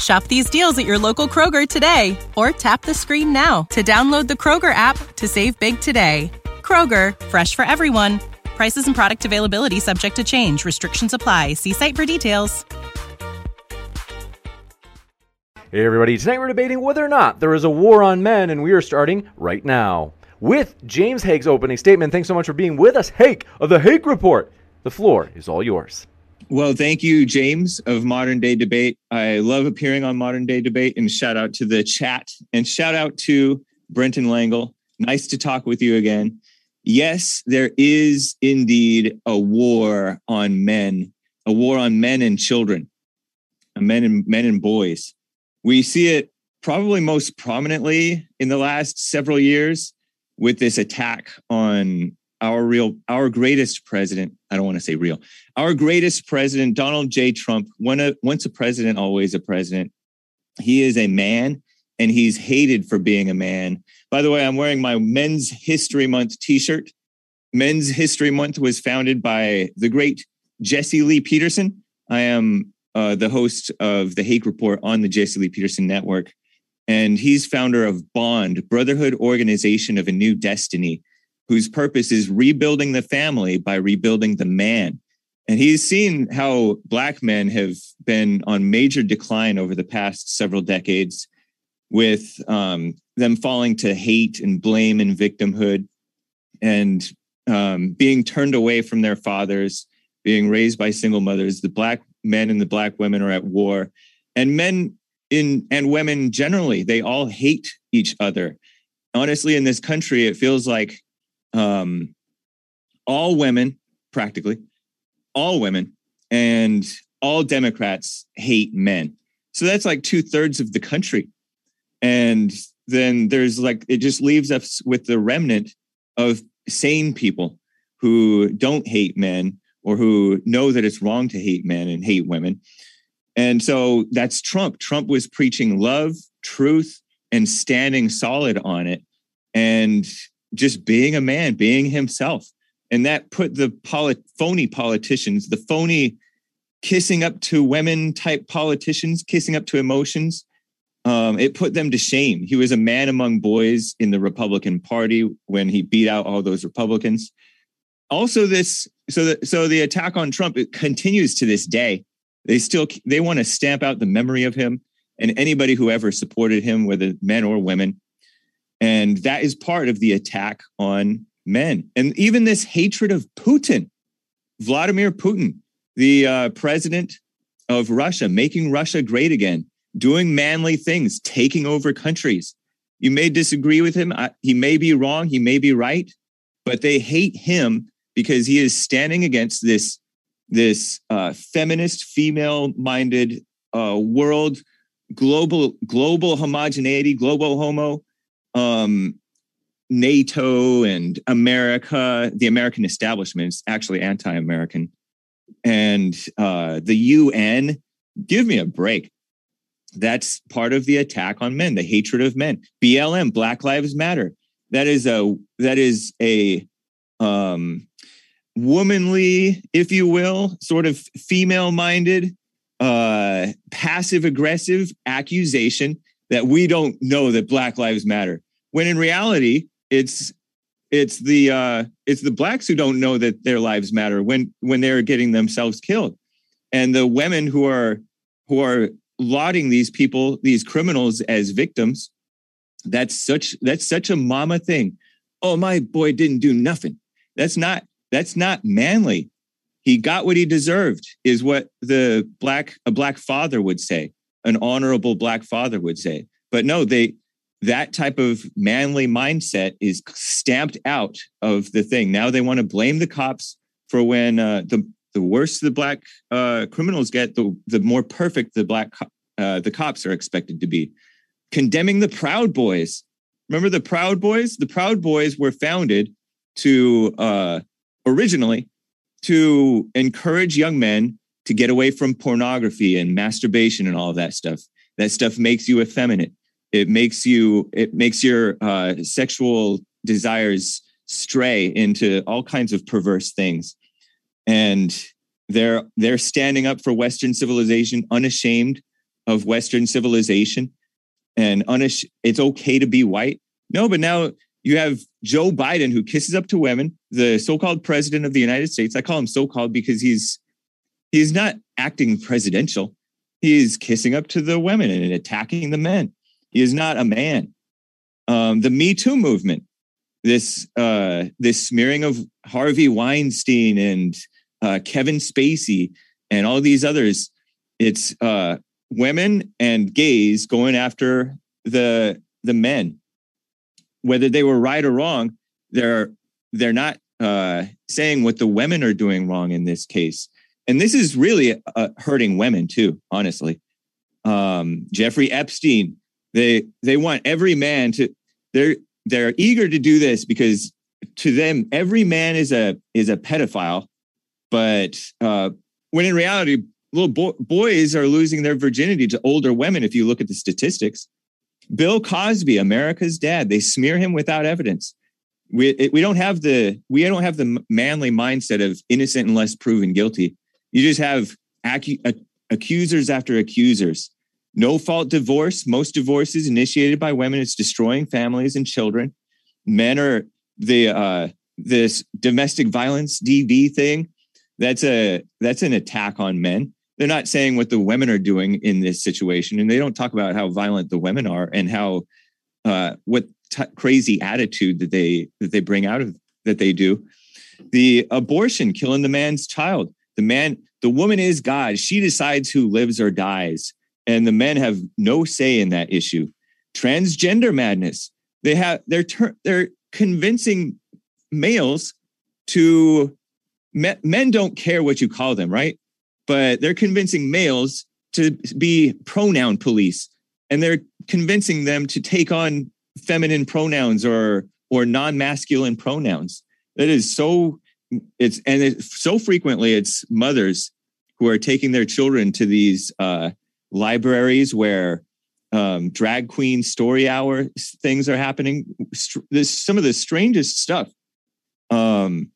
Shop these deals at your local Kroger today or tap the screen now to download the Kroger app to save big today. Kroger, fresh for everyone. Prices and product availability subject to change. Restrictions apply. See site for details. Hey, everybody. Tonight we're debating whether or not there is a war on men, and we are starting right now with James Haig's opening statement. Thanks so much for being with us, Haig of the Haig Report. The floor is all yours. Well, thank you, James of Modern Day Debate. I love appearing on Modern Day Debate, and shout out to the chat and shout out to Brenton Lengel. Nice to talk with you again. Yes, there is indeed a war on men, a war on men and children, uh, men and men and boys. We see it probably most prominently in the last several years with this attack on our real, our greatest president. I don't want to say real, our greatest president, Donald J. Trump. When a, once a president, always a president. He is a man and he's hated for being a man. By the way, I'm wearing my Men's History Month t shirt. Men's History Month was founded by the great Jesse Lee Peterson. I am uh, the host of the Haig Report on the Jesse Lee Peterson Network. And he's founder of Bond, Brotherhood Organization of a New Destiny, whose purpose is rebuilding the family by rebuilding the man. And he's seen how Black men have been on major decline over the past several decades, with um, them falling to hate and blame and victimhood and um, being turned away from their fathers, being raised by single mothers. The Black men and the black women are at war and men in and women generally they all hate each other honestly in this country it feels like um, all women practically all women and all democrats hate men so that's like two-thirds of the country and then there's like it just leaves us with the remnant of sane people who don't hate men or who know that it's wrong to hate men and hate women. And so that's Trump. Trump was preaching love, truth, and standing solid on it and just being a man, being himself. And that put the polit- phony politicians, the phony kissing up to women type politicians, kissing up to emotions, um, it put them to shame. He was a man among boys in the Republican Party when he beat out all those Republicans. Also, this so the, so the attack on Trump it continues to this day. They still they want to stamp out the memory of him and anybody who ever supported him, whether men or women. And that is part of the attack on men. And even this hatred of Putin, Vladimir Putin, the uh, president of Russia, making Russia great again, doing manly things, taking over countries. You may disagree with him. I, he may be wrong. He may be right, but they hate him because he is standing against this this uh, feminist, female-minded uh, world, global global homogeneity, global homo, um, NATO and America. The American establishment is actually anti-American, and uh, the UN. Give me a break. That's part of the attack on men, the hatred of men. BLM, Black Lives Matter. That is a that is a um, womanly, if you will, sort of female minded, uh, passive aggressive accusation that we don't know that Black Lives Matter. When in reality, it's it's the uh, it's the blacks who don't know that their lives matter when when they're getting themselves killed, and the women who are who are lauding these people, these criminals as victims. That's such that's such a mama thing. Oh, my boy didn't do nothing. That's not that's not manly. He got what he deserved, is what the black a black father would say, an honorable black father would say. But no, they that type of manly mindset is stamped out of the thing. Now they want to blame the cops for when uh, the the worse the black uh, criminals get, the the more perfect the black uh, the cops are expected to be. Condemning the Proud Boys. Remember the Proud Boys? The Proud Boys were founded to uh, originally to encourage young men to get away from pornography and masturbation and all of that stuff. That stuff makes you effeminate. It makes you. It makes your uh, sexual desires stray into all kinds of perverse things and they're they're standing up for Western civilization, unashamed of Western civilization, and unish- it's okay to be white. No, but now you have Joe Biden who kisses up to women, the so-called president of the United States. I call him so-called because he's he's not acting presidential. He is kissing up to the women and attacking the men. He is not a man. Um, the Me Too movement, this uh, this smearing of Harvey Weinstein and uh, Kevin Spacey, and all these others. It's uh, women and gays going after the the men, whether they were right or wrong. They're they're not uh, saying what the women are doing wrong in this case, and this is really uh, hurting women too. Honestly, um, Jeffrey Epstein. They they want every man to. They're they're eager to do this because to them every man is a is a pedophile but uh, when in reality, little bo- boys are losing their virginity to older women. If you look at the statistics, Bill Cosby, America's dad, they smear him without evidence. We it, we don't have the we don't have the manly mindset of innocent unless proven guilty. You just have acu- accusers after accusers. No fault divorce. Most divorces initiated by women. It's destroying families and children. Men are the uh, this domestic violence DV thing that's a that's an attack on men they're not saying what the women are doing in this situation and they don't talk about how violent the women are and how uh, what t- crazy attitude that they that they bring out of that they do the abortion killing the man's child the man the woman is god. She decides who lives or dies. And the men have no say in that issue. Transgender madness. They have they're ter- they're convincing males to men don't care what you call them, right? But they're convincing males to be pronoun police. And they're convincing them to take on feminine pronouns or or non-masculine pronouns. That is so it's and so frequently it's mothers who are taking their children to these uh, libraries where um, drag queen story hour things are happening. Some of the strangest stuff. Um,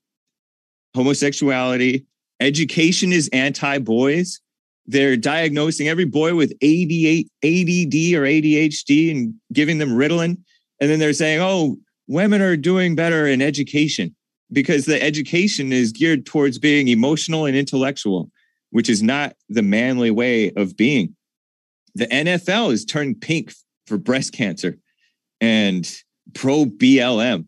homosexuality. Education is anti boys. They're diagnosing every boy with ADD or ADHD and giving them Ritalin. And then they're saying, oh, women are doing better in education because the education is geared towards being emotional and intellectual, which is not the manly way of being. The NFL is turned pink for breast cancer and pro BLM,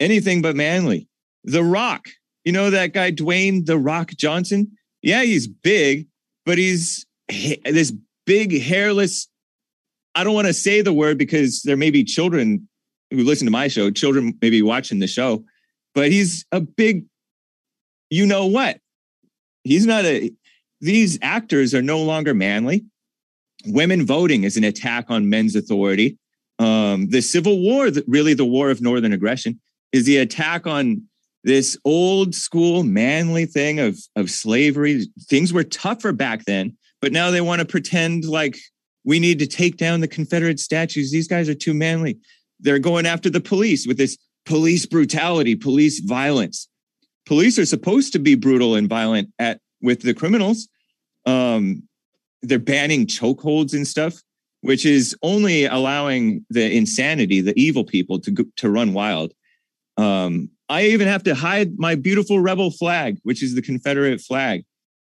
anything but manly. The Rock you know that guy, Dwayne The Rock Johnson? Yeah, he's big, but he's this big, hairless. I don't want to say the word because there may be children who listen to my show, children maybe watching the show, but he's a big, you know what? He's not a, these actors are no longer manly. Women voting is an attack on men's authority. Um, the Civil War, really the war of Northern aggression, is the attack on this old school manly thing of of slavery. Things were tougher back then, but now they want to pretend like we need to take down the Confederate statues. These guys are too manly. They're going after the police with this police brutality, police violence. Police are supposed to be brutal and violent at with the criminals. Um, they're banning chokeholds and stuff, which is only allowing the insanity, the evil people to to run wild. Um, I even have to hide my beautiful rebel flag, which is the Confederate flag.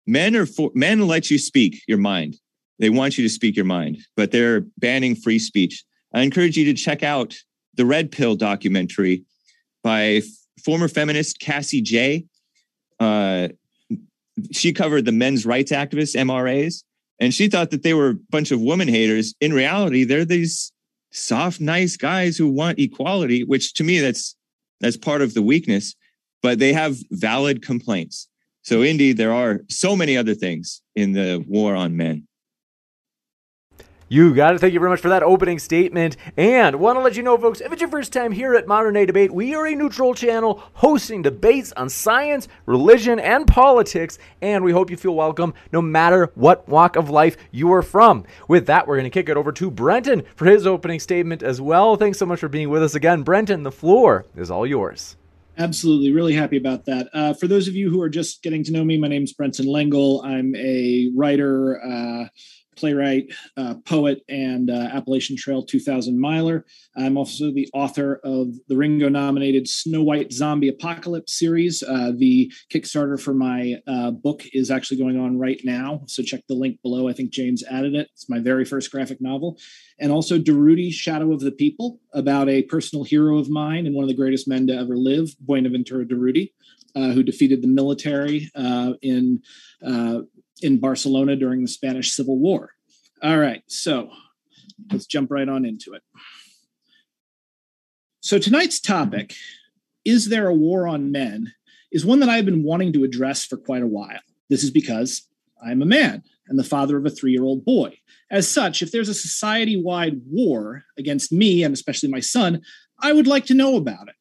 Men are for, men let you speak your mind. They want you to speak your mind, but they're banning free speech. I encourage you to check out the Red Pill documentary by former feminist Cassie Jaye. Uh, she covered the men's rights activists, MRAs, and she thought that they were a bunch of woman haters. In reality, they're these soft, nice guys who want equality, which to me, that's that's part of the weakness, but they have valid complaints. So indeed, there are so many other things in the war on men. You got it. Thank you very much for that opening statement. And want to let you know, folks, if it's your first time here at Modern Day Debate, we are a neutral channel hosting debates on science, religion, and politics. And we hope you feel welcome no matter what walk of life you are from. With that, we're going to kick it over to Brenton for his opening statement as well. Thanks so much for being with us again. Brenton, the floor is all yours. Absolutely, really happy about that. Uh, for those of you who are just getting to know me, my name is Brenton Lengel. I'm a writer. Uh, playwright, uh, poet, and uh, Appalachian Trail 2000 miler. I'm also the author of the Ringo nominated Snow White Zombie Apocalypse series. Uh, the Kickstarter for my uh, book is actually going on right now. So check the link below. I think James added it. It's my very first graphic novel. And also Durruti, Shadow of the People, about a personal hero of mine and one of the greatest men to ever live, Buenaventura Durruti. Uh, who defeated the military uh, in in Barcelona during the Spanish Civil War. All right, so let's jump right on into it. So, tonight's topic, Is There a War on Men, is one that I've been wanting to address for quite a while. This is because I'm a man and the father of a three year old boy. As such, if there's a society wide war against me and especially my son, I would like to know about it.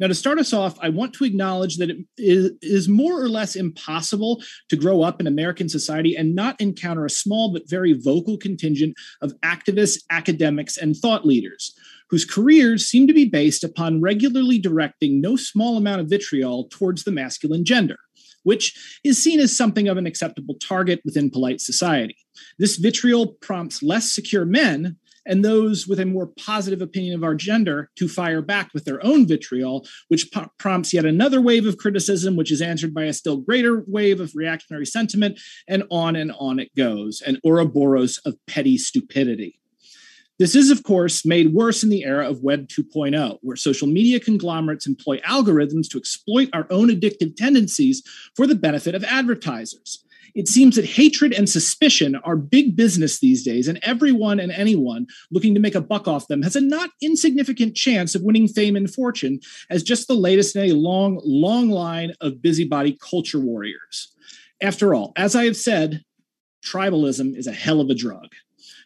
Now, to start us off, I want to acknowledge that it is more or less impossible to grow up in American society and not encounter a small but very vocal contingent of activists, academics, and thought leaders whose careers seem to be based upon regularly directing no small amount of vitriol towards the masculine gender which is seen as something of an acceptable target within polite society. This vitriol prompts less secure men and those with a more positive opinion of our gender to fire back with their own vitriol, which p- prompts yet another wave of criticism, which is answered by a still greater wave of reactionary sentiment, and on and on it goes, an Ouroboros of petty stupidity. This is, of course, made worse in the era of Web 2.0, where social media conglomerates employ algorithms to exploit our own addictive tendencies for the benefit of advertisers. It seems that hatred and suspicion are big business these days, and everyone and anyone looking to make a buck off them has a not insignificant chance of winning fame and fortune as just the latest in a long, long line of busybody culture warriors. After all, as I have said, tribalism is a hell of a drug.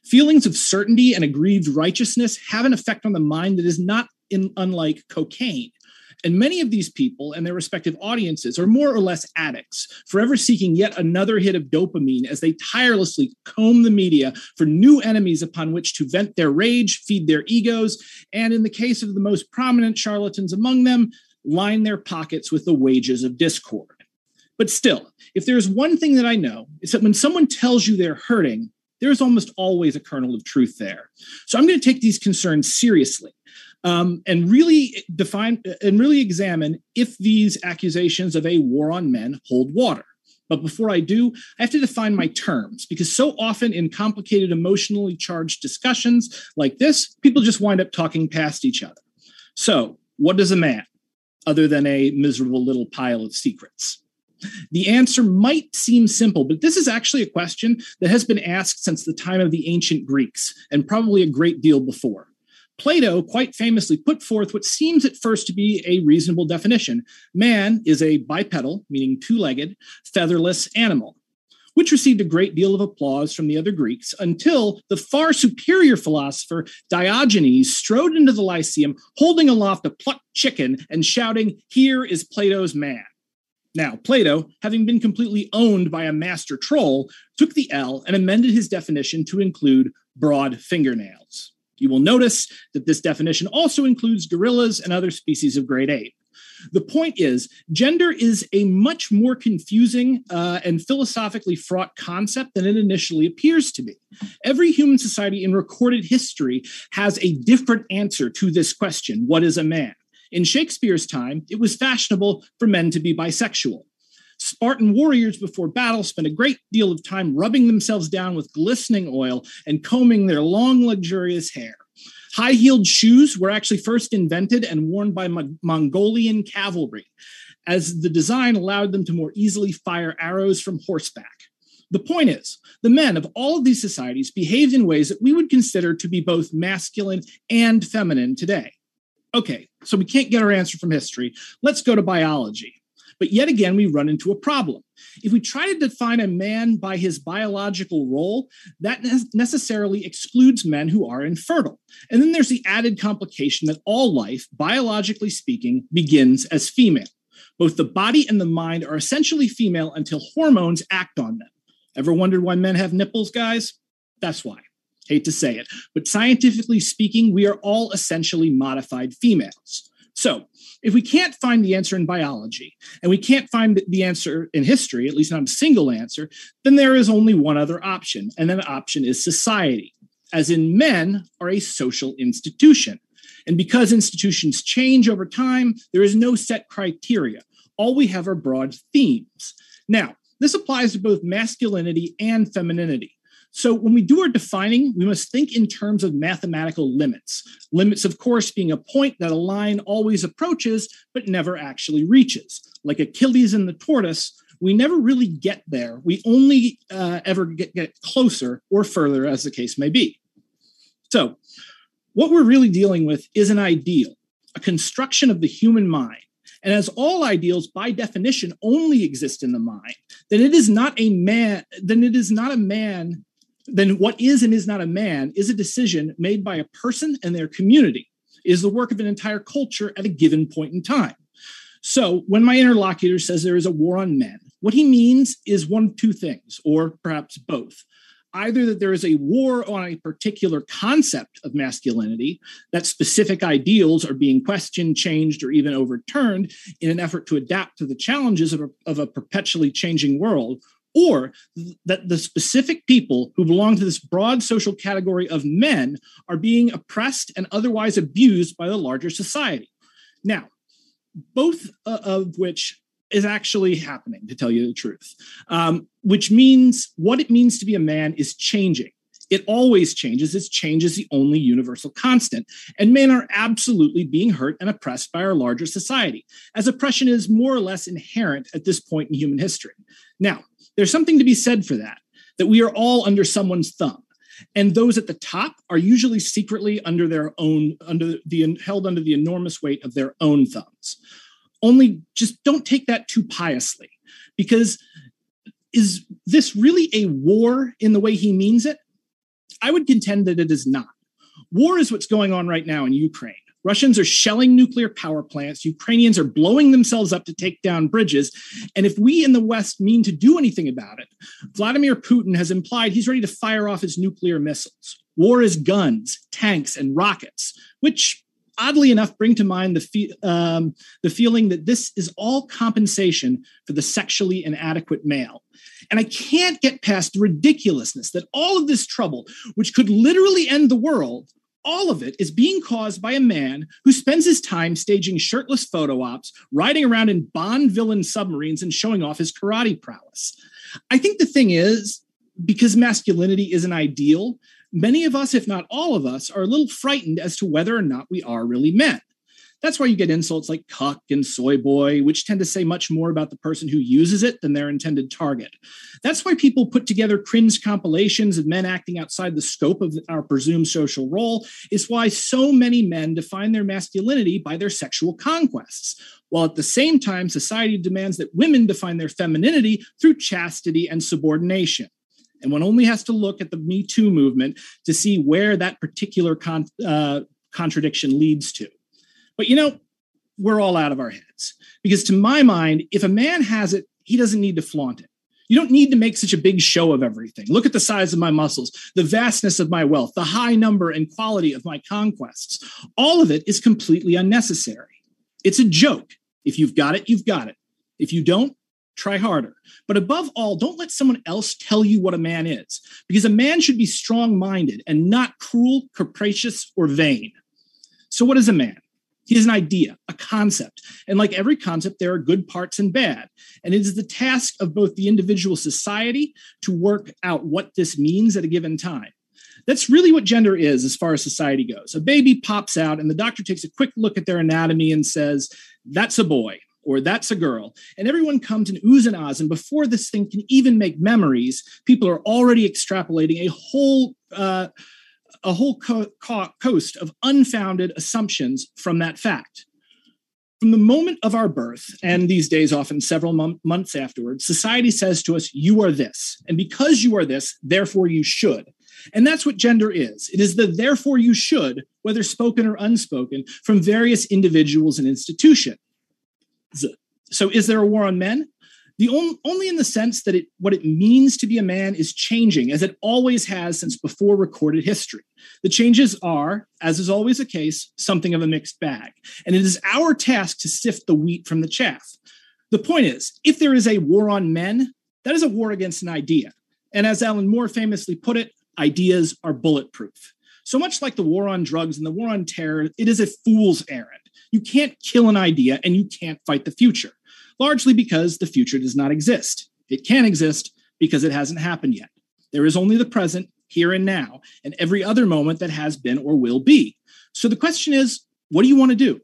Feelings of certainty and aggrieved righteousness have an effect on the mind that is not in, unlike cocaine. And many of these people and their respective audiences are more or less addicts, forever seeking yet another hit of dopamine as they tirelessly comb the media for new enemies upon which to vent their rage, feed their egos, and in the case of the most prominent charlatans among them, line their pockets with the wages of discord. But still, if there's one thing that I know, it's that when someone tells you they're hurting, there's almost always a kernel of truth there. So I'm going to take these concerns seriously um, and really define and really examine if these accusations of a war on men hold water. But before I do, I have to define my terms because so often in complicated, emotionally charged discussions like this, people just wind up talking past each other. So, what is a man other than a miserable little pile of secrets? The answer might seem simple, but this is actually a question that has been asked since the time of the ancient Greeks and probably a great deal before. Plato quite famously put forth what seems at first to be a reasonable definition man is a bipedal, meaning two legged, featherless animal, which received a great deal of applause from the other Greeks until the far superior philosopher Diogenes strode into the Lyceum holding aloft a plucked chicken and shouting, Here is Plato's man. Now, Plato, having been completely owned by a master troll, took the L and amended his definition to include broad fingernails. You will notice that this definition also includes gorillas and other species of great ape. The point is, gender is a much more confusing uh, and philosophically fraught concept than it initially appears to be. Every human society in recorded history has a different answer to this question what is a man? In Shakespeare's time, it was fashionable for men to be bisexual. Spartan warriors before battle spent a great deal of time rubbing themselves down with glistening oil and combing their long, luxurious hair. High heeled shoes were actually first invented and worn by Mongolian cavalry, as the design allowed them to more easily fire arrows from horseback. The point is, the men of all of these societies behaved in ways that we would consider to be both masculine and feminine today. Okay, so we can't get our answer from history. Let's go to biology. But yet again, we run into a problem. If we try to define a man by his biological role, that ne- necessarily excludes men who are infertile. And then there's the added complication that all life, biologically speaking, begins as female. Both the body and the mind are essentially female until hormones act on them. Ever wondered why men have nipples, guys? That's why. Hate to say it, but scientifically speaking, we are all essentially modified females. So, if we can't find the answer in biology and we can't find the answer in history, at least not a single answer, then there is only one other option, and that option is society, as in men are a social institution. And because institutions change over time, there is no set criteria. All we have are broad themes. Now, this applies to both masculinity and femininity. So when we do our defining, we must think in terms of mathematical limits. Limits, of course, being a point that a line always approaches but never actually reaches. Like Achilles and the tortoise, we never really get there. We only uh, ever get, get closer or further, as the case may be. So, what we're really dealing with is an ideal, a construction of the human mind. And as all ideals, by definition, only exist in the mind, then it is not a man, then it is not a man then what is and is not a man is a decision made by a person and their community, is the work of an entire culture at a given point in time. So when my interlocutor says there is a war on men, what he means is one of two things, or perhaps both. Either that there is a war on a particular concept of masculinity, that specific ideals are being questioned, changed, or even overturned in an effort to adapt to the challenges of a, of a perpetually changing world, or that the specific people who belong to this broad social category of men are being oppressed and otherwise abused by the larger society. Now, both uh, of which is actually happening, to tell you the truth, um, which means what it means to be a man is changing. It always changes. Its change is the only universal constant. And men are absolutely being hurt and oppressed by our larger society, as oppression is more or less inherent at this point in human history. Now, there's something to be said for that, that we are all under someone's thumb. And those at the top are usually secretly under their own, under the held under the enormous weight of their own thumbs. Only just don't take that too piously, because is this really a war in the way he means it? I would contend that it is not. War is what's going on right now in Ukraine. Russians are shelling nuclear power plants. Ukrainians are blowing themselves up to take down bridges. And if we in the West mean to do anything about it, Vladimir Putin has implied he's ready to fire off his nuclear missiles. War is guns, tanks, and rockets, which oddly enough bring to mind the, fe- um, the feeling that this is all compensation for the sexually inadequate male. And I can't get past the ridiculousness that all of this trouble, which could literally end the world, all of it is being caused by a man who spends his time staging shirtless photo ops, riding around in Bond villain submarines, and showing off his karate prowess. I think the thing is, because masculinity is an ideal, many of us, if not all of us, are a little frightened as to whether or not we are really men. That's why you get insults like cuck and soy boy, which tend to say much more about the person who uses it than their intended target. That's why people put together cringe compilations of men acting outside the scope of our presumed social role. Is why so many men define their masculinity by their sexual conquests, while at the same time, society demands that women define their femininity through chastity and subordination. And one only has to look at the Me Too movement to see where that particular con- uh, contradiction leads to. But you know, we're all out of our heads because to my mind, if a man has it, he doesn't need to flaunt it. You don't need to make such a big show of everything. Look at the size of my muscles, the vastness of my wealth, the high number and quality of my conquests. All of it is completely unnecessary. It's a joke. If you've got it, you've got it. If you don't, try harder. But above all, don't let someone else tell you what a man is, because a man should be strong minded and not cruel, capricious, or vain. So, what is a man? He is an idea, a concept. And like every concept, there are good parts and bad. And it is the task of both the individual society to work out what this means at a given time. That's really what gender is as far as society goes. A baby pops out, and the doctor takes a quick look at their anatomy and says, That's a boy or that's a girl. And everyone comes in oohs and ahs. And before this thing can even make memories, people are already extrapolating a whole uh, a whole co- co- coast of unfounded assumptions from that fact. From the moment of our birth, and these days often several m- months afterwards, society says to us, You are this. And because you are this, therefore you should. And that's what gender is it is the therefore you should, whether spoken or unspoken, from various individuals and institutions. So, is there a war on men? The on, only in the sense that it, what it means to be a man is changing, as it always has since before recorded history. The changes are, as is always the case, something of a mixed bag, and it is our task to sift the wheat from the chaff. The point is, if there is a war on men, that is a war against an idea. And as Alan Moore famously put it, ideas are bulletproof. So much like the war on drugs and the war on terror, it is a fool's errand. You can't kill an idea and you can't fight the future, largely because the future does not exist. It can exist because it hasn't happened yet. There is only the present, here and now, and every other moment that has been or will be. So the question is what do you want to do?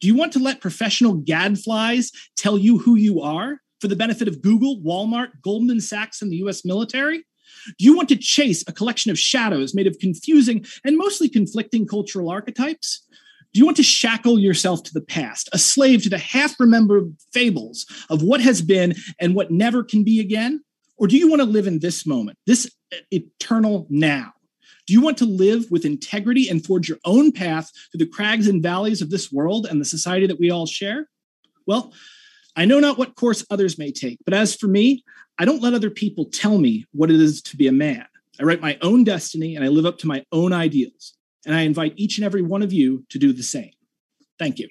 Do you want to let professional gadflies tell you who you are for the benefit of Google, Walmart, Goldman Sachs, and the US military? Do you want to chase a collection of shadows made of confusing and mostly conflicting cultural archetypes? Do you want to shackle yourself to the past, a slave to the half remembered fables of what has been and what never can be again? Or do you want to live in this moment, this eternal now? Do you want to live with integrity and forge your own path through the crags and valleys of this world and the society that we all share? Well, I know not what course others may take, but as for me, I don't let other people tell me what it is to be a man. I write my own destiny and I live up to my own ideals. And I invite each and every one of you to do the same. Thank you.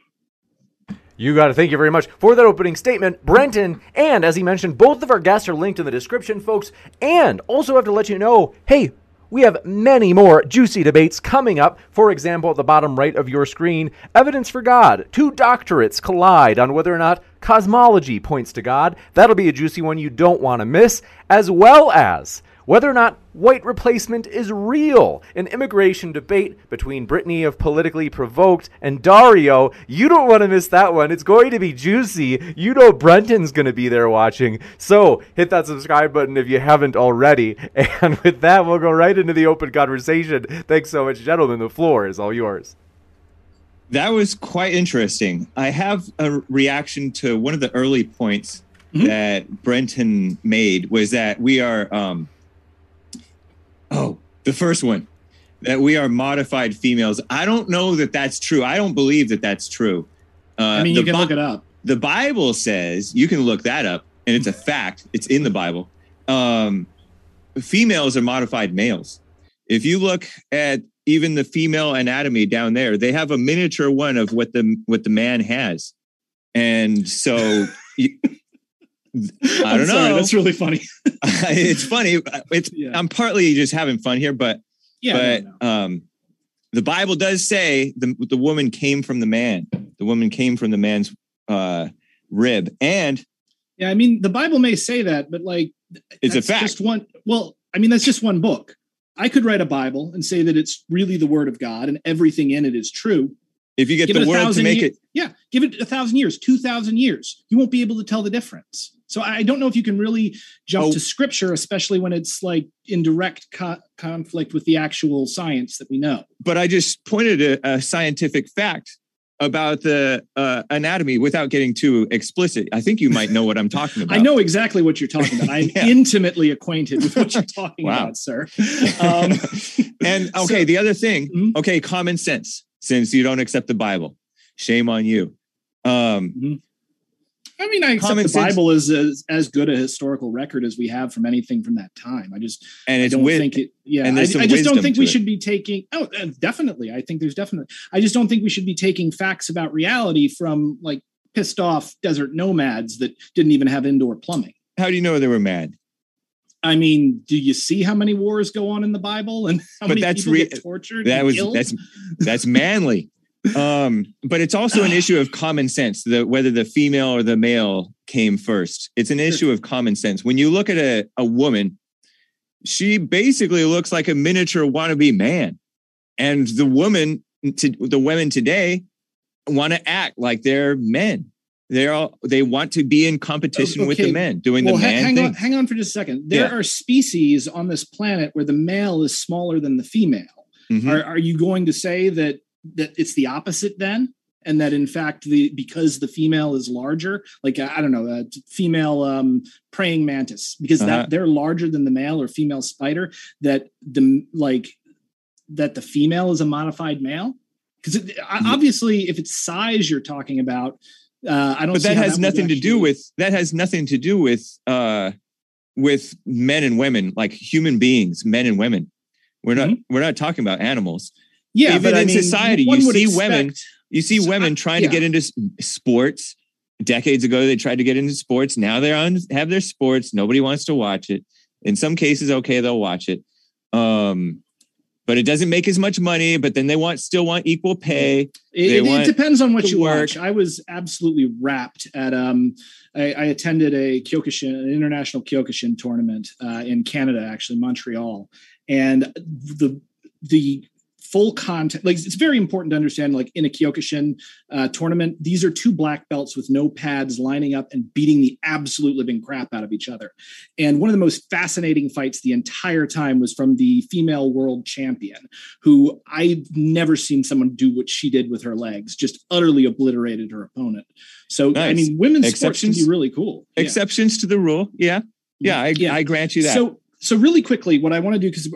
You got to thank you very much for that opening statement, Brenton. And as he mentioned, both of our guests are linked in the description, folks. And also have to let you know hey, we have many more juicy debates coming up. For example, at the bottom right of your screen, Evidence for God. Two doctorates collide on whether or not cosmology points to God. That'll be a juicy one you don't want to miss, as well as whether or not white replacement is real. An immigration debate between Brittany of Politically Provoked and Dario. You don't want to miss that one. It's going to be juicy. You know Brenton's going to be there watching. So hit that subscribe button if you haven't already. And with that, we'll go right into the open conversation. Thanks so much, gentlemen. The floor is all yours. That was quite interesting. I have a reaction to one of the early points mm-hmm. that Brenton made was that we are um, Oh, the first one that we are modified females. I don't know that that's true. I don't believe that that's true. Uh, I mean, you can Bi- look it up. The Bible says you can look that up, and it's a fact. It's in the Bible. Um, females are modified males. If you look at even the female anatomy down there, they have a miniature one of what the what the man has, and so. you, I don't sorry, know. That's really funny. it's funny. It's yeah. I'm partly just having fun here, but yeah, but um, the Bible does say the the woman came from the man. The woman came from the man's uh, rib, and yeah, I mean the Bible may say that, but like it's a fact. Just one. Well, I mean that's just one book. I could write a Bible and say that it's really the Word of God and everything in it is true. If you get give the world to make year, it, yeah, give it a thousand years, two thousand years, you won't be able to tell the difference. So I don't know if you can really jump oh. to scripture, especially when it's like in direct co- conflict with the actual science that we know. But I just pointed a, a scientific fact about the uh, anatomy without getting too explicit. I think you might know what I'm talking about. I know exactly what you're talking about. I'm yeah. intimately acquainted with what you're talking wow. about, sir. Um, and okay, so, the other thing, mm-hmm. okay, common sense. Since you don't accept the Bible, shame on you. Um, mm-hmm. I mean, I accept the Bible is as, as good a historical record as we have from anything from that time. I just and I don't with, think it. Yeah, I, I, just don't think we it. should be taking. Oh, uh, definitely. I think there's definitely. I just don't think we should be taking facts about reality from like pissed off desert nomads that didn't even have indoor plumbing. How do you know they were mad? I mean, do you see how many wars go on in the Bible and how but many that's people re- get tortured? That was killed? that's that's manly. Um, but it's also an issue of common sense. The whether the female or the male came first. It's an issue of common sense. When you look at a, a woman, she basically looks like a miniature wannabe man. And the woman to the women today want to act like they're men. They're all they want to be in competition with the men, doing well, the man hang thing. on, hang on for just a second. There Yeah. are species on this planet where the male is smaller than the female. Mhm. Are, are you going to say that that it's the opposite then? And that in fact, the because the female is larger, like I don't know, a female um, praying mantis, because Uh-huh. that they're larger than the male or female spider, that the like that the female is a modified male. Because obviously, if it's size you're talking about, uh, I don't. but that has would nothing to do with that has nothing to do with uh with men and women like human beings men and women we're not we're not talking about animals Yeah, even but I in mean, society, you see women- you see So, women I- trying to get into sports. Decades ago they tried to get into sports. Now they're on have their sports. Nobody wants to watch it. In some cases okay they'll watch it. Um but it doesn't make as much money but then they want still want equal pay. It, it- it depends on what you work. watch. I was absolutely wrapped at um I, I attended a Kyokushin, an international Kyokushin tournament uh, in Canada, actually Montreal, and the the full content like it's very important to understand like in a Kyokushin uh, tournament these are two black belts with no pads lining up and beating the absolute living crap out of each other and one of the most fascinating fights the entire time was from the female world champion who I've never seen someone do what she did with her legs, just utterly obliterated her opponent. So I mean, women's sports can Exceptions? be really cool. Yeah. exceptions to the rule yeah yeah i, Yeah. I grant you that So so really quickly, what I want to do because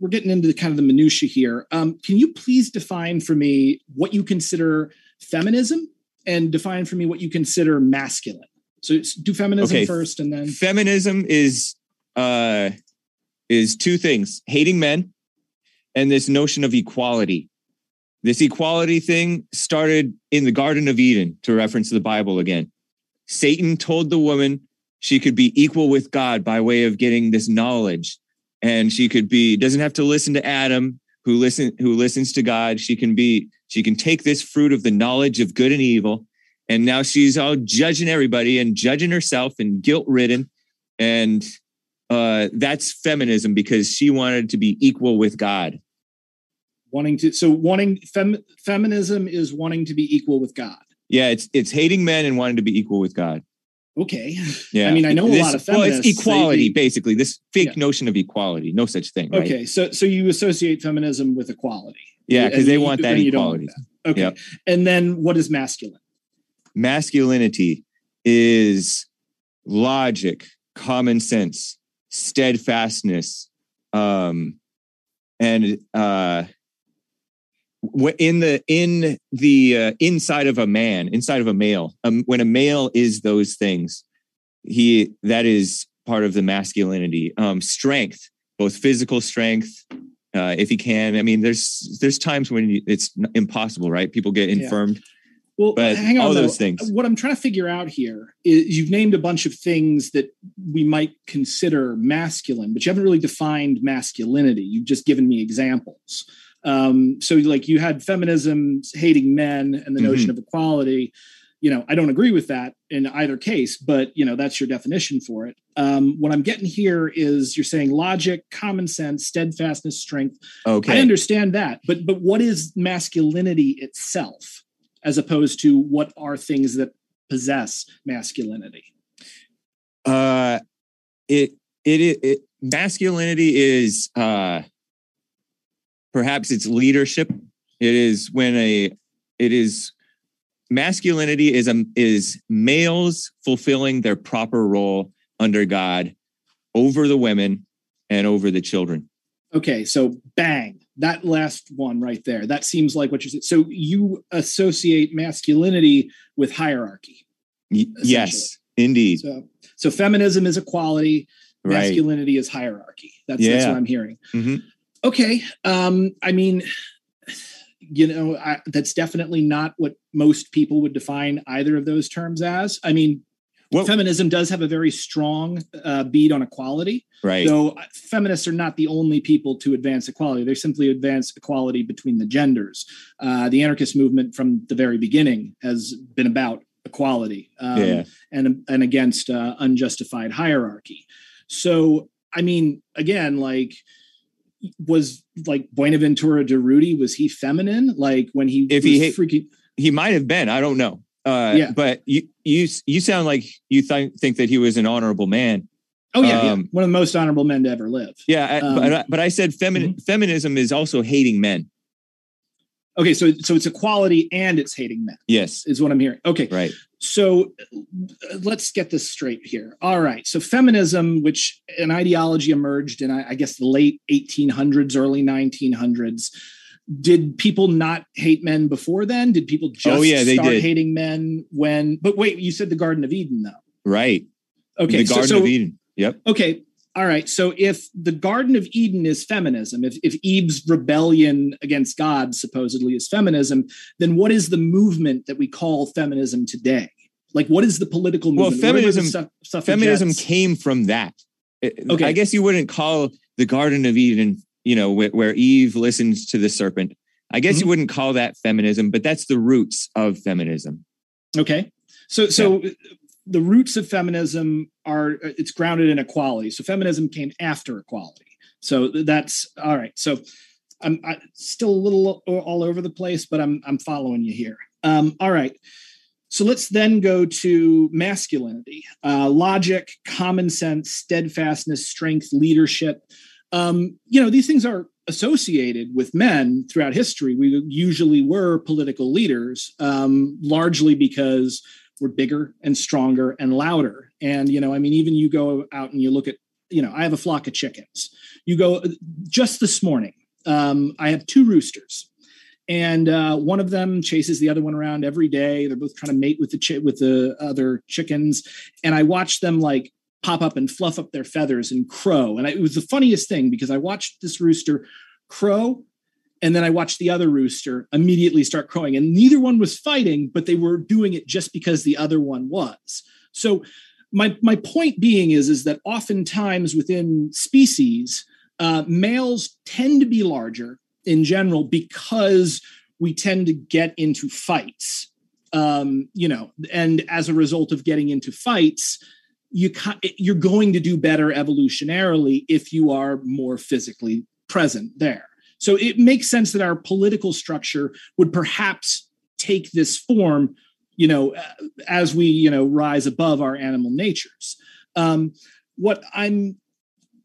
we're getting into the kind of the minutia here. Um, can you please define for me what you consider feminism and define for me what you consider masculine? So do feminism Okay. first, and then feminism is uh is two things hating men and this notion of equality this equality thing started in the garden of eden to reference the bible again satan told the woman she could be equal with god by way of getting this knowledge and she could be doesn't have to listen to adam who listen who listens to god she can be she can take this fruit of the knowledge of good and evil and now she's all judging everybody and judging herself and guilt ridden and uh, that's feminism because she wanted to be equal with God. wanting to so wanting fem, feminism is wanting to be equal with God. Yeah, it's it's hating men and wanting to be equal with God. Okay. Yeah, I mean, I know a lot of Well, it's equality, they- basically. This fake Yeah. notion of equality, no such thing. Right? Okay, so so you associate feminism with equality. Yeah, because they want that don't want equality. that. Okay, Yep. and then what is masculine? Masculinity is logic, common sense, steadfastness, um, and uh, in the in the uh, inside of a man, inside of a male, um, when a male is those things, he that is part of the masculinity. Um, strength, both physical strength, uh, if he can. I mean, there's there's times when it's impossible, right? People get Yeah. infirmed. Well, But hang on. all though. those things. What I'm trying to figure out here is you've named a bunch of things that we might consider masculine, but you haven't really defined masculinity. You've just given me examples. Um, so, like, you had feminism hating men and the Mm-hmm. notion of equality. You know, I don't agree with that in either case, but you know, that's your definition for it. Um, what I'm getting here is you're saying logic, common sense, steadfastness, strength. Okay. I understand that, but but what is masculinity itself, as opposed to what are things that possess masculinity? uh it it, it, it masculinity is uh perhaps it's leadership it is when a it is masculinity is a is males fulfilling their proper role under god over the women and over the children Okay, so bang, that last one right there. That seems like what you said. So you associate masculinity with hierarchy. Y- yes indeed So so feminism is equality, right masculinity is hierarchy. That's that's what I'm hearing. Mhm. Okay. Um, I mean, you know, I, that's definitely not what most people would define either of those terms as. I mean, What- feminism does have a very strong uh, beat on equality. right. So uh, feminists are not the only people to advance equality, they simply advance equality between the genders. Uh, the anarchist movement from the very beginning has been about equality um, Yeah. and and against uh, unjustified hierarchy. So, I mean, again, like was like Buenaventura Durruti was he feminine? Like when he If was he freaking he might have been. I don't know. Uh, Yeah. But you you you sound like you th- think that he was an honorable man. oh yeah, yeah, um, one of the most honorable men to ever live. Yeah. I, Um, but, I, but I said femin- Mm-hmm. feminism is also hating men. Okay, so so it's equality and it's hating men Yes. is what I'm hearing. Okay, Right. So let's get this straight here. All right. So feminism, which an ideology emerged in, I guess, the late 1800s, early 1900s. Did people not hate men before then? Did people oh, just Oh, yeah, they start did. hating men when? But wait, you said the Garden of Eden, though. Right. Okay, the so- Garden so, of Eden. Yep. Okay. All right. So if the Garden of Eden is feminism, if, if Eve's rebellion against God supposedly is feminism, then what is the movement that we call feminism today? Like, what is the political Well, movement? The feminism- suff- Feminism came from that. It- Okay. I guess you wouldn't call the Garden of Eden, you know, where, where Eve listens to the serpent. I guess Mm-hmm. you wouldn't call that feminism, but that's the roots of feminism. Okay. So, so the roots of feminism are it's grounded in equality. So feminism came after equality. So that's all right. So I'm I, still a little all over the place, but I'm I'm following you here. Um, all right. So let's then go to masculinity, uh, logic, common sense, steadfastness, strength, leadership. Um, you know, these things are associated with men throughout history. We usually were political leaders, um, largely because we're bigger and stronger and louder. And, you know, I mean, even you go out and you look at, you know, I have a flock of chickens. You go just this morning, um, I have two roosters. And uh, one of them chases the other one around every day. They're both trying to mate with the chi- with the other chickens, and I watch them like pop up and fluff up their feathers and crow. And I, it was the funniest thing because I watched this rooster crow and then I watched the other rooster immediately start crowing. And neither one was fighting, but they were doing it just because the other one was. So my my point being is is that oftentimes within species, uh, males tend to be larger in general because we tend to get into fights. Um, you know, and as a result of getting into fights, you you're going to do better evolutionarily if you are more physically present there. So it makes sense that our political structure would perhaps take this form, you know, uh, as we, you know, rise above our animal natures. Um, what I'm,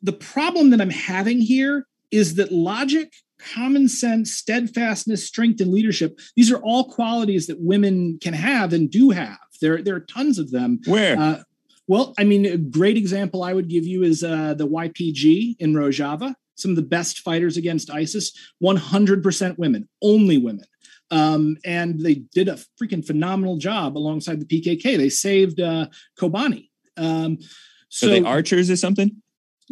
the problem that I'm having here is that logic, common sense, steadfastness, strength, and leadership, these are all qualities that women can have and do have. There, there are tons of them. Where? Uh, well, I mean, a great example I would give you is uh, the YPG in Rojava. Some of the best fighters against ISIS, 100% women, only women. Um, and they did a freaking phenomenal job alongside the PKK. They saved uh, Kobani. Um, so, they archers or something?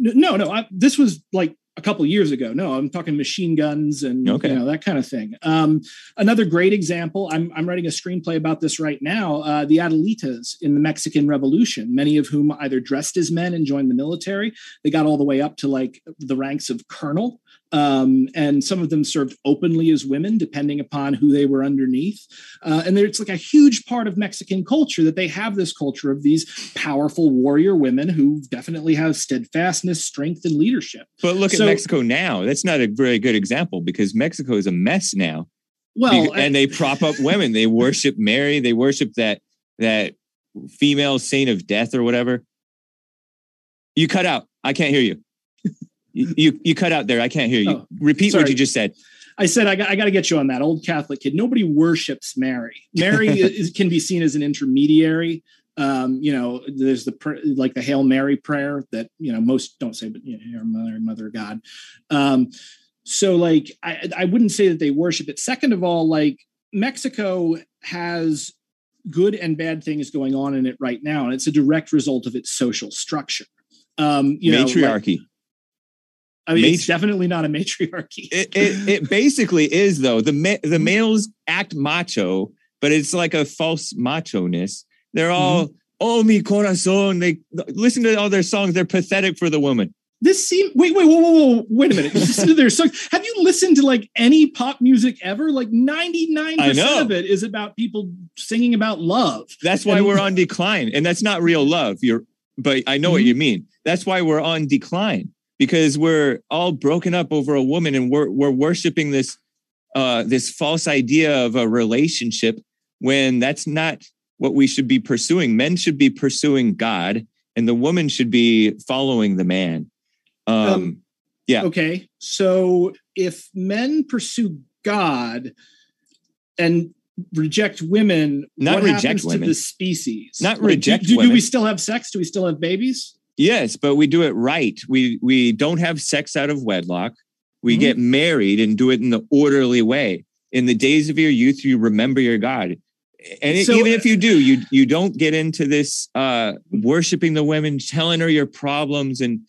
no, no, I, this was like a couple years ago. No, I'm talking machine guns and Okay. you know that kind of thing. Um, another great example. I'm I'm writing a screenplay about this right now. Uh, the Adelitas in the Mexican Revolution, many of whom either dressed as men and joined the military. They got all the way up to like the ranks of colonel. Um, and some of them served openly as women, depending upon who they were underneath. Uh, and it's like a huge part of Mexican culture that they have this culture of these powerful warrior women who definitely have steadfastness, strength, and leadership. But look So- at Mexico now. That's not a very good example because Mexico is a mess now. Well, and they prop up women. They worship Mary. They worship that that female saint of death or whatever. You cut out. I can't hear you. You you, you cut out there. I can't hear you. Oh, Repeat what you just said. I said I got, I got to get you on that old Catholic kid. Nobody worships Mary. Mary is, can be seen as an intermediary. Um, you know, there's the pr- like the Hail Mary prayer that you know most don't say, but you know, Hail Mary, Mother of God. Um, so like I, I wouldn't say that they worship it. Second of all, like Mexico has good and bad things going on in it right now, and it's a direct result of its social structure. Um, you know, like- Matriarchy. I mean, it's definitely not a matriarchy. it, it it basically is though. The ma- the males act macho, but it's like a false macho ness. They're all oh mi corazón. They listen to all their songs. They're pathetic for the woman. This seems wait, wait, whoa, whoa, whoa, wait a minute. Listen to their songs. Have you listened to like any pop music ever? Like 99% of it is about people singing about love. That's why And- we're on decline. And that's not real love. You're but I know what Mhm. you mean. That's why we're on decline because we're all broken up over a woman and we're we're worshiping this uh this false idea of a relationship when that's not what we should be pursuing. Men should be pursuing God and the woman should be following the man. Um, Um, Yeah. Okay. So if men pursue God and reject women, Not what reject happens women. to the species? Not Like, do- reject do, do, women. we still have sex? Do we still have babies? Yes, but we do it right. We we don't have sex out of wedlock. We Mhm. get married and do it in the orderly way. In the days of your youth, you remember your God. And it- So- even if you do, you you don't get into this uh worshiping the women, telling her your problems and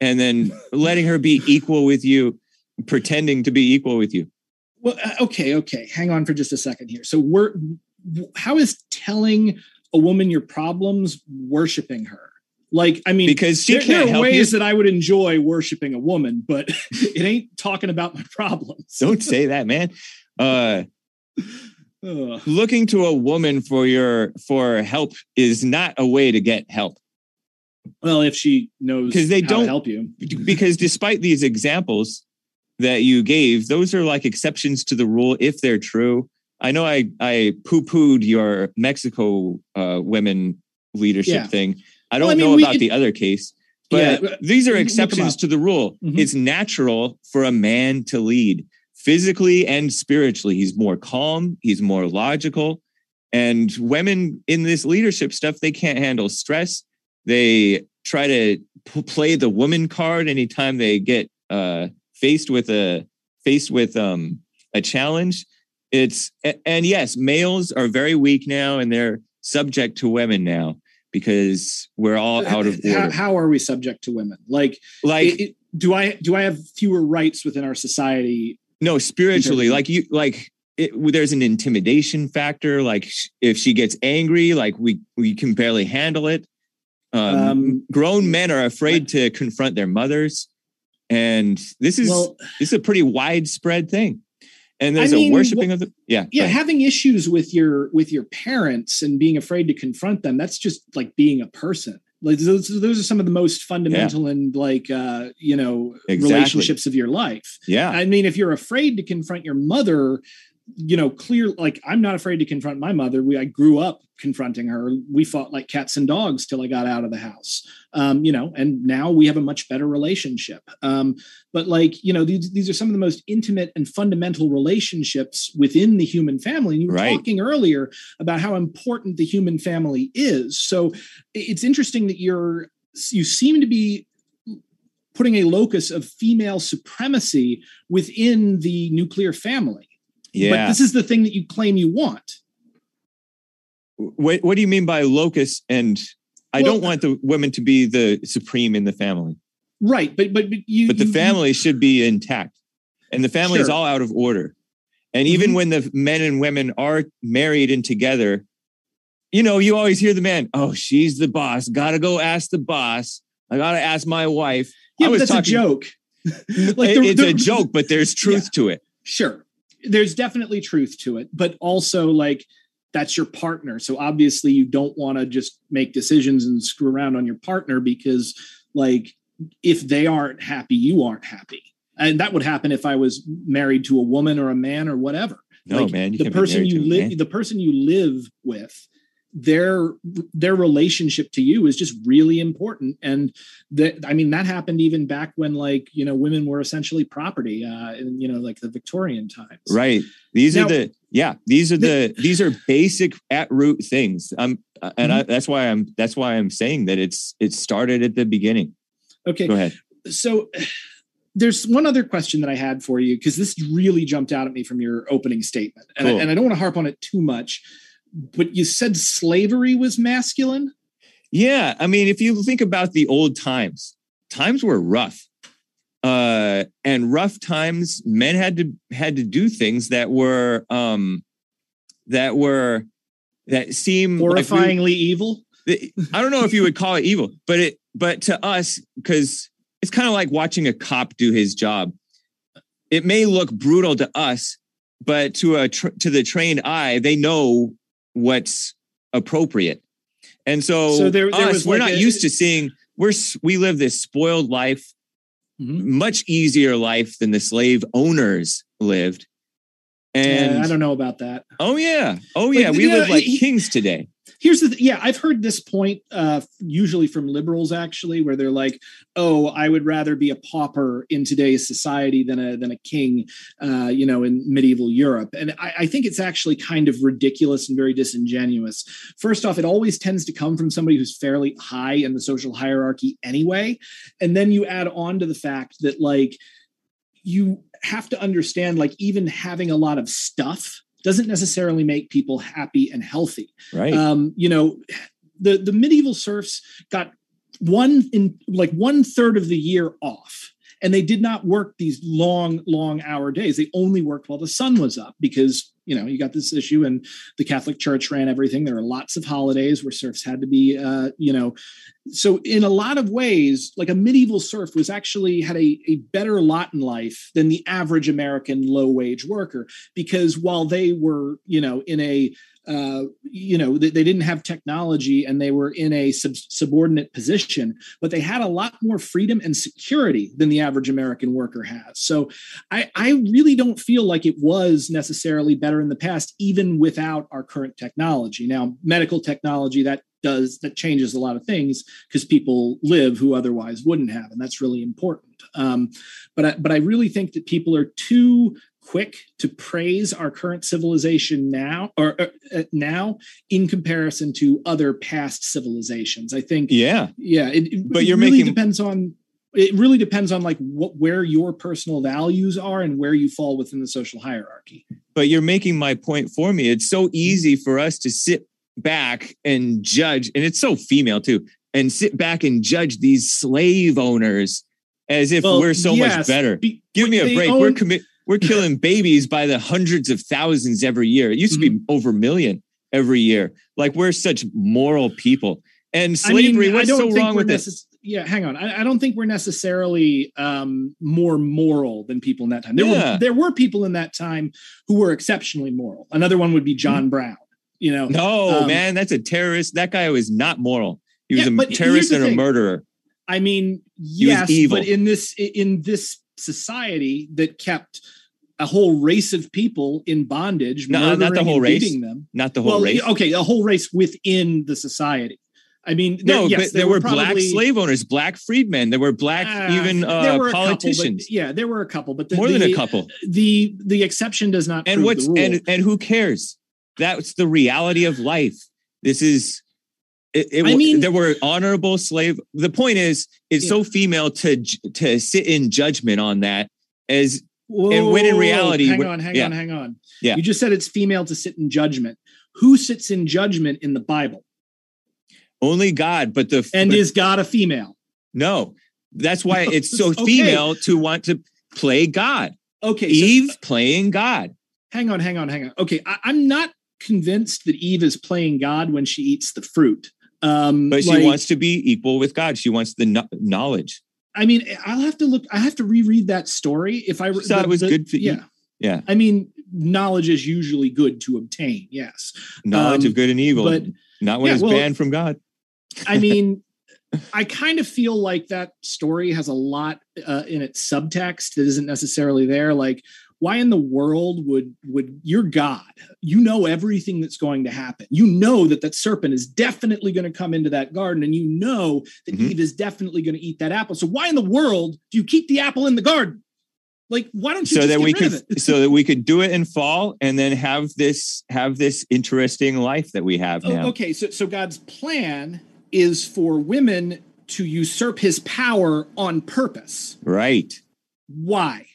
and then letting her be equal with you, pretending to be equal with you. Well, uh, okay, okay. Hang on for just a second here. So we're how is telling a woman your problems worshiping her? Like, I mean, Because she there, can't there are help ways you. that I would enjoy worshiping a woman, but it ain't talking about my problems. Don't say that, man. Uh looking to a woman for your for help is not a way to get help. Well, if she knows because they how don't- help you. because despite these examples that you gave, those are like exceptions to the rule if they're true. I know I I poo pooed your Mexico uh, women leadership Yeah. thing. I don't Well, I mean, know we- about it- the other case, but Yeah, these are exceptions to the rule. Mhm. It's natural for a man to lead physically and spiritually. He's more calm. He's more logical. And women in this leadership stuff, they can't handle stress. They try to p- play the woman card anytime they get uh, faced with a faced with um, a challenge. It's and yes, males are very weak now, and they're subject to women now because we're all out of how, order. how are we subject to women? Like, Like it- it- do I do I have fewer rights within our society? No, spiritually, like you, like it, there's an intimidation factor. Like if she gets angry, like we we can barely handle it. Um, Um, grown men are afraid to confront their mothers, and this is Well, this is a pretty widespread thing. And there's I mean, a worshiping of the yeah yeah, having issues with your with your parents and being afraid to confront them, that's just like being a person. Like those, those are some of the most fundamental and like uh, you know Exactly. relationships of your life. yeah I mean, if you're afraid to confront your mother, you know, clear like I'm not afraid to confront my mother. We I grew up confronting her. We fought like cats and dogs till I got out of the house. Um, you know, and now we have a much better relationship. Um, but like, you know, these these are some of the most intimate and fundamental relationships within the human family. And you were Right. talking earlier about how important the human family is. So it's interesting that you're you seem to be putting a locus of female supremacy within the nuclear family. But yeah. this is the thing that you claim you want. What what do you mean by locus? And I Well, don't want the women to be the supreme in the family. Right. But but, but you but the you- family should be intact and the family is all out of order and even Mhm. when the men and women are married and together you know you always hear the man oh she's the boss gotta go ask the boss i gotta ask my wife yeah, I but that's talking- a joke. It- the- it's the- a joke but there's truth to it Sure. There's definitely truth to it, but also like that's your partner. So obviously you don't want to just make decisions and screw around on your partner because like if they aren't happy, you aren't happy. And that would happen if I was married to a woman or a man or whatever. no Like, man you the person you live the person you live with their their relationship to you is just really important. And that i mean that happened even back when like you know women were essentially property uh in you know like the victorian times. Right. These Now- are the yeah these are the these are basic at root things. Um and Mm-hmm. I, that's why i'm that's why i'm saying that it's it started at the beginning. Okay. Go ahead. So there's one other question that I had for you because this really jumped out at me from your opening statement, and, Cool. I, and I don't want to harp on it too much. But you said slavery was masculine. Yeah, I mean, if you think about the old times, times were rough. Uh, and rough times, men had to had to do things that were um that were that seem like we- horrifyingly evil. I don't know if you would call it evil, but it but to us because it's kind of like watching a cop do his job. It may look brutal to us, but to a tr- to the trained eye, they know what's appropriate. And so, So there- there us, we're like not a- used to seeing. We're we live this spoiled life, Mhm. much easier life than the slave owners lived. And Yeah, I don't know about that. oh yeah, oh Like, yeah, we yeah, live like he- kings today. Here's the th- yeah, I've heard this point uh, usually from liberals actually, where they're like, "Oh, I would rather be a pauper in today's society than a than a king, uh, you know, in medieval Europe." And I, I think it's actually kind of ridiculous and very disingenuous. First off, it always tends to come from somebody who's fairly high in the social hierarchy anyway, and then you add on to the fact that like you have to understand like even having a lot of stuff doesn't necessarily make people happy and healthy Right. um, you know, the the medieval serfs got one in like one third of the year off, and they did not work these long, long hour days. They only worked while the sun was up because you know you got this issue, and the Catholic Church ran everything. There are lots of holidays where serfs had to be, uh, you know, so in a lot of ways, like a medieval serf was actually had a, a better lot in life than the average American low wage worker because while they were, you know, in a uh, you know, they, they didn't have technology and they were in a sub- subordinate position, but they had a lot more freedom and security than the average American worker has. So I, I really don't feel like it was necessarily better in the past, even without our current technology. Now, medical technology that does that changes a lot of things because people live who otherwise wouldn't have, and that's really important. Um, but I, but I really think that people are too quick to praise our current civilization now or uh, uh, now in comparison to other past civilizations i think yeah. yeah it, it But you're really making- depends on it really depends on like what where your personal values are and where you fall within the social hierarchy But you're making my point for me. It's so easy for us to sit back and judge, and it's so female too, and sit back and judge these slave owners as if Well, we're so yes, much better. be- Give me a break. we're own- commit. We're killing babies by the hundreds of thousands every year. It used to be Mm-hmm. over a million every year. Like we're such moral people. And I mean, slavery, what's so wrong with this? Yeah, hang on. I, I don't think we're necessarily um, more moral than people in that time. There Yeah. were there were people in that time who were exceptionally moral. Another one would be John Brown. You know, Mm-hmm. No, Um, man, that's a terrorist. That guy was not moral. He was Yeah, a terrorist and a thing. murderer. I mean, yes, evil. but in this in this society that kept a whole race of people in bondage, No, not the murdering whole and race. beating them. Not the whole well, race. okay, a whole race within the society. I mean, there- No, yes, but there, were black probably- slave owners, black freedmen. There were black Ah, even there uh, were a couple, but- politicians. yeah, there were a couple, but the, More than a couple. The the exception does not. And prove what's the rule. and and who cares? That's the reality of life. This is. It, it, I mean- there were honorable slave. The point is, it's Yeah. so female to to sit in judgment on that as Whoa, and when in reality, hang on, hang yeah. on, hang on. Yeah. you just said it's female to sit in judgment. Who sits in judgment in the Bible? only God. But the And but is God a female? no, that's why it's so Okay. female to want to play God. Okay, so- Eve playing God. hang on, hang on, hang on. Okay, I, I'm not convinced that Eve is playing God when she eats the fruit. Um, But she like, wants to be equal with God. She wants the kno- knowledge. I mean, I'll have to look. I have to reread that story if I You thought it was good for you? Yeah, Yeah. I mean, knowledge is usually good to obtain. Yes, Knowledge Um, of good and evil. but not when yeah, it's well- banned from God. I mean, I kind of feel like that story has a lot uh, in its subtext that isn't necessarily there. Like, why in the world would would you're God? You know everything that's going to happen. You know that that serpent is definitely going to come into that garden, and you know that Mhm. Eve is definitely going to eat that apple. So why in the world do you keep the apple in the garden? Like, why don't you so just that we could so that we could do it in fall and then have this have this interesting life that we have Oh, now. okay, so so God's plan is for women to usurp His power on purpose. Right. Why?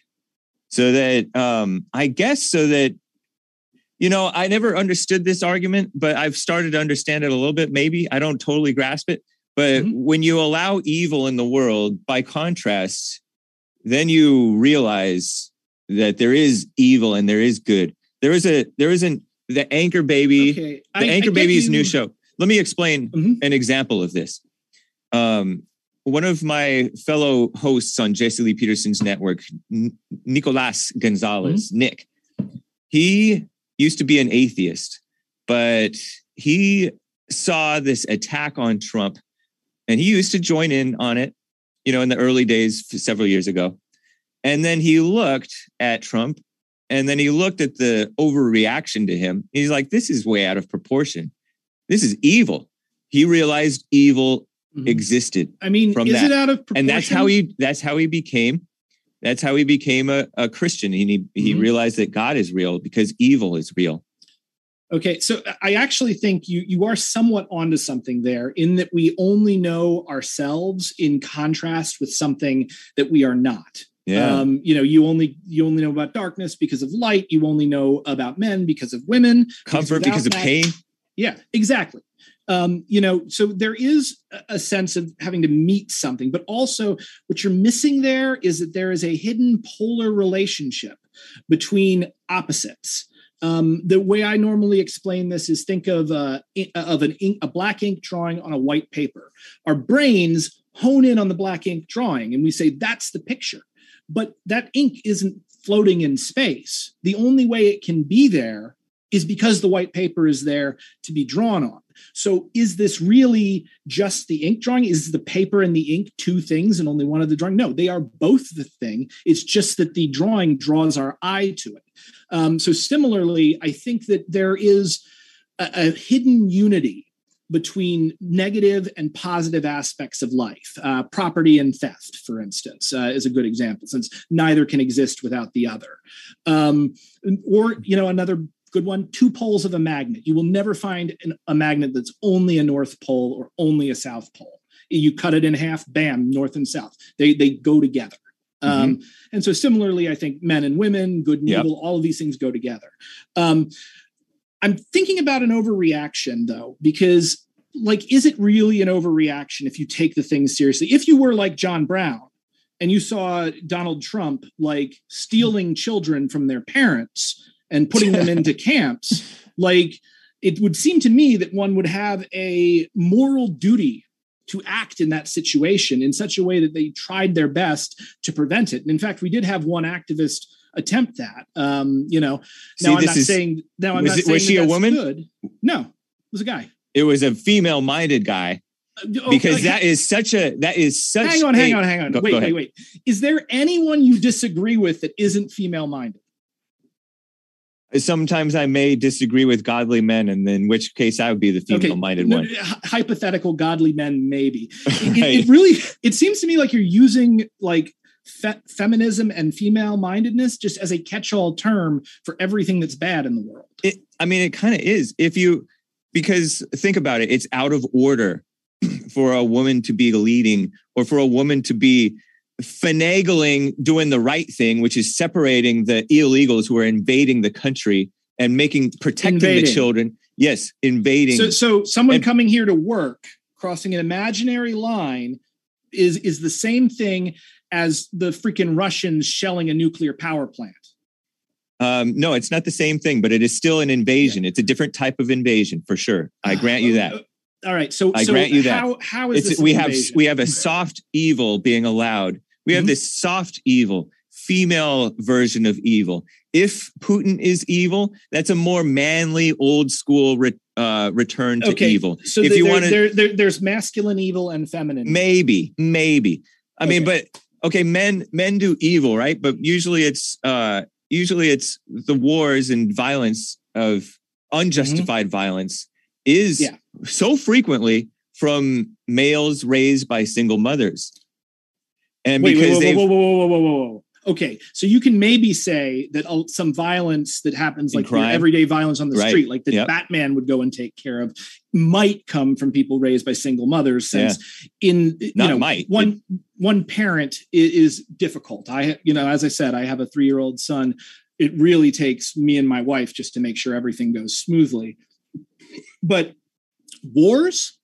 So that um I guess so that you know, I never understood this argument, but I've started to understand it a little bit maybe. I don't totally grasp it, but Mhm. when you allow evil in the world by contrast, then you realize that there is evil and there is good. There is a there isn't the anchor baby Okay, the Anchor get Baby's you- new show. let me explain Mhm. an example of this. Um, one of my fellow hosts on Jesse Lee Peterson's network, N- Nicolas Gonzalez, mm-hmm. Nick, he used to be an atheist, but he saw this attack on Trump and he used to join in on it, you know, in the early days several years ago. And then he looked at Trump and then he looked at the overreaction to him. He's like, this is way out of proportion. This is evil. He realized evil Mhm. existed. I mean, from is that. it out of proportion? And that's how he that's how he became that's how he became a, a Christian. He he Mhm. realized that God is real because evil is real. Okay, so I actually think you you are somewhat onto something there in that we only know ourselves in contrast with something that we are not. Yeah. Um, you know, you only you only know about darkness because of light. You only know about men because of women. Comfort without because of that- pain. Yeah, exactly. Um, you know, so there is a- sense of having to meet something, but also what you're missing there is that there is a hidden polar relationship between opposites. Um, the way I normally explain this is think of uh, of an ink, a black ink drawing on a white paper. Our brains hone in on the black ink drawing, and we say that's the picture. But that ink isn't floating in space. The only way it can be there is because the white paper is there to be drawn on. So is this really just the ink drawing? Is the paper and the ink two things and only one of the drawing? No, they are both the thing. It's just that the drawing draws our eye to it. Um, so similarly, I think that there is a, a hidden unity between negative and positive aspects of life. Uh, property and theft, for instance, uh, is a good example, since neither can exist without the other. Um, or, you know, another good one two poles of a magnet. You will never find an, a magnet that's only a north pole or only a south pole. You cut it in half, bam, north and south. They they go together. Um, and so similarly, I think men and women, good and Yep. evil, all of these things go together. Um, I'm thinking about an overreaction though, because like, is it really an overreaction if you take the thing seriously? If you were like John Brown and you saw Donald Trump like stealing children from their parents and putting them into camps, like it would seem to me that one would have a moral duty to act in that situation in such a way that they tried their best to prevent it. And in fact, we did have one activist attempt that. Um, you know, See, now I'm not is- saying now I'm was not it- saying was she that a woman? Good. No, it was a guy. It was a female minded guy Uh, because okay, that is such a that is such hang on, a- hang on, hang on. Go- wait, go wait, wait. Is there anyone you disagree with that isn't female minded? Sometimes I may disagree with godly men, and in which case I would be the female minded no, one. hypothetical godly men, maybe. It, it- it really, it seems to me like you're using like fe- feminism and female mindedness just as a catch-all term for everything that's bad in the world. It, I mean, it kind of is. If you, because think about it, it's out of order for a woman to be leading or for a woman to be finagling doing the right thing, which is separating the illegals who are invading the country and making protecting the children. Yes, invading. So, so someone And- coming here to work, crossing an imaginary line, is is the same thing as the freaking Russians shelling a nuclear power plant. um, no, it's not the same thing, but it is still an invasion. It's a different type of invasion for sure. I grant you that. Uh, All right. So, I so grant you that. How, how is It's this? we an have we have a soft evil being allowed. We have Mhm. this soft evil, female version of evil. If Putin is evil, that's a more manly, old school re- uh, return to okay. evil. So if there, you want to, there, there, there's masculine evil and feminine. maybe, maybe. I mean, but okay, men men do evil, right? But usually it's uh, usually it's the wars and violence of unjustified violence is Mm-hmm. Yeah. so frequently from males raised by single mothers. And wait, because wait, they've whoa, whoa, whoa, whoa, whoa, whoa, whoa. Okay, so you can maybe say that some violence that happens, like crime. everyday violence on the Right. street, like that Yep. Batman would go and take care of, might come from people raised by single mothers. Since in you know might. one one parent is, is difficult. I you know as I said, I have a three year old son. It really takes me and my wife just to make sure everything goes smoothly. But wars,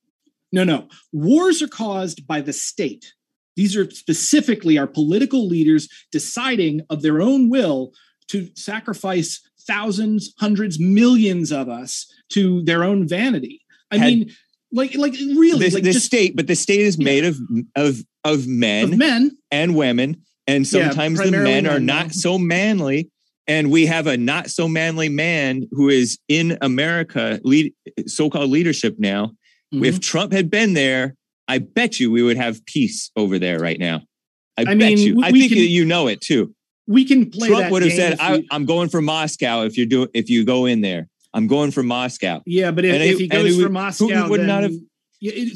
no, no, wars are caused by the state. These are specifically our political leaders deciding of their own will to sacrifice thousands, hundreds, millions of us to their own vanity. I had- mean, like, like really, this, like this just state, but the state is Yeah. made of of of men of men. and women, and Yeah, sometimes the men are men, not so manly. And we have a not so manly man who is in America, lead so-called leadership now. Mhm. If Trump had been there, I bet you we would have peace over there right now. I, I bet mean, you. I think can- you know it too. we can play Trump would have said, I, "I'm going for Moscow." If you do, if you go in there, I'm going for Moscow. Yeah, but if, if he goes for would- Moscow, Putin would then, not have-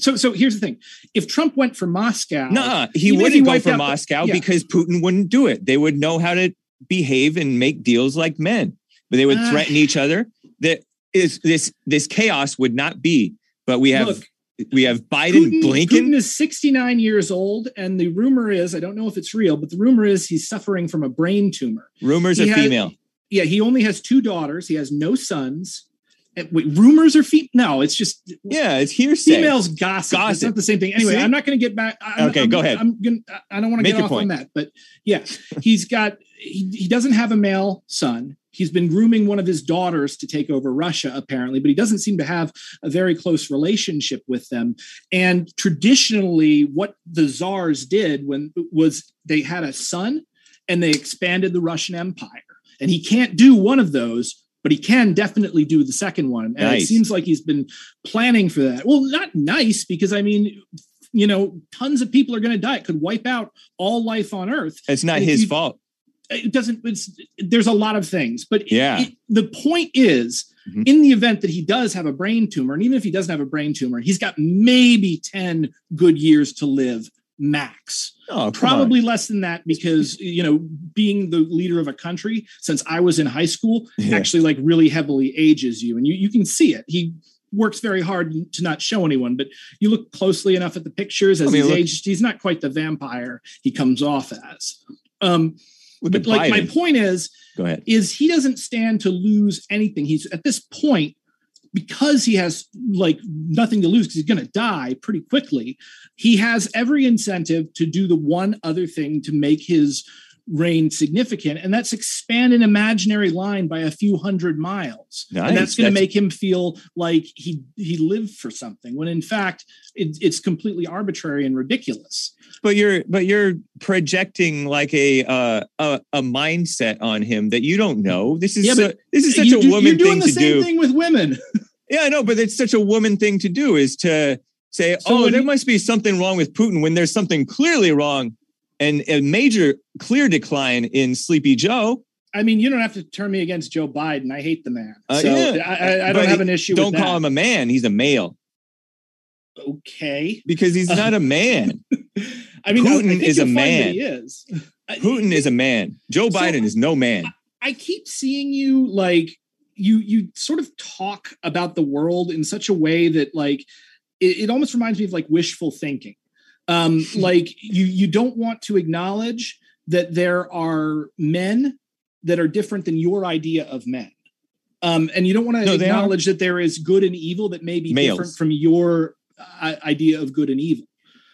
so so here's the thing: if Trump went for Moscow, Nah, he wouldn't go for out Moscow yeah. because Putin wouldn't do it. They would know how to behave and make deals like men, but they would Ah. threaten each other. That is this this chaos would not be. But we have Look, we have Biden Putin, blinking. Putin is 69 years old, and the rumor is I don't know if it's real, but the rumor is he's suffering from a brain tumor. Rumors he are had- female. Yeah, he only has two daughters. He has no sons. Wait, rumors are fe- no, it's just Yeah, it's hearsay. females gossip. It's Gossip. not the same thing. Anyway, See? I'm not going to get back. I'm, Okay, I'm- go ahead. I'm going. to I don't want to get off on point. that, but yeah, he's got. He, he doesn't have a male son. He's been grooming one of his daughters to take over Russia, apparently, but he doesn't seem to have a very close relationship with them. And traditionally, what the czars did when was they had a son and they expanded the Russian Empire. And he can't do one of those, but he can definitely do the second one. And it seems like he's been planning for that. Well, not nice because I mean, you know, tons of people are going to die. It could wipe out all life on Earth. It's not his you- fault. It doesn't. It's there's a lot of things, but Yeah. it- the point is, Mhm. in the event that he does have a brain tumor, and even if he doesn't have a brain tumor, he's got maybe ten good years to live max Oh, come on. probably less than that because you know being the leader of a country since i was in high school Yeah. actually like really heavily ages you and you, you can see it he works very hard to not show anyone but you look closely enough at the pictures as I mean, he's look- aged he's not quite the vampire he comes off as um but at like my point is Go ahead. is he doesn't stand to lose anything. He's at this point because he has like nothing to lose because he's going to die pretty quickly. He has every incentive to do the one other thing to make his reign significant, and that's expand an imaginary line by a few hundred miles. Nice. And that's going to make him feel like he he lived for something. When in fact, it, it's completely arbitrary and ridiculous. but you're but you're projecting like a uh, a a mindset on him that you don't know. This is Yeah, so- this is such a do- woman you're doing thing the to same do. thing with women. Yeah, I know, but it's such a woman thing to do is to say, So "Oh, there you- must be something wrong with Putin," when there's something clearly wrong, and a major clear decline in Sleepy Joe. I mean, you don't have to turn me against Joe Biden. I hate the man. Uh, so yeah. I, I, I don't have an issue Don't call that. him a man; he's a male okay. because he's not a man. I mean, I- I Putin is a you'll find that man. He is. Putin is a man. Joe So- Biden is no man. I keep seeing you like you you sort of talk about the world in such a way that like it, it almost reminds me of like wishful thinking. Um, like you you don't want to acknowledge that there are men that are different than your idea of men. Um, and you don't want to No, acknowledge that there is good and evil that may be Males. different from your uh, idea of good and evil.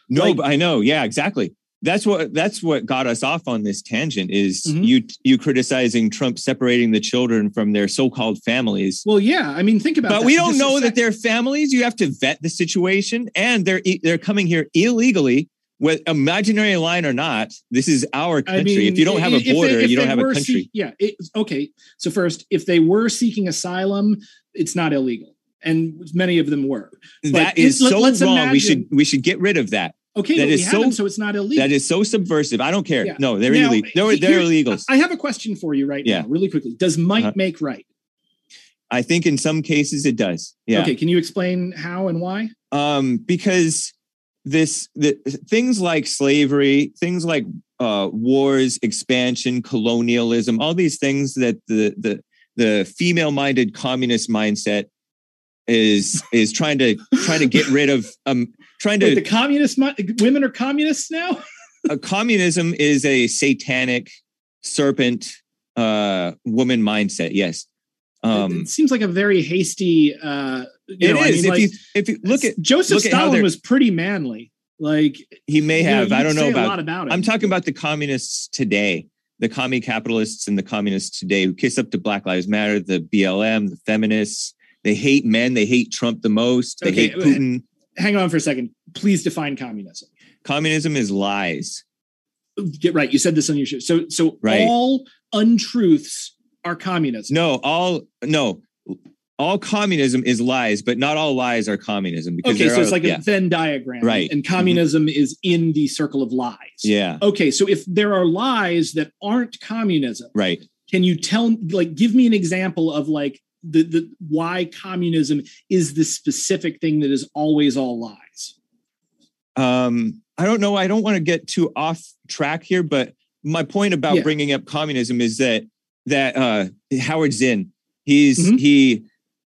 No, Like- but I know. Yeah, exactly. That's what that's what got us off on this tangent is Mhm. you you criticizing Trump separating the children from their so-called families. Well, yeah, I mean, think about But that we don't just know that they're families. You have to vet the situation, and they're they're coming here illegally, with imaginary line or not. This is our country. if you don't have a they- border, if you don't have a country. seek- yeah. It, okay. So first, if they were seeking asylum, it's not illegal, and many of them were. that But is so let's wrong. we should we should get rid of that. Okay, That but we so- haven't, so it's not illegal. That is so subversive. I don't care. Yeah. No, they're Now, illegal. They're, he- they're illegals. I have a question for you right Yeah. now, really quickly. Does might Uh-huh. make right? I think in some cases it does. Yeah. Okay, can you explain how and why? um, because this the things like slavery, things like uh, wars, expansion, colonialism, all these things that the the the female-minded communist mindset is is trying to trying to get rid of um trying Wait, to the communist women are communists now. uh, communism is a satanic serpent uh woman mindset yes it, um it seems like a very hasty. uh you it know, I mean, if like, you if you look at Joseph look Stalin they're- was pretty manly. Like he may you know, have i don't know about about it. I'm talking about the communists today, the commie capitalists and the communists today who kiss up to Black Lives Matter, the BLM, the feminists, They hate men. They hate Trump the most. They Okay, hate Putin. Hang on for a second. Please define communism. Communism is lies. Get right. You said this on your show. So so Right. all untruths are communism. No, all no, all communism is lies, but not all lies are communism. Because Okay, so it's are- like yeah, a Venn diagram. Right. And communism is in the circle of lies. yeah, Okay, so if there are lies that aren't communism, right. can you tell like give me an example of like the the why communism is the specific thing that is always all lies? um i don't know i don't want to get too off track here but my point about Yeah. bringing up communism is that that uh howard zinn he's Mhm. he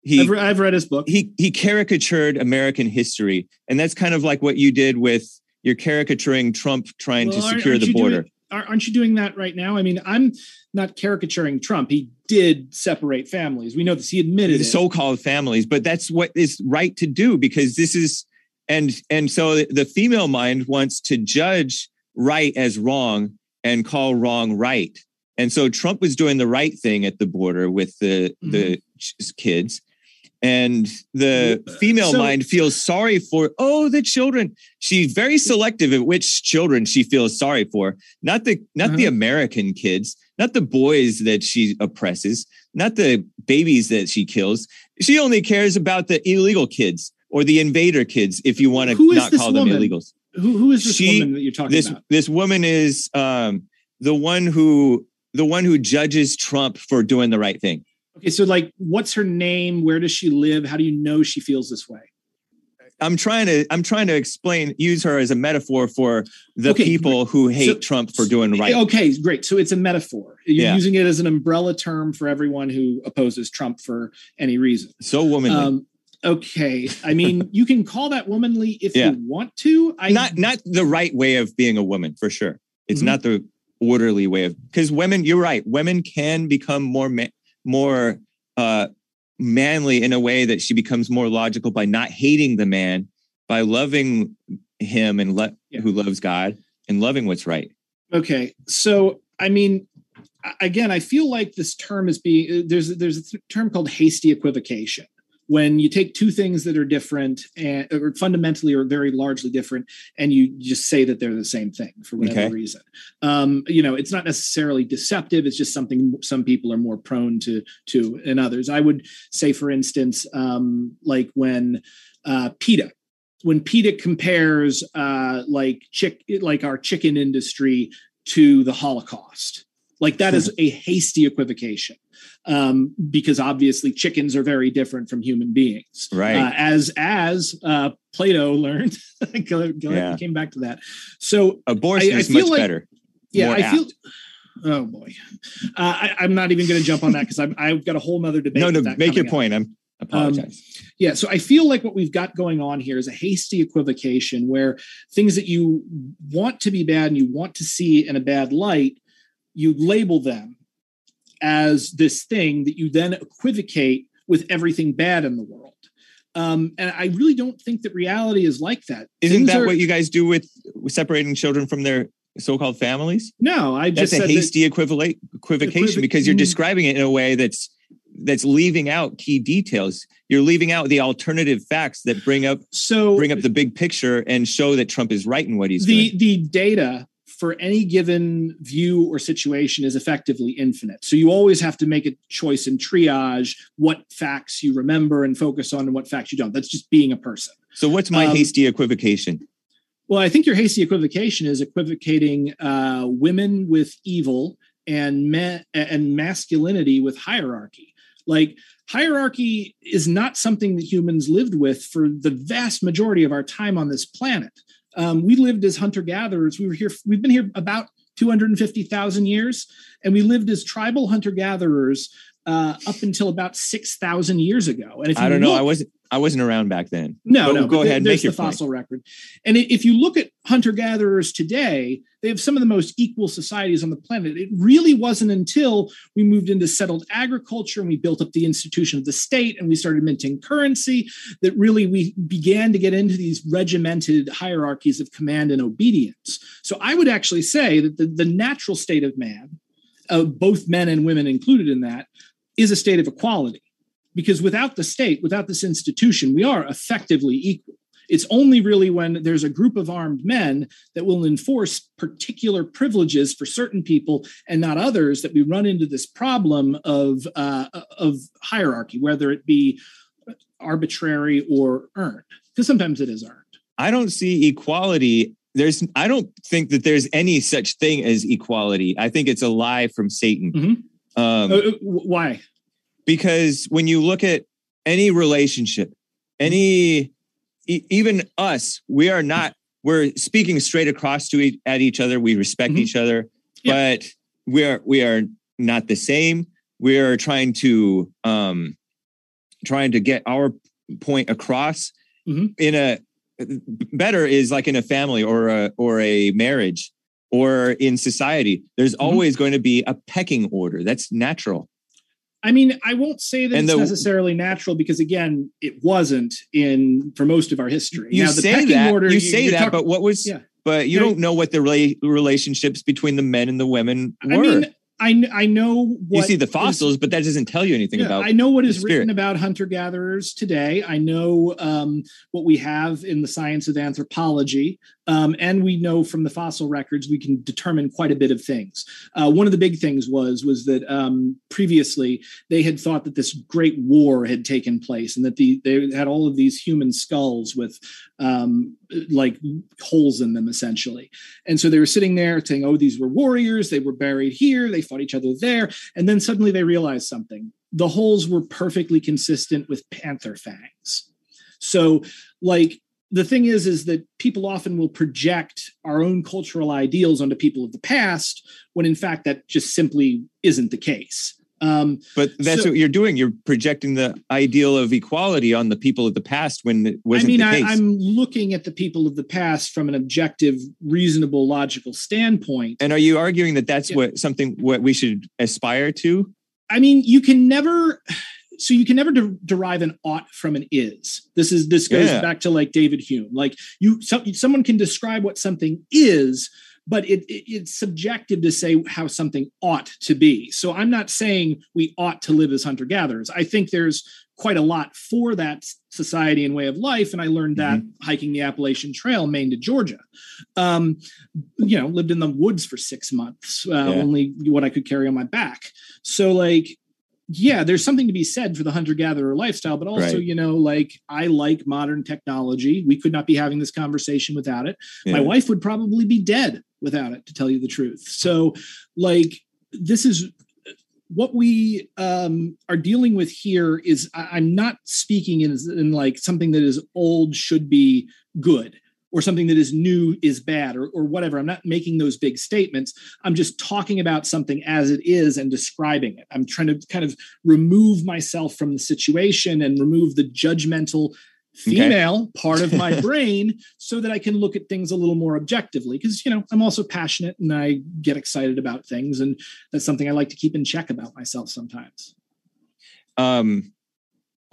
he I've, re- I've read his book. he he caricatured american history and that's kind of like what you did with you're caricaturing trump trying Well, to secure the doing- border Ar- Aren't you doing that right now? I mean, I'm not caricaturing Trump. He did separate families. We know this. He admitted the so-called families but that's what is right to do because this is and and so the female mind wants to judge right as wrong and call wrong right and so trump was doing the right thing at the border with the the mm-hmm. kids and the female so- mind feels sorry for oh the children. She's very selective at which children she feels sorry for. Not the not the Uh-huh. american kids not the boys that she oppresses not the babies that she kills. She only cares about the illegal kids or the invader kids if you want to not call them illegals. Who, who is this She- woman that you're talking this about? this woman is um the one who the one who judges trump for doing the right thing Okay, so like, what's her name? Where does she live? How do you know she feels this way? i'm trying to i'm trying to explain use her as a metaphor for the Okay, people who hate So- trump for doing right Okay, great. So it's a metaphor. You're Yeah. using it as an umbrella term for everyone who opposes Trump for any reason. so womanly Um, okay, I mean, you can call that womanly if Yeah. you want to. I not not the right way of being a woman for sure. It's Mhm. not the orderly way of because women. You're right. Women can become more ma- more uh, manly in a way that she becomes more logical by not hating the man, by loving him and let Yeah. who loves God and loving what's right. Okay, so I mean, again, I feel like this term is being there's there's a term called hasty equivocation when you take two things that are different and or fundamentally or very largely different, and you just say that they're the same thing for whatever Okay. reason. Um, you know, it's not necessarily deceptive; it's just something some people are more prone to to than others. I would say, for instance, um, like when uh, PETA when PETA compares uh, like chick like our chicken industry to the Holocaust. Like that is a hasty equivocation um, because obviously chickens are very different from human beings. Right. Uh, as as uh, Plato learned, Yeah. came back to that. So Abortion I- I is feel much like- better. yeah, More I feel. Oh boy, uh, I, I'm not even going to jump on that because I've got a whole nother debate. No, no. Make your up. point. I'm apologize. Yeah, so I feel like what we've got going on here is a hasty equivocation where things that you want to be bad and you want to see in a bad light, you label them as this thing that you then equivocate with everything bad in the world. Um, and I really don't think that reality is like that. Isn't Things that are- what you guys do with separating children from their so-called families? No, I That's just a said that- hasty equivalent equivocation Equivoc- because you're mm. describing it in a way that's that's leaving out key details. You're leaving out the alternative facts that bring up so bring up the big picture and show that Trump is right in what he's the doing. the data for any given view or situation is effectively infinite. So you always have to make a choice and triage what facts you remember and focus on and what facts you don't. That's just being a person. So what's my um, hasty equivocation? Well, I think your hasty equivocation is equivocating uh, women with evil and ma- and masculinity with hierarchy. Like hierarchy is not something that humans lived with for the vast majority of our time on this planet. Um, we lived as hunter gatherers. We were here. We've been here about two hundred and fifty thousand years, and we lived as tribal hunter gatherers uh, up until about six thousand years ago. And if you I don't know. I wasn't I wasn't around back then. no, But no. go ahead, There's make your the point. fossil record, and if you look at hunter gatherers today, they have some of the most equal societies on the planet. It really wasn't until we moved into settled agriculture and we built up the institution of the state and we started minting currency that really we began to get into these regimented hierarchies of command and obedience. So I would actually say that the, the natural state of man, uh, both men and women included in that, is a state of equality because without the state, without this institution, we are effectively equal. It's only really when there's a group of armed men that will enforce particular privileges for certain people and not others that we run into this problem of uh, of hierarchy, whether it be arbitrary or earned, because sometimes it is earned. I don't see equality. There's I don't think that there's any such thing as equality. I think it's a lie from Satan. Mm-hmm. Um, uh, why? Because when you look at any relationship, any e- even us, we are not. We're speaking straight across to at each other. We respect mm-hmm. each other, yeah. but we are we are not the same. We are trying to um, trying to get our point across mm-hmm. in a better is like in a family or a or a marriage or in society. There's mm-hmm. always going to be a pecking order. That's natural. I mean, I won't say that it's necessarily natural because again, it wasn't in for most of our history. You now, say that. Order, you, you say that, talk, but what was? Yeah. But you don't know what the rela- relationships between the men and the women were. I mean, I, I know you see the fossils, is, but that doesn't tell you anything yeah, about. I know what is written about hunter gatherers today. I know um, what we have in the science of anthropology, um, and we know from the fossil records we can determine quite a bit of things. Uh, one of the big things was was that um, previously they had thought that this great war had taken place, and that the they had all of these human skulls with um, like holes in them essentially. And so they were sitting there saying, oh, these were warriors. They were buried here. They fought each other there. And then suddenly they realized something. The holes were perfectly consistent with panther fangs. So, like, the thing is, is that people often will project our own cultural ideals onto people of the past when in fact that just simply isn't the case. Um, but that's so, what you're doing. You're projecting the ideal of equality on the people of the past when it wasn't I mean, the case. I, I'm looking at the people of the past from an objective, reasonable, logical standpoint. And are you arguing that that's yeah. what something what we should aspire to? I mean, you can never. So you can never de- derive an ought from an is. This is this goes yeah. back to like David Hume. Like you, so, someone can describe what something is, but it, it, it's subjective to say how something ought to be. So I'm not saying we ought to live as hunter gatherers. I think there's quite a lot for that society and way of life. And I learned that mm-hmm. hiking the Appalachian Trail, Maine to Georgia. Um, you know, lived in the woods for six months, uh, yeah. only what I could carry on my back. So, like, yeah, there's something to be said for the hunter gatherer lifestyle, but also, right. you know, like I like modern technology. We could not be having this conversation without it. Yeah. My wife would probably be dead without it, to tell you the truth. So, like, this is what we um, are dealing with here is I, am not speaking in, in like something that is old should be good or something that is new is bad or, or whatever. I'm not making those big statements. I'm just talking about something as it is and describing it. I'm trying to kind of remove myself from the situation and remove the judgmental female okay. part of my brain so that I can look at things a little more objectively. Because, you know, I'm also passionate and I get excited about things. And that's something I like to keep in check about myself sometimes. Um,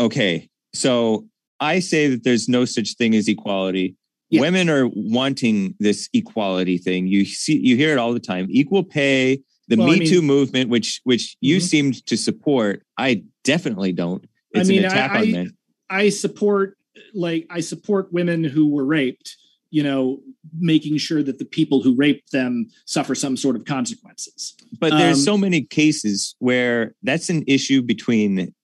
okay. So I say that there's no such thing as equality. Yeah. Women are wanting this equality thing. You see, you hear it all the time. Equal pay, the well, Me I mean, Too movement, which which you mm-hmm. seemed to support. I definitely don't. It's I mean, an attack I, on men. I support like I support women who were raped. You know, making sure that the people who raped them suffer some sort of consequences. But there's um, so many cases where that's an issue between.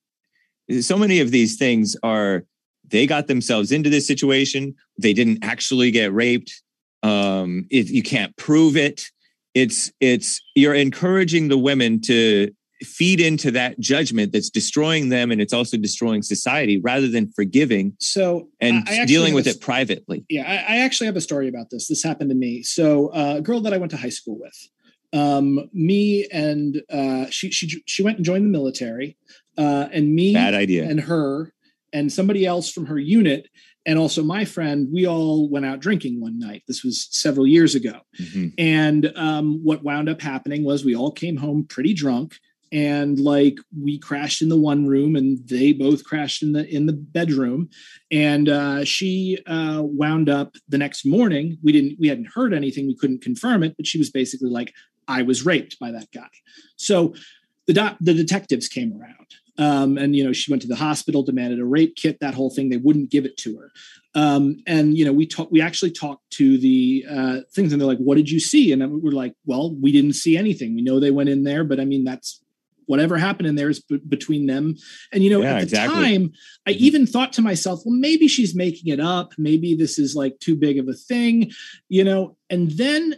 So many of these things are they got themselves into this situation. They didn't actually get raped. Um, it, you can't prove it. It's it's you're encouraging the women to feed into that judgment that's destroying them and it's also destroying society rather than forgiving so and dealing with a, it privately yeah I, I, actually have a story about this this happened to me so uh, a girl that i went to high school with um, me and uh, she she she went and joined the military uh, and me bad idea and her and somebody else from her unit and also my friend we all went out drinking one night. This was several years ago. Mm-hmm. and um, what wound up happening was we all came home pretty drunk and like we crashed in the one room and they both crashed in the in the bedroom. And uh, she uh, wound up the next morning we didn't we hadn't heard anything we couldn't confirm it but she was basically like i was raped by that guy. So the doc, the detectives came around Um, and you know, she went to the hospital, demanded a rape kit, that whole thing. They wouldn't give it to her. Um, and you know, we talked. We actually talked to the uh, things, and they're like, "What did you see?" And we're like, "Well, we didn't see anything. We know they went in there, but I mean, that's whatever happened in there is b- between them." And you know, Yeah, at the exactly. time, I Mhm. even thought to myself, "Well, maybe she's making it up. Maybe this is like too big of a thing," you know. And then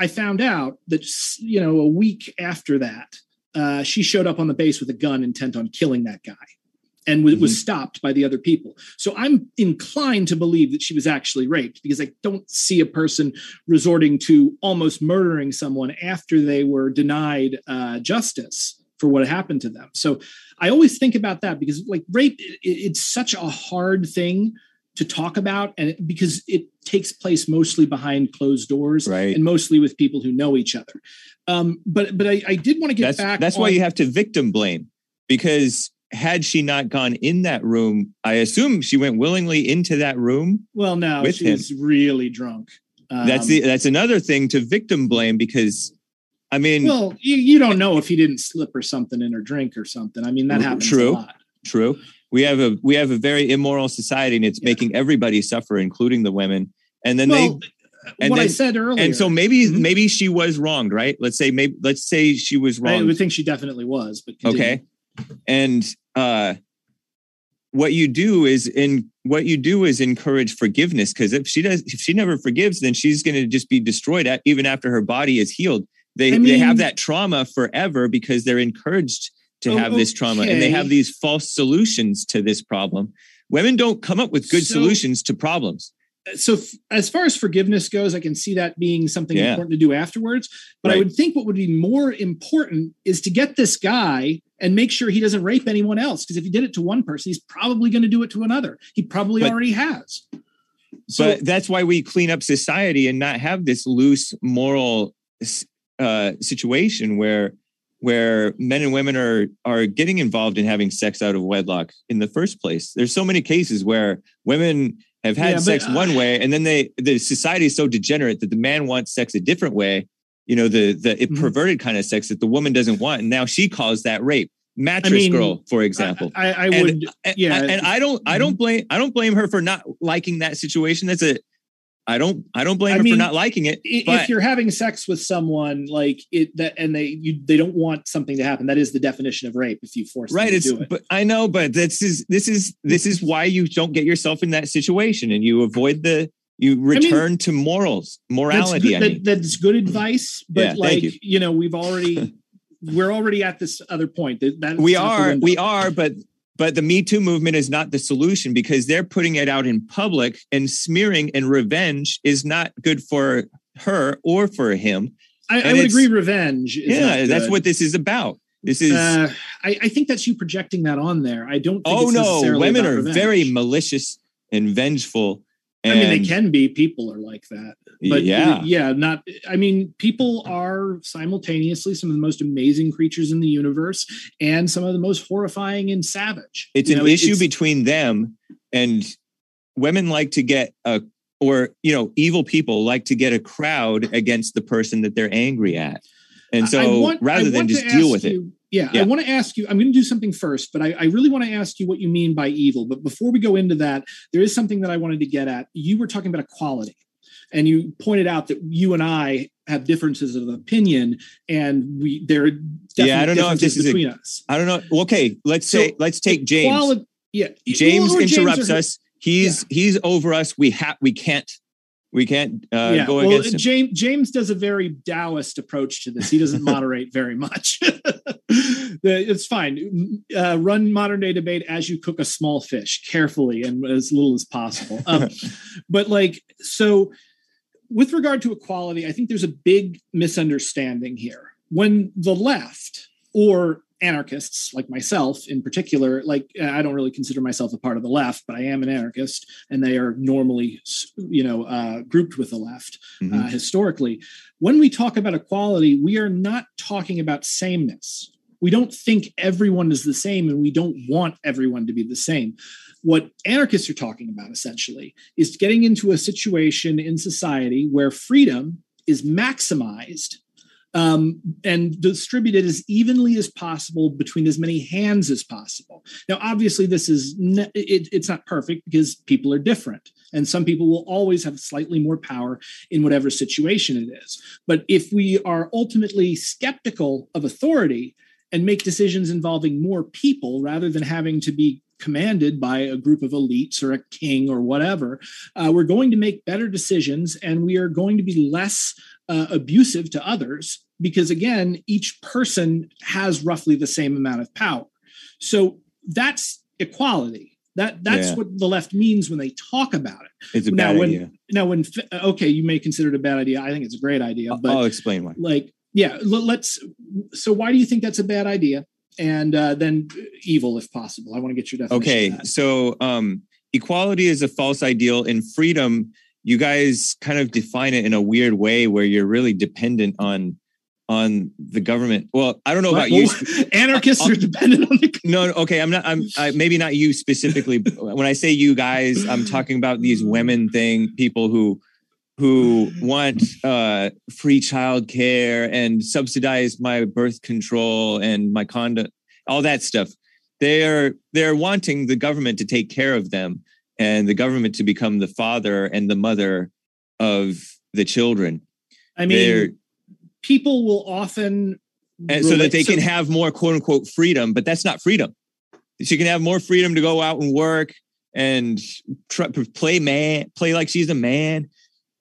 I found out that you know, a week after that, uh, she showed up on the base with a gun, intent on killing that guy and w- was stopped by the other people. So I'm inclined to believe that she was actually raped because I don't see a person resorting to almost murdering someone after they were denied uh, justice for what happened to them. So I always think about that because like rape, it, it's such a hard thing to talk about and it- because it takes place mostly behind closed doors Right. and mostly with people who know each other. Um, but but I, I did want to get that's back. that's why you have to victim blame because had she not gone in that room, I assume she went willingly into that room. Well, no, with she him. was really drunk. that's Um, the that's another thing to victim blame because I mean well. You, you don't know if he didn't slip or something in her drink or something. I mean, that happens true. a lot. true. We have a we have a very immoral society and it's Yeah. making everybody suffer, including the women. And then Well, and what I said they earlier, and so maybe Mhm. maybe she was wronged, right? Let's say maybe let's say she was I wrong. would think she definitely was. But continue. okay and uh what you do is in what you do is encourage forgiveness because if she does if she never forgives then she's going to just be destroyed at, even after her body is healed they I they have that trauma forever because they're encouraged to have this trauma and they have these false solutions to this problem women don't come up with good So- solutions to problems so f- as far as forgiveness goes, I can see that being something Yeah. important to do afterwards. But I would think what would be more important is to get this guy and make sure he doesn't rape anyone else. Because if he did it to one person, he's probably going to do it to another. He probably But- already has. So but that's why we clean up society and not have this loose moral uh, situation where where men and women are are getting involved in having sex out of wedlock in the first place. There's so many cases where women have had Yeah, but, sex uh, one way and then they the society is so degenerate that the man wants sex a different way. You know the the Mhm. perverted kind of sex that the woman doesn't want, and now she calls that rape. Mattress mean, girl, for example. I, I, I And- would. And- Yeah. and I don't I don't blame I don't blame her for not liking that situation. That's a I don't I don't blame I her mean, for not liking it. i- if you're having sex with someone like it that and they you they don't want something to happen that is the definition of rape if you force right them to it's do it but i know but this is this is this is why you don't get yourself in that situation and you avoid the you return to morals morality that's i good, mean that, that's good advice but Yeah, like you. you. know we've already we're already at this other point that, we are we are but but the me too movement is not the solution because they're putting it out in public and smearing and revenge is not good for her or for him. I, I would agree revenge is yeah that's what this is about. This is uh, I, I think that's you projecting that on there. I don't think oh no women are revenge. very malicious and vengeful i mean they can be. People are like that. But yeah. yeah not i mean people are simultaneously some of the most amazing creatures in the universe and some of the most horrifying and savage. It's You an know, issue it's- between them and women like to get a or you know evil people like to get a crowd against the person that they're angry at. And so want- rather than just deal with it. you- yeah, Yeah. I want to ask you. I'm going to do something first, but I, I really want to ask you what you mean by evil. But before we go into that, there is something that I wanted to get at. You were talking about equality, and you pointed out that you and I have differences of opinion, and we there are definitely Yeah, I don't know if this is a- between us. i don't know okay let's So, say let's take james Equality- yeah, james interrupts or- us he's he's over us we have we can't we can't uh, yeah, go well, against him James James does a very Taoist approach to this. He doesn't moderate very much. It's fine. Uh, run modern day debate as you cook a small fish carefully and as little as possible. Um, but like, so with regard to equality, I think there's a big misunderstanding here. When the left or anarchists like myself in particular like i don't really consider myself a part of the left but i am an anarchist and they are normally you know uh, grouped with the left Mhm. uh, historically. When we talk about equality we are not talking about sameness. We don't think everyone is the same and we don't want everyone to be the same. What anarchists are talking about essentially is getting into a situation in society where freedom is maximized um, and distribute it as evenly as possible between as many hands as possible. Now, obviously, this is ne- it, it's not perfect because people are different. And some people will always have slightly more power in whatever situation it is. But if we are ultimately skeptical of authority and make decisions involving more people rather than having to be commanded by a group of elites or a king or whatever, uh, we're going to make better decisions and we are going to be less uh, abusive to others because, again, each person has roughly the same amount of power. So that's equality. That that's Yeah. what the left means when they talk about it. It's a now, bad when idea. now when okay, you may consider it a bad idea. I think it's a great idea, but I'll explain why. like yeah let's so why do you think that's a bad idea and uh, then evil if possible i want to get your definition Okay, so um, equality is a false ideal, and freedom. You guys kind of define it in a weird way where you're really dependent on on the government. Well, I don't know about you. Anarchists I'll- are dependent on the No, no, okay. I'm not. I'm I, maybe not you specifically. when I say you guys, I'm talking about these women thing people who who want uh, free child care and subsidize my birth control and my conduct, all that stuff. They're they're wanting the government to take care of them and the government to become the father and the mother of the children. i They're- mean people will often and so that they can have more quote unquote freedom, but that's not freedom. She can have more freedom to go out and work and try, play man, play like she's a man,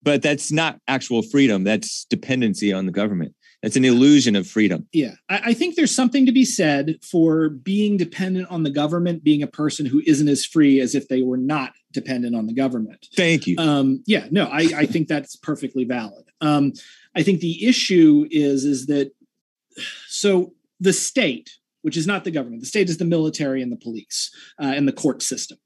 but that's not actual freedom. That's dependency on the government. That's an illusion of freedom. yeah I, I think there's something to be said for being dependent on the government being a person who isn't as free as if they were not dependent on the government Thank you. um yeah no i i think that's perfectly valid um i think the issue is is that so the state which is not the government the state is the military and the police uh, and the court system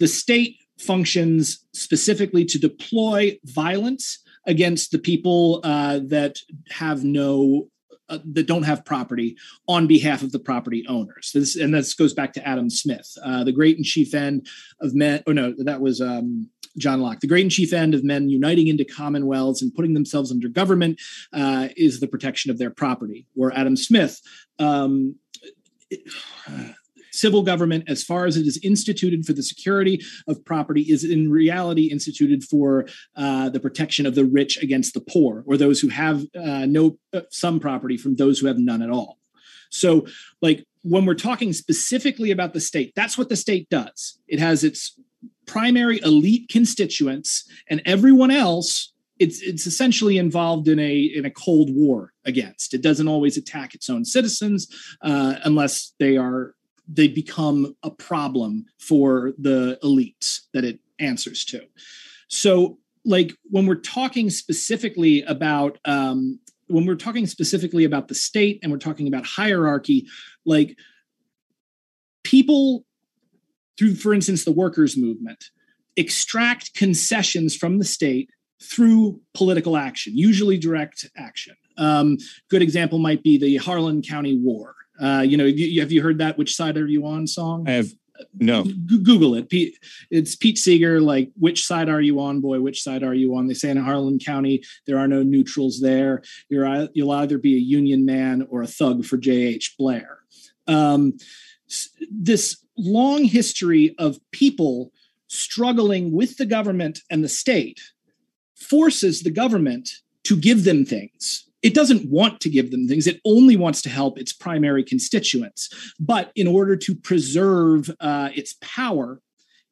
the state functions specifically to deploy violence against the people uh, that have no uh, that don't have property on behalf of the property owners. This, and this goes back to Adam Smith, uh, the great and chief end of men. Oh no, that was um, John Locke. The great and chief end of men uniting into commonwealths and putting themselves under government uh, is the protection of their property. Where Adam Smith. Um, Civil government, as far as it is instituted for the security of property, is in reality instituted for uh, the protection of the rich against the poor, or those who have uh, no uh, some property from those who have none at all. So, like when we're talking specifically about the state, that's what the state does. It has its primary elite constituents, and everyone else. It's it's essentially involved in a in a cold war against. It doesn't always attack its own citizens uh, unless they are they become a problem for the elites that it answers to. So, like when we're talking specifically about um, when we're talking specifically about the state and we're talking about hierarchy, like people through, for instance, the workers' movement, extract concessions from the state through political action, usually direct action. Um, good example might be the Harlan County War. Uh, you know, you, have you heard that "Which Side Are You On" song? I have no. Google it. Pete, it's Pete Seeger. Like, which side are you on, boy? Which side are you on? They say in Harlan County there are no neutrals there. You're you'll either be a Union man or a thug for J.H. Blair. Um, this long history of people struggling with the government and the state forces the government to give them things. It doesn't want to give them things. It only wants to help its primary constituents. But in order to preserve uh, its power,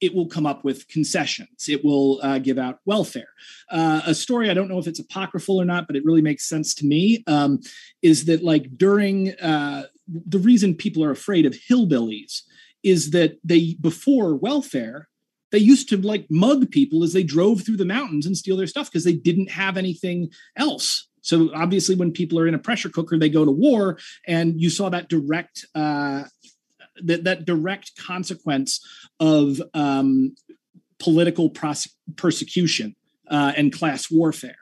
it will come up with concessions. It will uh, give out welfare. Uh, a story, I don't know if it's apocryphal or not, but it really makes sense to me, um, is that like during uh, the reason people are afraid of hillbillies is that they, before welfare, they used to like mug people as they drove through the mountains and steal their stuff because they didn't have anything else. So obviously, when people are in a pressure cooker, they go to war, and you saw that direct uh, that that direct consequence of um, political prose- persecution uh, and class warfare.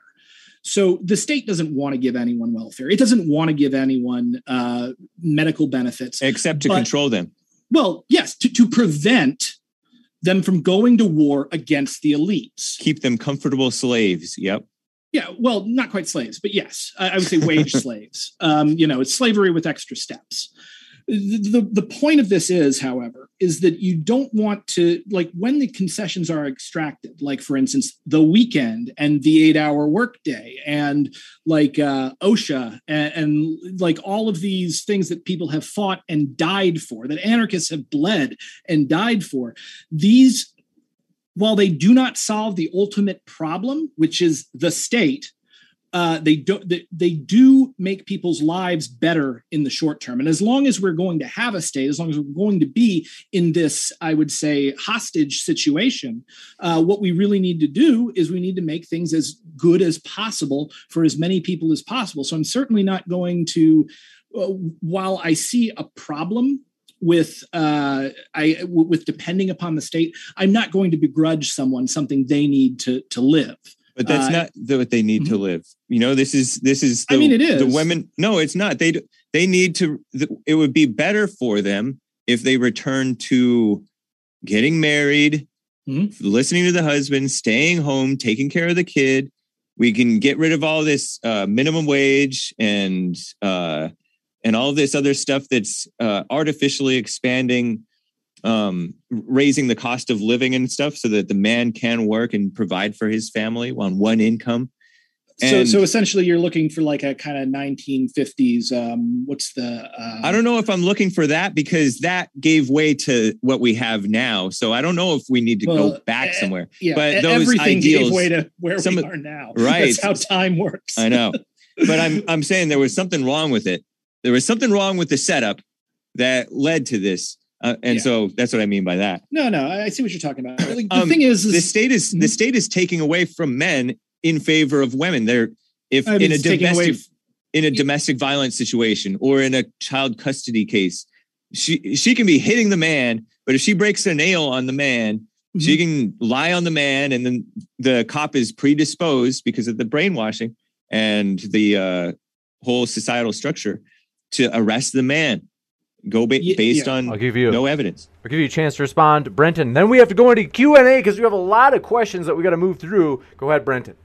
So the state doesn't want to give anyone welfare. It doesn't want to give anyone uh, medical benefits. Except to But- control them. Well, yes, to, to prevent them from going to war against the elites. Keep them comfortable slaves. Yep. Yeah, well, not quite slaves, but yes, I, I would say wage slaves. Um, you know, it's slavery with extra steps. The, the, the point of this is, however, is that you don't want to like when the concessions are extracted, like for instance, the weekend and the eight-hour workday, and like uh, OSHA and, and like all of these things that people have fought and died for, that anarchists have bled and died for. These while they do not solve the ultimate problem, which is the state, uh, they do they, they do make people's lives better in the short term. And as long as we're going to have a state, as long as we're going to be in this, I would say, hostage situation, uh, what we really need to do is we need to make things as good as possible for as many people as possible. So I'm certainly not going to, uh, while I see a problem with uh, I w- with depending upon the state, I'm not going to begrudge someone something they need to to live. But that's Uh, not the, what they need to live. You know, this is this is. I The, mean, it the women. No, it's not. They they need to. It would be better for them if they return to getting married, Mhm. listening to the husband, staying home, taking care of the kid. We can get rid of all this uh, minimum wage and uh, and all this other stuff that's uh, artificially expanding um, raising the cost of living and stuff so that the man can work and provide for his family on one income. so And- so essentially, you're looking for like a kind of 1950s. Um, what's the? Uh, I don't know if I'm looking for that because that gave way to what we have now. So I don't know if we need to Well, go back somewhere. Yeah, but those everything ideals, gave way to where some we are now. Right. That's how time works. I know. But I'm I'm saying there was something wrong with it. There was something wrong with the setup that led to this. Uh, and Yeah. so that's what I mean by that. No, no, I see what you're talking about. Like, the Um, thing is, The state is the Mhm. state is taking away from men in favor of women. They're if I mean, in a domestic in a domestic violence situation or in a child custody case, she she can be hitting the man, but if she breaks a nail on the man, she can lie on the man, and then the cop is predisposed because of the brainwashing and the uh, whole societal structure to arrest the man. Go ba- Ye- based yeah. on I'll give you no evidence. I'll give you a chance to respond, Brenton. Then we have to go into Q and A because we have a lot of questions that we got to move through. Go ahead, Brenton.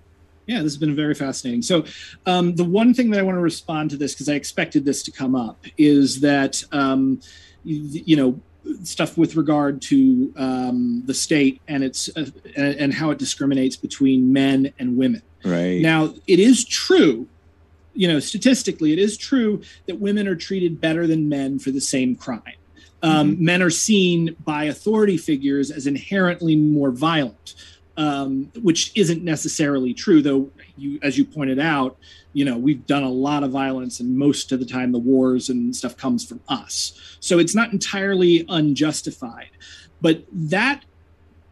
Yeah, this has been very fascinating. So, um, the one thing that I want to respond to this because I expected this to come up is that um, you, you know stuff with regard to um, the state and its uh, and, and how it discriminates between men and women. Right. Now, it is true, you know, statistically, it is true that women are treated better than men for the same crime. Um, Men are seen by authority figures as inherently more violent, um, which isn't necessarily true, though. You, as you pointed out, you know, we've done a lot of violence, and most of the time, the wars and stuff comes from us. So it's not entirely unjustified, but that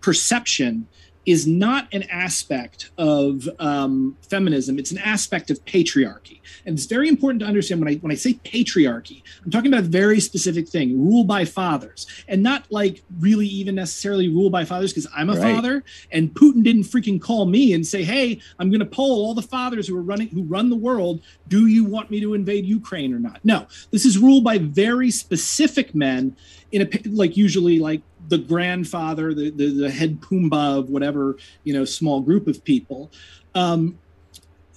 perception is not an aspect of um, feminism. It's an aspect of patriarchy, and it's very important to understand when I when I say patriarchy, I'm talking about a very specific thing: rule by fathers, and not like really even necessarily rule by fathers because I'm a Right. father, and Putin didn't freaking call me and say, "Hey, I'm going to poll all the fathers who are running who run the world. Do you want me to invade Ukraine or not?" No, this is ruled by very specific men in a like usually like the grandfather, the, the the head pumbaa of whatever you know small group of people. Um,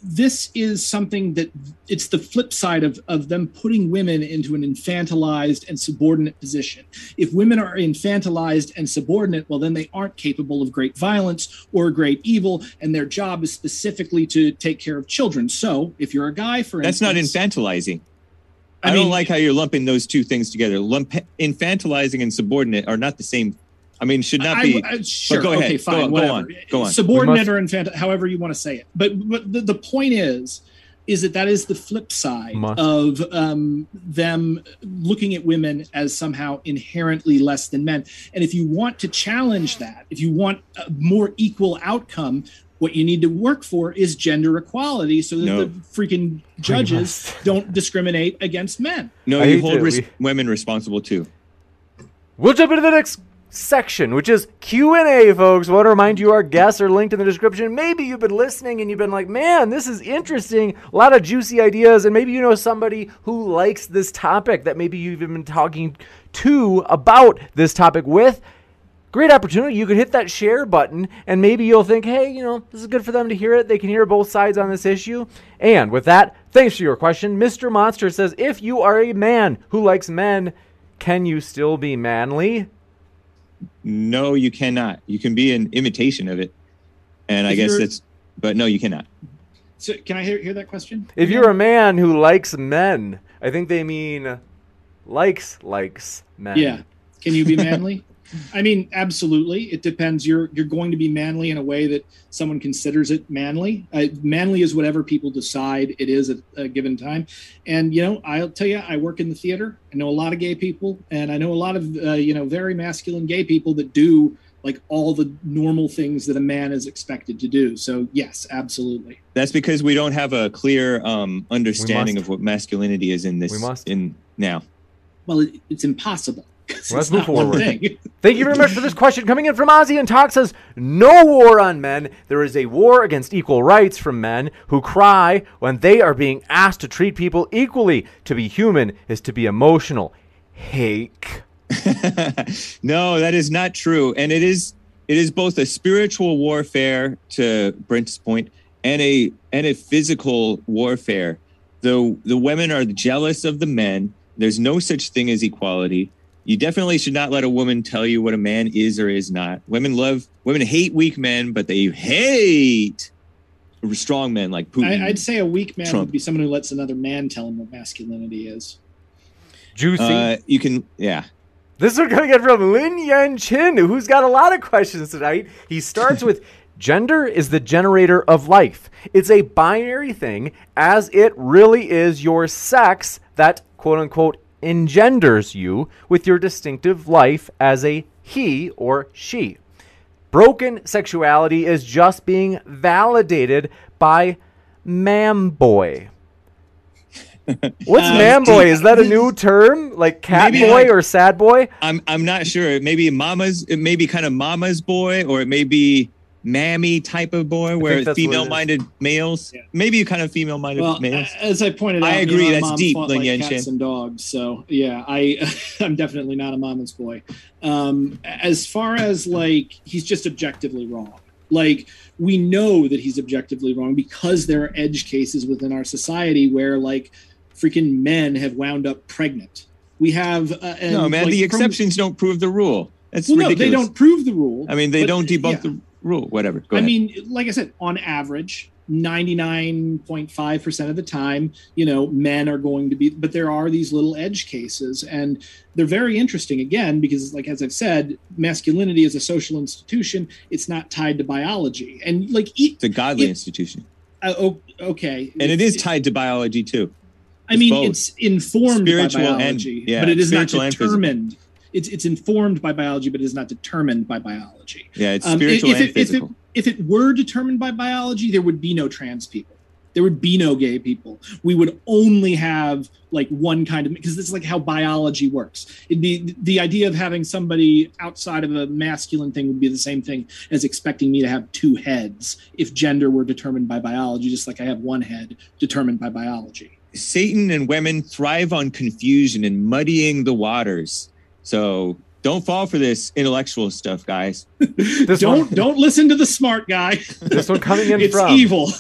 this is something that it's the flip side of, of them putting women into an infantilized and subordinate position. If women are infantilized and subordinate, well, then they aren't capable of great violence or great evil, and their job is specifically to take care of children. So, if you're a guy, for That's not infantilizing. I I, mean- don't like how you're lumping those two things together. Lump, infantilizing and subordinate are not the same. I mean, should not be. I- sure. go ahead. Okay, Go fine. on, go whatever. on, go on. Subordinate must- or infant, however you want to say it. But but the, the point is, is that that is the flip side Must. of um, them looking at women as somehow inherently less than men. And if you want to challenge that, if you want a more equal outcome. What you need to work for is gender equality so that No. the freaking judges don't discriminate against men. no, I you hold res- we- women responsible too. We'll jump into the next section, which is Q and A, folks. I want to remind you our guests are linked in the description. Maybe you've been listening and you've been like, "Man, this is interesting. A lot of juicy ideas." And maybe you know somebody who likes this topic that maybe you've even been talking to about this topic with. Great opportunity. You could hit that share button and maybe you'll think, hey, you know, this is good for them to hear it. They can hear both sides on this issue. And with that, thanks for your question. Mr. Monster says, if you are a man who likes men, can you still be manly? No, you cannot. You can be an imitation of it. And I guess that's, but no, you cannot. So can I hear, hear that question? If you're a man who likes men, I think they mean likes likes men. Yeah. Can you be manly? I mean, absolutely. It depends. You're you're going to be manly in a way that someone considers it manly. Uh, manly is whatever people decide it is at a given time. And you know, I'll tell you, I work in the theater. I know a lot of gay people, and I know a lot of uh, you know very masculine gay people that do like all the normal things that a man is expected to do. So yes, absolutely. That's because we don't have a clear um, understanding of what masculinity is in this. We must. in now. Well, it, it's impossible. Let's move forward. Thank you very much for this question. Coming in from Ozzy and Talk says, No war on men. There is a war against equal rights from men who cry when they are being asked to treat people equally. To be human is to be emotional. Hake. no, that is not true. And it is it is both a spiritual warfare to Brent's point and a and a physical warfare. The the women are jealous of the men. There's no such thing as equality. You definitely should not let a woman tell you what a man is or is not. Women love women hate weak men, but they hate strong men like Putin. I, I'd say a weak man Trump. would be someone who lets another man tell him what masculinity is. Juicy. uh, you can yeah. This we're going to get from Lin Yan Chin, who's got a lot of questions tonight. He starts with Gender is the generator of life. It's a binary thing, as it really is your sex that, quote unquote, engenders you with your distinctive life as a he or she. Broken sexuality is just being validated by mam boy. What's um, boy? Is that a new term? Like cat Maybe boy like- or sad boy? I'm I'm not sure. It may be mama's. It may be kind of mama's boy, or it may be mammy type of boy, where that's what it is. female-minded males. Yeah. Maybe you kind of female-minded Well, males. as I pointed out, I me and agree, that's deep, fought Lin like Yan cats Chin. and dogs. So yeah, I I'm definitely not a mama's boy. Um, as far as like he's just objectively wrong. Like we know that he's objectively wrong because there are edge cases within our society where like freaking men have wound up pregnant. We have uh, and, no, man. like, the from- exceptions don't prove the rule. That's Well, no, ridiculous. they don't prove the rule. I mean, they but, don't debunk yeah. the rule. Whatever. Go I ahead. mean, like I said, on average, 99.5% of the time, you know, men are going to be, but there are these little edge cases. And they're very interesting again, because, like, as I've said, masculinity is a social institution. It's not tied to biology. And, like, e- it's a godly it- institution, uh, oh, okay. and it is tied to biology too. I mean, both. it's informed Spiritual by and- biology, yeah, but it is not and determined. It's, it's informed by biology, but it is not determined by biology. Yeah, it's Um, spiritual if, and it, if, it, physical. if it were determined by biology, there would be no trans people. There would be no gay people. We would only have like one kind of because this is like how biology works. It'd be the idea of having somebody outside of a masculine thing would be the same thing as expecting me to have two heads if gender were determined by biology, just like I have one head determined by biology. Satan and women thrive on confusion and muddying the waters. So don't fall for this intellectual stuff, guys. This don't one- don't listen to the smart guy. This one coming in it's from evil.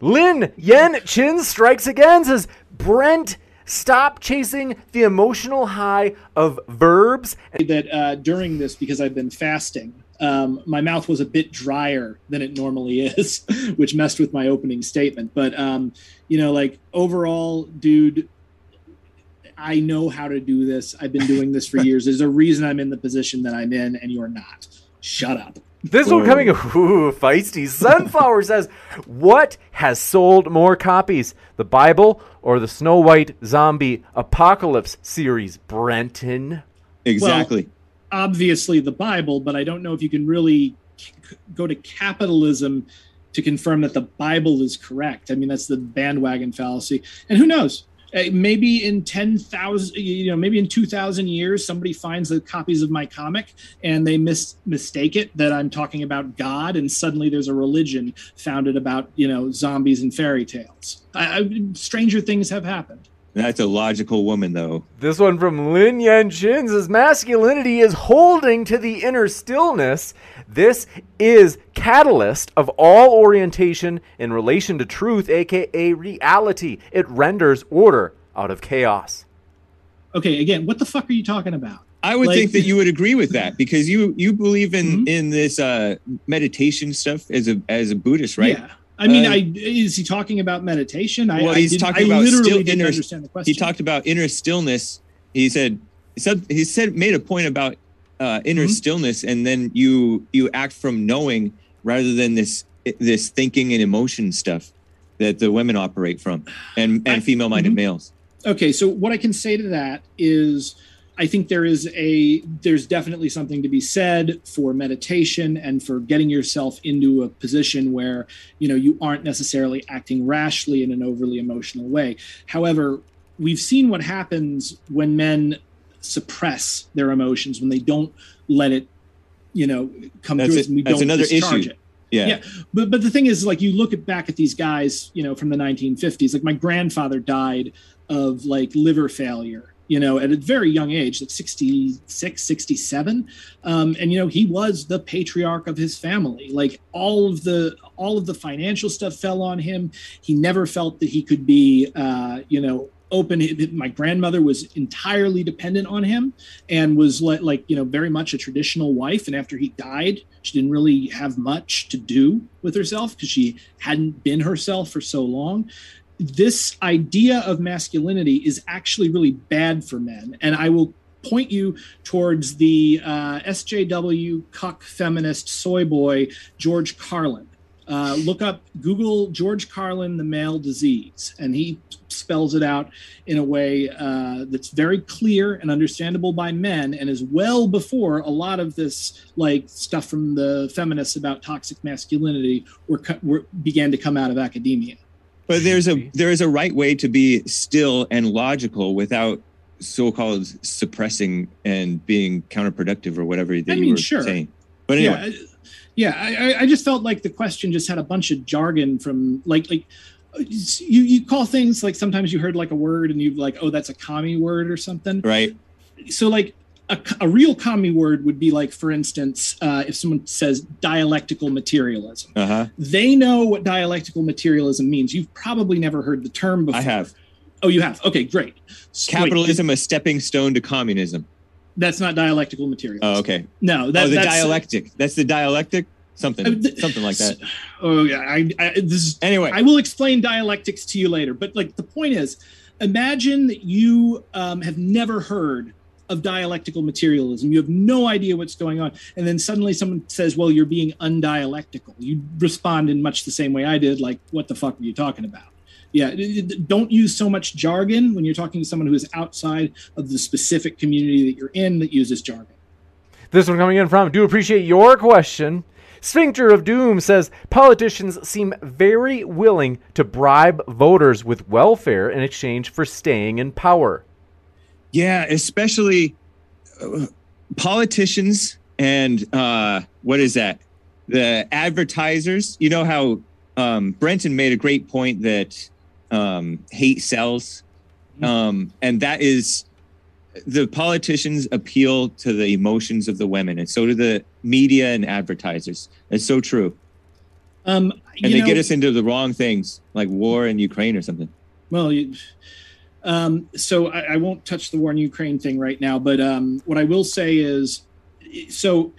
Lin Yan Chin strikes again. Says Brent, stop chasing the emotional high of verbs. that uh, during this, because I've been fasting, um, my mouth was a bit drier than it normally is, which messed with my opening statement. But um, you know, like overall, dude, I know how to do this. I've been doing this for years. There's a reason I'm in the position that I'm in, and you're not. Shut up. This one Whoa. coming, ooh, feisty. Sunflower says, "What has sold more copies, the Bible or the Snow White Zombie Apocalypse series?" Brenton. Exactly. obviously the Bible, but I don't know if you can really c- go to capitalism to confirm that the Bible is correct. I mean, that's the bandwagon fallacy. And who knows? Uh, maybe in 10,000, you know, maybe in 2,000 years, somebody finds the copies of my comic and they mis- mistake it that I'm talking about God, and suddenly there's a religion founded about, you know, zombies and fairy tales. I, I, stranger things have happened. That's a logical woman, though. This one from Lin Yan Chin says masculinity is holding to the inner stillness. This is catalyst of all orientation in relation to truth, aka reality. It renders order out of chaos. Okay, again, what the fuck are you talking about? I would Like- think that you would agree with that because you you believe in Mhm. in this uh meditation stuff as a as a Buddhist, right? Yeah. I mean, Uh, I is he talking about meditation? I, Well, I he's didn't- talking I about literally still didn't inner- understand the question. He talked about inner stillness. He said he said he said made a point about uh inner Mhm. stillness and then you you act from knowing rather than this this thinking and emotion stuff that the women operate from and and female minded mhm. males. Okay, so what I can say to that is I think there is a there's definitely something to be said for meditation and for getting yourself into a position where, you know, you aren't necessarily acting rashly in an overly emotional way. However, we've seen what happens when men suppress their emotions when they don't let it, you know, come That's through it. and we That's don't another discharge issue. it. Yeah. Yeah. But but the thing is, like you look at back at these guys, you know, from the 1950s. Like my grandfather died of like liver failure, you know, at a very young age, like 66, 67. Um, and you know, he was the patriarch of his family. Like all of the all of the financial stuff fell on him. He never felt that he could be, uh, you know, open. My grandmother was entirely dependent on him and was like, like you know, very much a traditional wife. And after he died, she didn't really have much to do with herself because she hadn't been herself for so long. This idea of masculinity is actually really bad for men, and I will point you towards the uh, SJW cuck feminist soy boy George Carlin. Uh, look up Google George Carlin, the male disease, and he spells it out in a way uh, that's very clear and understandable by men, and is well before a lot of this like stuff from the feminists about toxic masculinity were, were began to come out of academia. But there's a there is a right way to be still and logical without so-called suppressing and being counterproductive or whatever that I you mean, were sure. saying. But anyway, Yeah, I- yeah. I- I just felt like the question just had a bunch of jargon from like like you you call things like sometimes you heard like a word and you like oh that's a commie word or something. right? So like a, a real commie word would be like for instance uh, if someone says dialectical materialism. Uh huh. They know what dialectical materialism means. You've probably never heard the term before. I have Oh, you have. Okay, great. So, wait, capitalism a stepping stone to communism. that's not dialectical materialism. Oh, okay. No, that, oh, the that's dialectic. That's the dialectic. Something, Uh, th- something like that. Oh yeah, I, I this is Anyway, I will explain dialectics to you later. But like the point is, imagine that you um, have never heard of dialectical materialism. You have no idea what's going on, and then suddenly someone says, "Well, you're being undialectical." You respond in much the same way I did, like, "What the fuck are you talking about?" Yeah, don't use so much jargon when you're talking to someone who is outside of the specific community that you're in that uses jargon. This one coming in from do appreciate your question. Sphincter of Doom says politicians seem very willing to bribe voters with welfare in exchange for staying in power. Yeah, especially uh, politicians and uh, what is that? The advertisers. You know how um, Brenton made a great point that um, hate sells, um, and that is the politicians appeal to the emotions of the women, and so do the media and advertisers. It's so true, Um, and they know- get us into the wrong things, like war in Ukraine or something. Well, you, um, so I, I won't touch the war in Ukraine thing right now, but um, what I will say is, so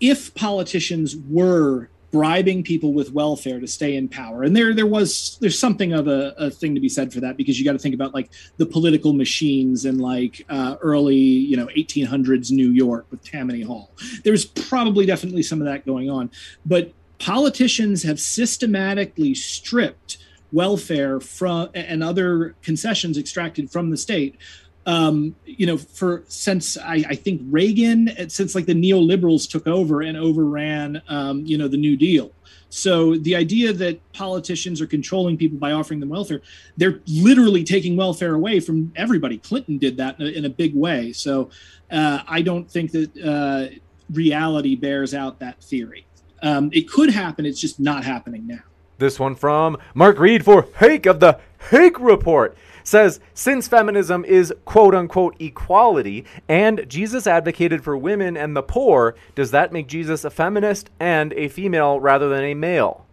if politicians were bribing people with welfare to stay in power, and there there was there's something of a, a thing to be said for that because you got to think about like the political machines in like uh, early you know 1800s New York with Tammany Hall. There's probably definitely some of that going on, but politicians have systematically stripped welfare from and other concessions extracted from the state. Um, you know for since I, I think reagan since like the neoliberals took over and overran um, you know the new deal. So the idea that politicians are controlling people by offering them welfare they're literally taking welfare away from everybody. Clinton did that in a, in a big way. So uh, i don't think that uh, reality bears out that theory. Um, it could happen it's just not happening now This one from Mark Reed for Hake of the Hake Report. says since feminism is quote unquote equality and Jesus advocated for women and the poor, does that make Jesus a feminist and a female rather than a male?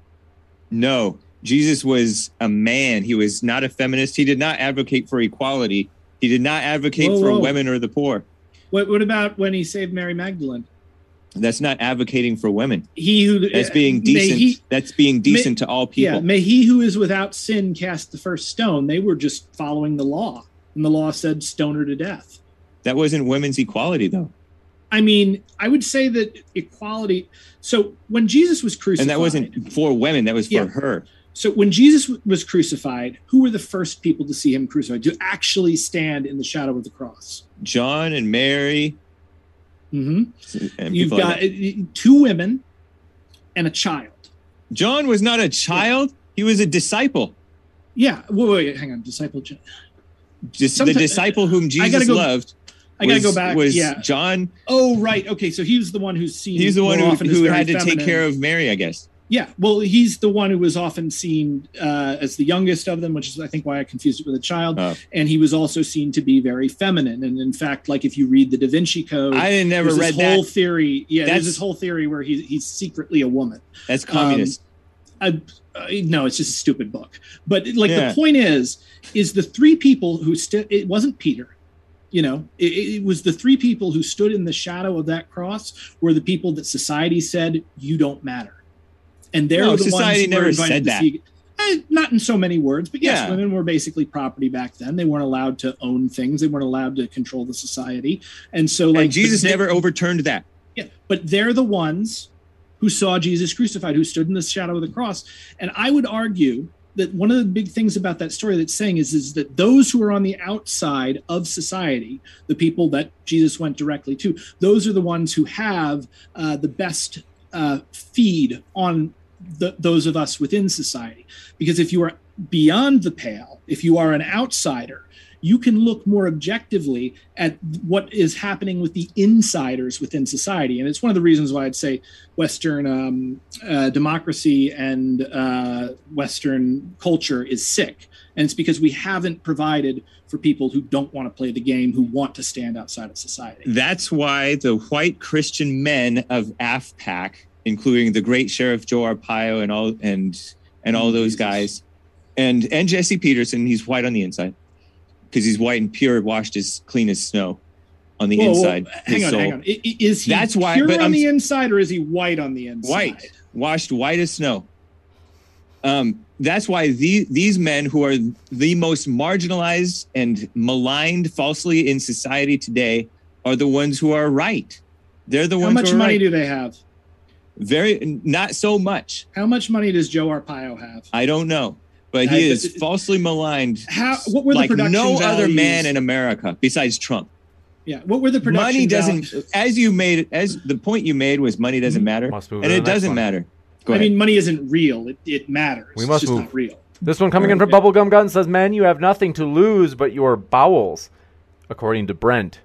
No, Jesus was a man. He was not a feminist. He did not advocate for equality. He did not advocate Whoa, for whoa. women or the poor. What, what about when he saved Mary Magdalene? That's not advocating for women. He who uh, That's being decent. he- That's being decent to all people. Yeah, may he who is without sin cast the first stone. They were just following the law, and the law said stone her to death. that wasn't women's equality though. I mean, I would say that equality. So when Jesus was crucified, And that wasn't for women, that was for Yeah. her. So when Jesus was crucified, who were the first people to see him crucified? To actually stand in the shadow of the cross? John and Mary hmm and You've like got uh, two women and a child. John was not a child. He was a disciple. Yeah. Wait, wait, wait, hang on. Disciple. John. Just the disciple whom Jesus go- loved. I gotta was- go back. Was yeah. John? Oh, right. Okay. So he was the one who's seen. He's the one who, who had to take care of Mary, I guess. Yeah, well, he's the one who was often seen uh, as the youngest of them, which is, I think, why I confused it with a child. Oh. And he was also seen to be very feminine. And in fact, like if you read the Da Vinci Code, I didn't never read this whole that. theory. Yeah, That's- there's this whole theory where he's he's secretly a woman. That's communist. I, I, no, it's just a stupid book. But like Yeah. the point is, is the three people who stood. It wasn't Peter. You know, it, it was the three people who stood in the shadow of that cross were the people that society said you don't matter, and they're No, the society ones who never invited said to that. see. Eh, not in so many words, but yes, Yeah. women were basically property back then. They weren't allowed to own things. They weren't allowed to control the society, and so like and Jesus they- never overturned that. yeah, but they're the ones who saw Jesus crucified, who stood in the shadow of the cross. And I would argue that one of the big things about that story that's saying is, is that those who are on the outside of society, the people that Jesus went directly to, those are the ones who have uh, the best uh, feed on the, those of us within society. Because if you are beyond the pale, if you are an outsider, you can look more objectively at what is happening with the insiders within society. And it's one of the reasons why I'd say Western um, uh, democracy and uh, Western culture is sick. And it's because we haven't provided for people who don't want to play the game, who want to stand outside of society. That's why the white Christian men of AFPAC, including the great Sheriff Joe Arpaio and all and and all those guys, and and Jesse Peterson, he's white on the inside because he's white and pure, washed as clean as snow on the Whoa, whoa, inside. hang on, soul. hang on. Is he That's why- pure but on I'm- the inside or is he white on the inside? white, washed white as snow. Um, that's why the, these men who are the most marginalized and maligned falsely in society today are the ones who are right. They're the How ones are much money right. do they have? Very not so much. How much money does Joe Arpaio have? I don't know, but I- he uh, is it- falsely maligned. How? What were the like production no other man in America besides Trump. Yeah. What were the production? Money doesn't, values? as you made, as the point you made was money doesn't mm-hmm. matter, and it doesn't one. matter. Go I ahead. mean, money isn't real. It, it matters. We it's must just move. not real. This one coming in from Okay. Bubblegum Gun says, "Man, you have nothing to lose but your bowels," according to Brent.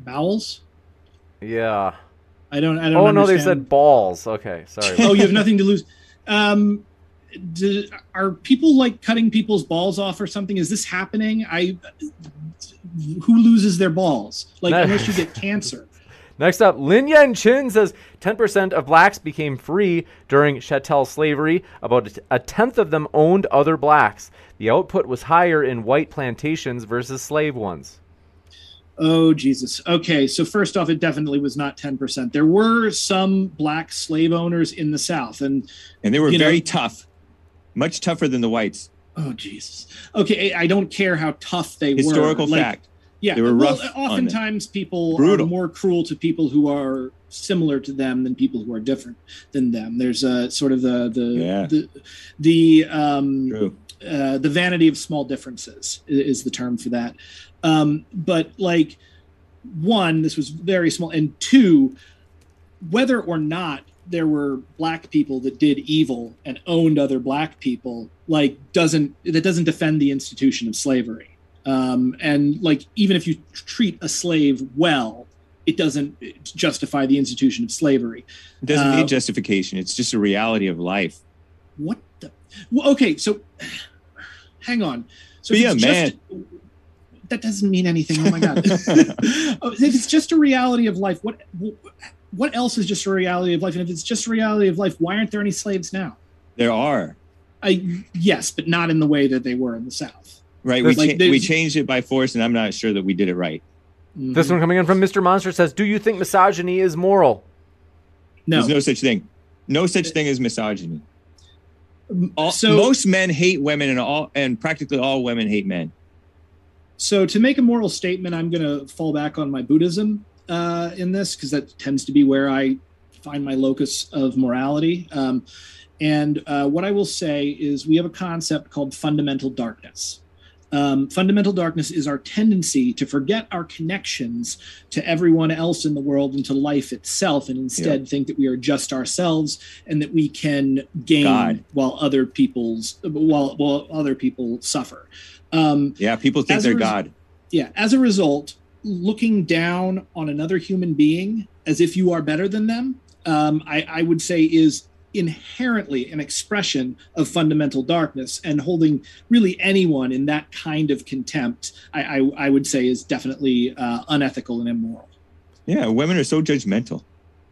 Bowels? I don't. I don't. Oh no, they said balls. Okay, sorry. oh, you have nothing to lose. Um, do, are people like cutting people's balls off or something? Is this happening? I. Who loses their balls? Like No. unless you get cancer. Next up, Lin Yan Chin says 10% of blacks became free during chattel slavery. About a tenth of them owned other blacks. The output was higher in white plantations versus slave ones. Oh Jesus. Okay, so first off, it definitely was not ten percent. There were some black slave owners in the South, and and they were you know- very tough, much tougher than the whites. oh Jesus. Okay, I don't care how tough they Historical were. Like, fact. Yeah, They were well, rough on oftentimes people Brutal. are more cruel to people who are similar to them than people who are different than them. There's a sort of the the Yeah. the, the um, True. uh, the vanity of small differences is the term for that. Um, but like one, this was very small, and two, whether or not there were black people that did evil and owned other black people, like doesn't that doesn't defend the institution of slavery. Um, and like even if you treat a slave well, it doesn't justify the institution of slavery. It doesn't Uh, need justification. It's just a reality of life. What the? Well, okay, so hang on. So a it's just- that doesn't mean anything. Oh my god! Oh, if it's just a reality of life, what what else is just a reality of life? And if it's just a reality of life, why aren't there any slaves now? There are. I yes, but not in the way that they were in the South. Right. We, Like, cha- we changed it by force, and I'm not sure that we did it right. This Mhm. one coming in from Mr. Monster says, "Do you think misogyny is moral?" no. There's no such thing. No such thing as misogyny. All, so most men hate women, and all and practically all women hate men. So to make a moral statement, I'm going to fall back on my Buddhism uh, in this because that tends to be where I find my locus of morality. Um, and uh, what I will say is we have a concept called fundamental darkness. Um, fundamental darkness is our tendency to forget our connections to everyone else in the world and to life itself, and instead think that we are just ourselves and that we can gain God. while other people's while while other people suffer. Um, Yeah, people think they're res- God. yeah as a result looking down on another human being as if you are better than them um, I, I would say is inherently an expression of fundamental darkness and holding really anyone in that kind of contempt i, I, I would say is definitely uh, unethical and immoral Yeah, women are so judgmental.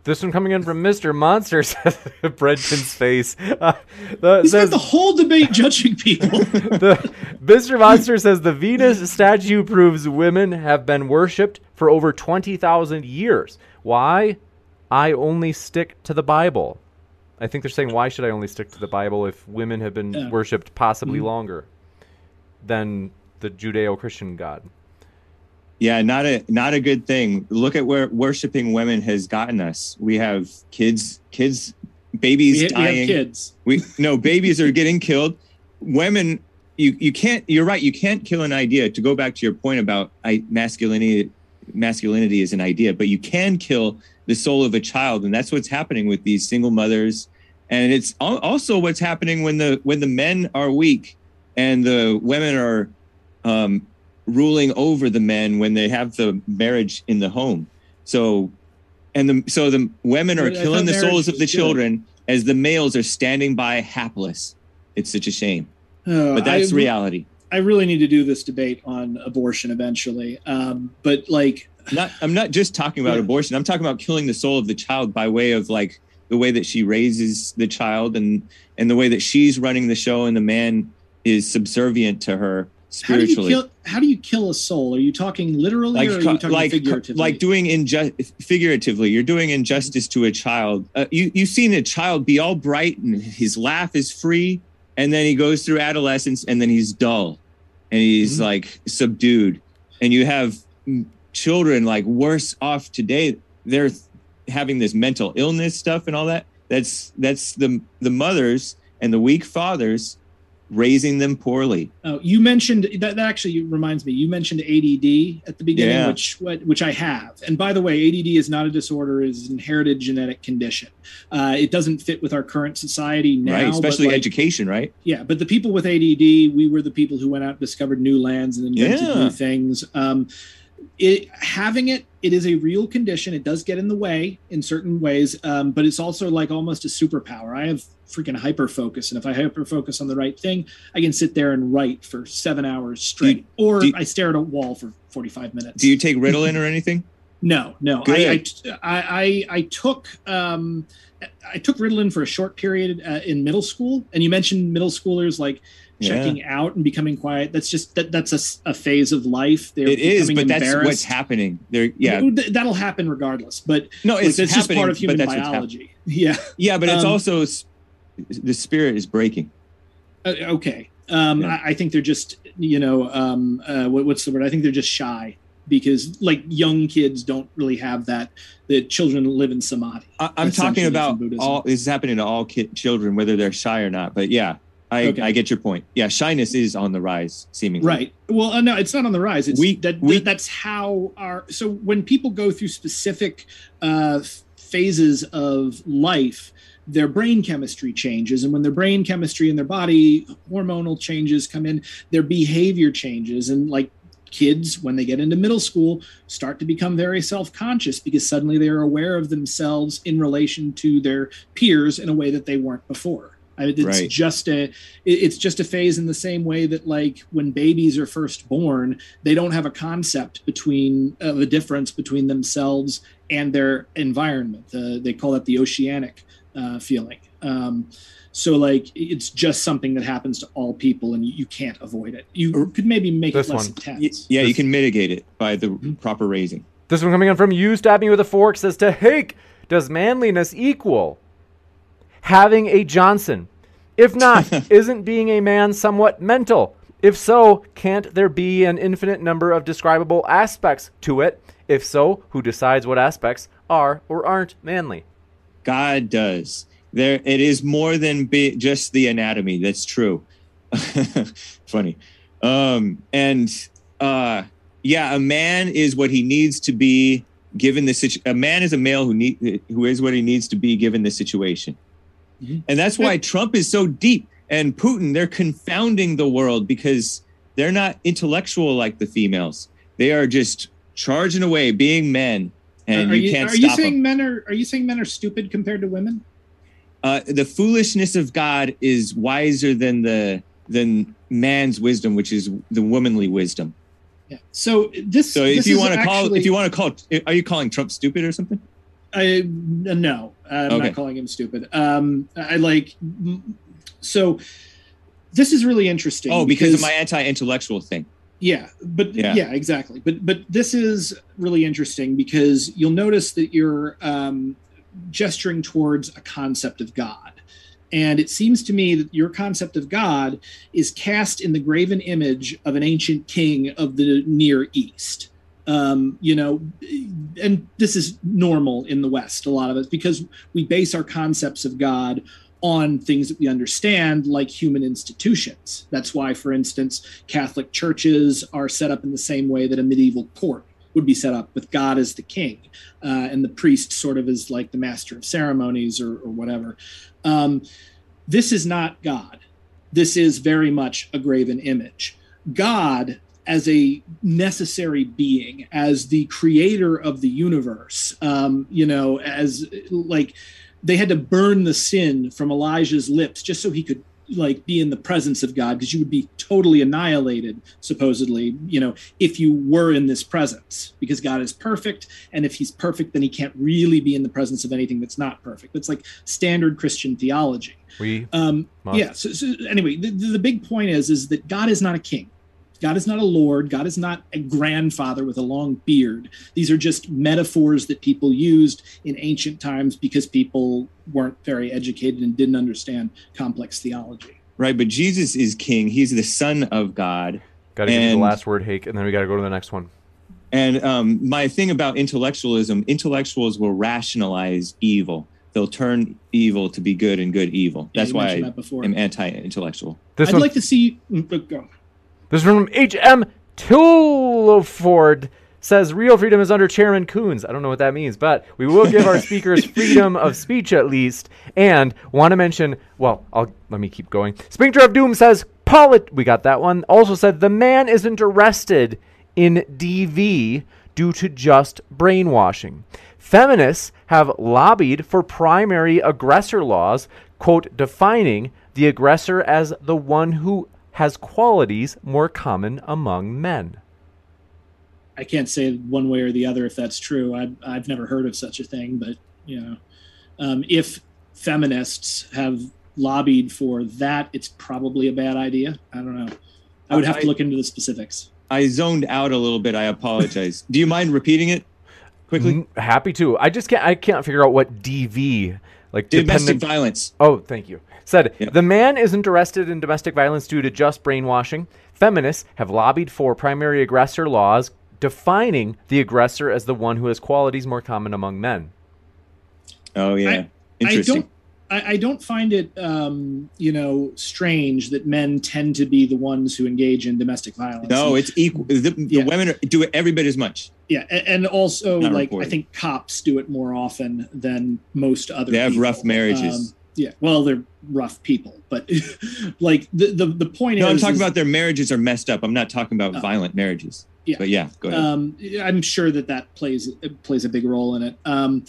This one coming in from Mr. Monster says, Brenton's face. Uh, the, he spent the whole debate judging people the, Mr. Monster says the Venus statue proves women have been worshipped for over 20,000 years. Why? I only stick to the Bible. I think they're saying, why should I only stick to the Bible if women have been Yeah. worshipped possibly Mhm. longer than the Judeo Christian God? Yeah, not a not a good thing. Look at where worshiping women has gotten us. We have kids, kids, babies we, we dying. have kids We no babies are getting killed. Women, you you can't. You're right. You can't kill an idea. To go back to your point about I, masculinity, masculinity is an idea, but you can kill the soul of a child, and that's what's happening with these single mothers. And it's also what's happening when the when the men are weak and the women are um, ruling over the men when they have the marriage in the home. So, and the so the women are I killing the souls of the was good. children as the males are standing by hapless. It's such a shame, Uh, but that's I- reality. I really need to do this debate on abortion eventually um, but like Not, I'm not just talking about Yeah. abortion. I'm talking about killing the soul of the child by way of like the way that she raises the child and and the way that she's running the show and the man is subservient to her How do you kill? How do you kill a soul? Are you talking literally, like or are you talking like figuratively? like doing inju- figuratively you're doing injustice to a child uh, you you've seen a child be all bright and his laugh is free and then he goes through adolescence and then he's dull and he's Mhm. like subdued and you have children like worse off today they're having this mental illness stuff and all that that's that's the the mothers and the weak fathers raising them poorly Oh, you mentioned that, that. Actually, reminds me. You mentioned ADD at the beginning, Yeah. which what- which I have. And by the way, ADD is not a disorder; it is an inherited genetic condition. Uh, it doesn't fit with our current society now, right especially like, education right Yeah, but the people with ADD, we were the people who went out and discovered new lands and invented Yeah. new things. Um, it having it, it is a real condition. It does get in the way in certain ways, um, but it's also like almost a superpower. I have freaking hyper focus, and if I hyper focus on the right thing, I can sit there and write for seven hours straight, or you- I stare at a wall for forty five minutes. do you take ritalin or anything No, no. I, I, I, I took um, I took Ritalin for a short period uh, in middle school, and you mentioned middle schoolers like Yeah. checking out and becoming quiet. That's just that that's a phase of life. They're it is, but that's what's happening. There, yeah, that'll happen regardless. But no, like, it's just part of human that's what's happening. biology. Yeah. Yeah, but it's Um, also the spirit is breaking. Uh, okay. Um, Yeah. I, I think they're just you know um, uh, what, what's the word? I think they're just shy because like young kids don't really have that. The children live in samadhi. I, I'm talking about all. This is happening to all ki- children, whether they're shy or not. But yeah, I, Okay. I get your point. Yeah, shyness is on the rise, seemingly. Right. Well, uh, no, it's not on the rise. It's We- that, we- that's how our so when people go through specific uh, phases of life, their brain chemistry changes, and when their brain chemistry and their body hormonal changes come in, their behavior changes, and like kids when they get into middle school start to become very self-conscious because suddenly they are aware of themselves in relation to their peers in a way that they weren't before it's Right. just a it's just a phase in the same way that like when babies are first born, they don't have a concept between uh, the difference between themselves and their environment. Uh, they call that the oceanic uh, feeling. Um, so like it's just something that happens to all people, and you, you can't avoid it. You could maybe make This it less one. intense. Y- yeah, you can mitigate it by the Mm-hmm. proper raising. This one coming in from you, stab me with a fork, says to Hake, does manliness equal having a Johnson? If not, isn't being a man somewhat mental? If so, can't there be an infinite number of describable aspects to it? If so, who decides what aspects are or aren't manly? God does. There, it is more than be, just the anatomy. That's true. Funny, um, and uh, yeah, a man is what he needs to be given the situation. A man is a male who need who is what he needs to be given the situation, And that's why Trump is so deep and Putin. They're confounding the world because they're not intellectual like the females. They are just charging away, being men, and are you, you, can't are you saying them. men are are you saying men are stupid compared to women? uh, the foolishness of God is wiser than the than man's wisdom, which is the womanly wisdom. Yeah. So this. So if you want to call, if you want to call, are you calling Trump stupid or something? I uh, no, I'm Okay. not calling him stupid. Um, I like so. This is really interesting. Oh, because of my anti-intellectual thing. yeah, but Yeah. yeah. exactly. But but this is really interesting because you'll notice that you're um, gesturing towards a concept of God. And it seems to me that your concept of God is cast in the graven image of an ancient king of the Near East. Um, you know, and this is normal in the West, a lot of us, because we base our concepts of God on things that we understand, like human institutions. That's why, for instance, Catholic churches are set up in the same way that a medieval court would be set up, with God as the king, uh, and the priest sort of as like the master of ceremonies or, or whatever. Um, this is not God. This is very much a graven image. God, as a necessary being, as the creator of the universe, um, you know, as like they had to burn the sin from Elijah's lips just so he could like be in the presence of God because you would be totally annihilated supposedly you know if you were in this presence because God is perfect and if he's perfect then he can't really be in the presence of anything that's not perfect. That's like standard Christian theology. We um Must. yeah so, so anyway the, the big point is is that God is not a king God is not a lord. God is not a grandfather with a long beard. These are just metaphors that people used in ancient times because people weren't very educated and didn't understand complex theology. Right, but Jesus is king. He's the son of God. got to give the And- last word, Hake, and then we got to go to the next one. And um, my thing about intellectualism, intellectuals will rationalize evil. They'll turn evil to be good and good evil. That's you why mentioned I that before. am anti-intellectual. This I'd one, like to see. mm, Go. This one from H.M. Tillford says real freedom is under Chairman Coons. I don't know what that means, but we will give our speakers freedom of speech at least. And want to mention, well, I'll let me keep going. Sphincter of Doom says polit. We got that one. Also said the man isn't arrested in DV due to just brainwashing. Feminists have lobbied for primary aggressor laws, quote, defining the aggressor as the one who has qualities more common among men. I can't say one way or the other if that's true. I've, I've never heard of such a thing, but you know, um, if feminists have lobbied for that, it's probably a bad idea. I don't know. I would have I- to look into the specifics. I zoned out a little bit. I apologize. Do you mind repeating it quickly? Mm, happy to. I just can't. I can't figure out what DV like Domestic dependent- violence. Oh, thank you. Said Yeah. the man isn't arrested in domestic violence due to just brainwashing. Feminists have lobbied for primary aggressor laws defining the aggressor as the one who has qualities more common among men. Oh yeah, I interesting. don't. I, I don't find it, um, you know, strange that men tend to be the ones who engage in domestic violence. no, it's equal. The, the Yeah. women do it every bit as much. yeah, a- and also Not like I think cops do it more often than most other. They have people. rough marriages. Um, yeah, well, they're rough people, but like the the, the point No, is, I'm talking is, about their marriages are messed up. I'm not talking about Oh. violent marriages. Yeah. But yeah, go ahead. um, I'm sure that that plays plays a big role in it. Um,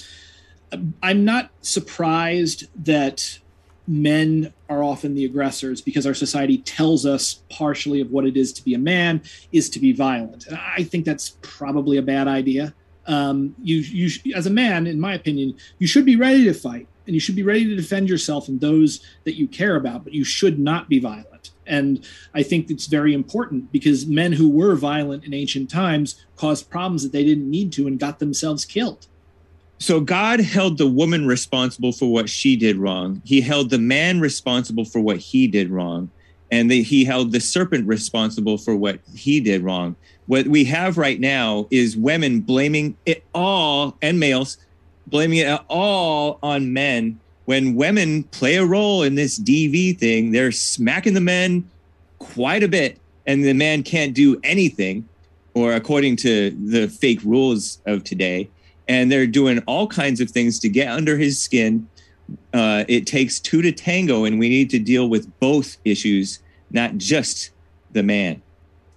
I'm not surprised that men are often the aggressors because our society tells us partially of what it is to be a man is to be violent. And I think that's probably a bad idea. Um, you, you, as a man, in my opinion, you should be ready to fight and you should be ready to defend yourself and those that you care about, but you should not be violent. And I think it's very important because men who were violent in ancient times caused problems that they didn't need to and got themselves killed. So God held the woman responsible for what she did wrong. He held the man responsible for what he did wrong. And the, he held the serpent responsible for what he did wrong. What we have right now is women blaming it all, and males blaming it all on men. When women play a role in this DV thing, they're smacking the men quite a bit, and the man can't do anything, or according to the fake rules of today and they're doing all kinds of things to get under his skin. Uh, it takes two to tango, and we need to deal with both issues, not just the man.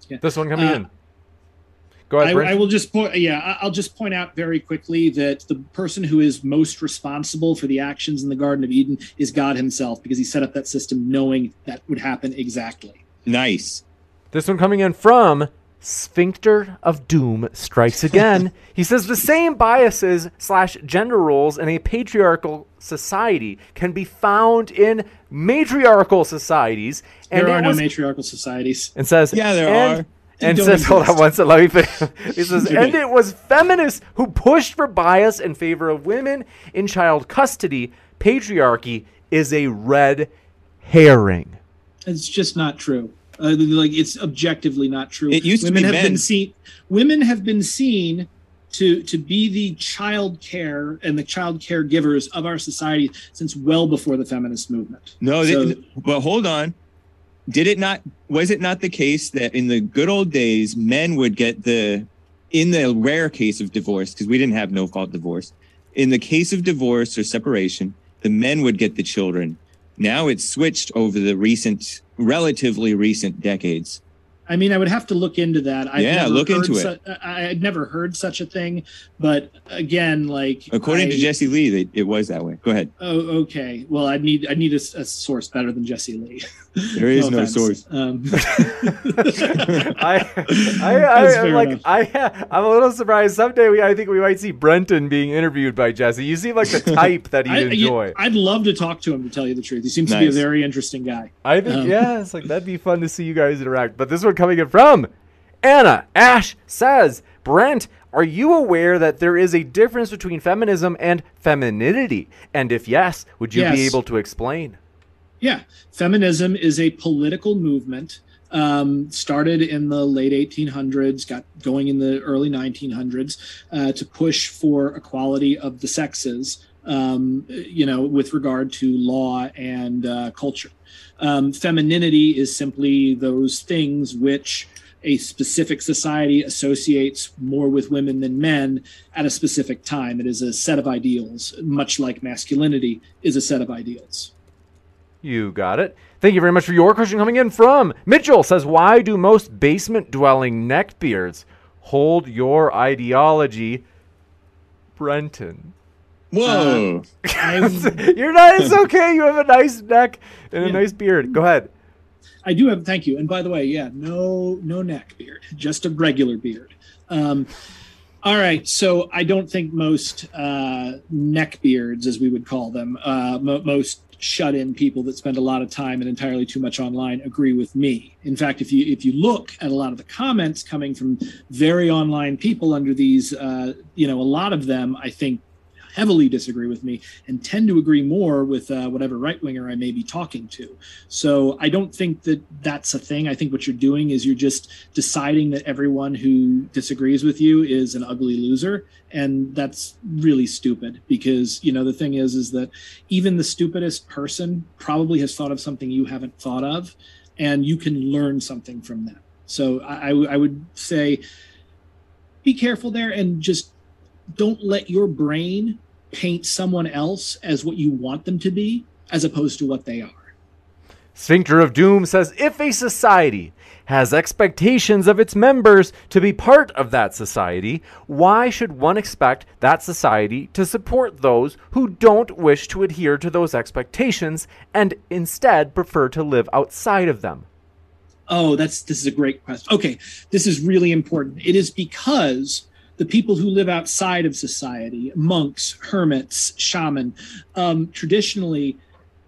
Yeah. This one coming uh, in. Go ahead. I, I, will just point. Yeah, I'll just point out very quickly that the person who is most responsible for the actions in the Garden of Eden is God Himself, because He set up that system knowing that would happen exactly. Nice. This one coming in from Sphincter of Doom strikes again. he says the same biases slash gender roles in a patriarchal society can be found in matriarchal societies. And there are no was, matriarchal societies. And says, yeah, there and, are. And says, exist. hold on one second, let me finish. He says, and it was feminists who pushed for bias in favor of women in child custody. Patriarchy is a red herring. It's just not true. Uh, like it's objectively not true. It used women to be have men. been seen. Women have been seen to to be the child care and the child caregivers of our society since well before the feminist movement. No, so, they, but hold on. Did it not? Was it not the case that in the good old days, men would get the, in the rare case of divorce, because we didn't have no fault divorce, in the case of divorce or separation, the men would get the children. Now it's switched over the recent relatively recent decades. I mean, I would have to look into that. I've yeah, look into su- it. I, would never heard such a thing, but again, like according I, to Jesse Lee, they, it was that way. Go ahead. Oh, okay. Well, I need I need a, a source better than Jesse Lee. There is no, no source. Um, I, I, I like enough. I, I'm a little surprised. Someday we, I think we might see Brenton being interviewed by Jesse. You seem like the type that he'd enjoy. I'd love to talk to him. To tell you the truth, he seems nice. to be a very interesting guy. I think um, yeah, it's like that'd be fun to see you guys interact. But this one coming in from Anna Ash says, Brent, are you aware that there is a difference between feminism and femininity? And if yes, would you yes. be able to explain? Yeah, feminism is a political movement. Um, started in the late 1800s, got going in the early 1900s uh, to push for equality of the sexes. Um, you know, with regard to law and uh, culture. Um, femininity is simply those things which a specific society associates more with women than men at a specific time. It is a set of ideals, much like masculinity is a set of ideals. You got it. Thank you very much for your question coming in from Mitchell says, Why do most basement dwelling neckbeards hold your ideology? Brenton. Whoa. Uh, You're not, it's okay. You have a nice neck and a yeah. nice beard. Go ahead. I do have. Thank you. And by the way, yeah, no, no neck beard, just a regular beard. Um, all right. So I don't think most uh, neck beards, as we would call them, uh, mo- most shut-in people that spend a lot of time and entirely too much online agree with me. In fact, if you if you look at a lot of the comments coming from very online people under these, uh, you know, a lot of them I think heavily disagree with me and tend to agree more with uh, whatever right winger I may be talking to. So I don't think that that's a thing. I think what you're doing is you're just deciding that everyone who disagrees with you is an ugly loser. And that's really stupid because, you know, the thing is, is that even the stupidest person probably has thought of something you haven't thought of, and you can learn something from that. So I, I would say be careful there and just don't let your brain paint someone else as what you want them to be as opposed to what they are. Sphincter of Doom says if a society has expectations of its members to be part of that society, why should one expect that society to support those who don't wish to adhere to those expectations and instead prefer to live outside of them? Oh, that's this is a great question. Okay, this is really important. It is because the people who live outside of society, monks, hermits, shaman, um, traditionally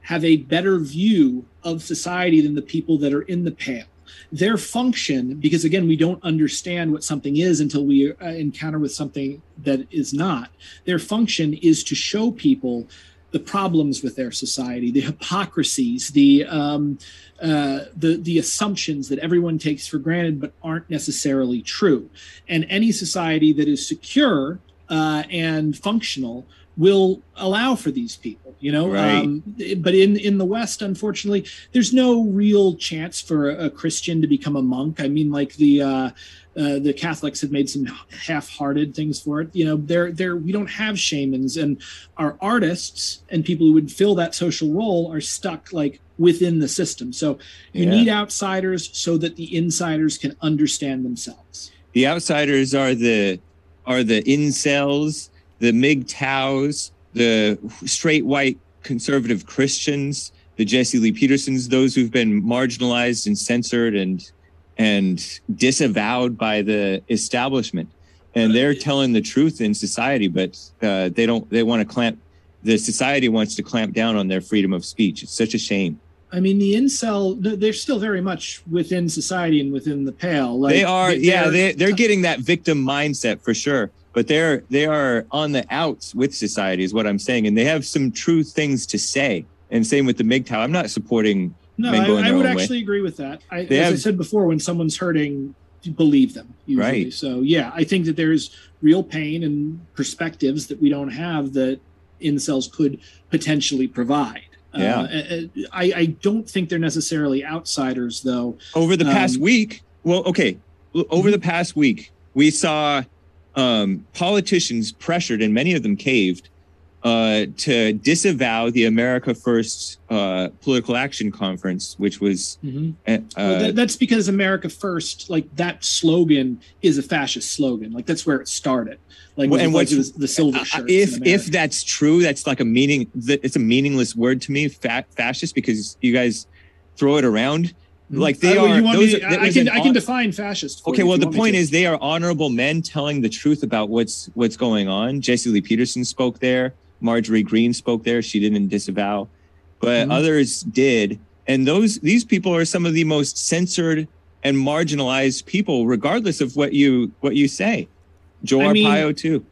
have a better view of society than the people that are in the pale. Their function, because again, we don't understand what something is until we uh, encounter with something that is not. Their function is to show people the problems with their society, the hypocrisies, the um, uh, the the assumptions that everyone takes for granted but aren't necessarily true. And any society that is secure uh, and functional will allow for these people you know Right. um, but in in the west unfortunately there's no real chance for a, a christian to become a monk i mean like the uh uh, the Catholics have made some half-hearted things for it. You know, they're they're we don't have shamans, and our artists and people who would fill that social role are stuck like within the system. So you Yeah. need outsiders so that the insiders can understand themselves. The outsiders are the are the incels, the MGTOWs, the straight white conservative Christians, the Jesse Lee Petersons, those who've been marginalized and censored and and disavowed by the establishment. And they're telling the truth in society, but uh, they don't. They want to clamp. The society wants to clamp down on their freedom of speech. It's such a shame. I mean, the incel they're still very much within society and within the pale. Like they are they- yeah they're- they they're getting that victim mindset for sure but they're they are on the outs with society is what i'm saying and they have some true things to say and same with the MGTOW. i'm not supporting No, I, I would own way. actually agree with that. I, as They I said before, when someone's hurting, believe them. Usually. Right. So yeah, I think that there's real pain and perspectives that we don't have that incels could potentially provide. Yeah. Uh, I, I don't think they're necessarily outsiders, though. over the past Um, week well okay over the past week we saw um, politicians pressured and many of them caved uh, to disavow the america first uh, political action conference which was uh, Well, that, that's because America First, like that slogan, is a fascist slogan. Like that's where it started. Like Well, and what's the silver Uh, shirts? if if that's true, that's like a meaning. It's a meaningless word to me, fa- fascist, because you guys throw it around like they Uh, are. you want those me to- are- I, I can I can define fascist. for Okay, well, the you want me point is they are honorable men telling the truth about what's what's going on. Jesse Lee Peterson spoke there. Marjorie Greene spoke there. She didn't disavow, but Mhm. others did. And those these people are some of the most censored and marginalized people, regardless of what you what you say. Joe I mean, Arpaio too.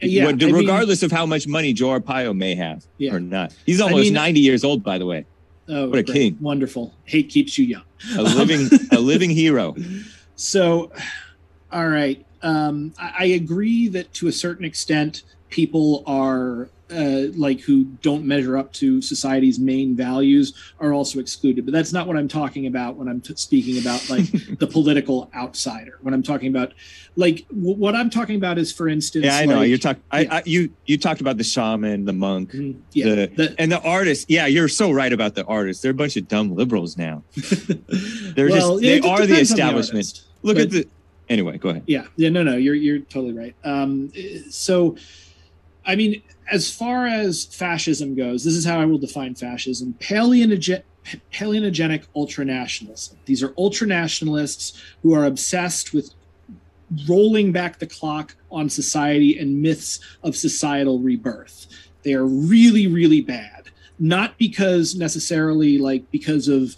yeah, What- I mean- regardless of how much money Joe Arpaio may have Yeah. or not. He's almost mean- 90 years old, by the way. Oh, what a great. king. Wonderful. Hate keeps you young. A living a living hero. So, all right. Um, I, I agree that to a certain extent, people are uh, like who don't measure up to society's main values are also excluded. But that's not what I'm talking about when I'm t- speaking about like the political outsider. When I'm talking about like w- what I'm talking about is, for instance, Yeah, I know. like- You're talking I, yeah. I you you talked about the shaman, the monk, Mhm. yeah, the, the- and the artist. Yeah, you're so right about the artists. They're a bunch of dumb liberals now. They're well, just they are the establishment. artist. Look But- at the anyway, go ahead. yeah yeah no no you're you're totally right um so i mean as far as fascism goes this is how i will define fascism paleogen paleogenic ultranationalism. These are ultranationalists who are obsessed with rolling back the clock on society and myths of societal rebirth. They are really really bad. Not because necessarily like because of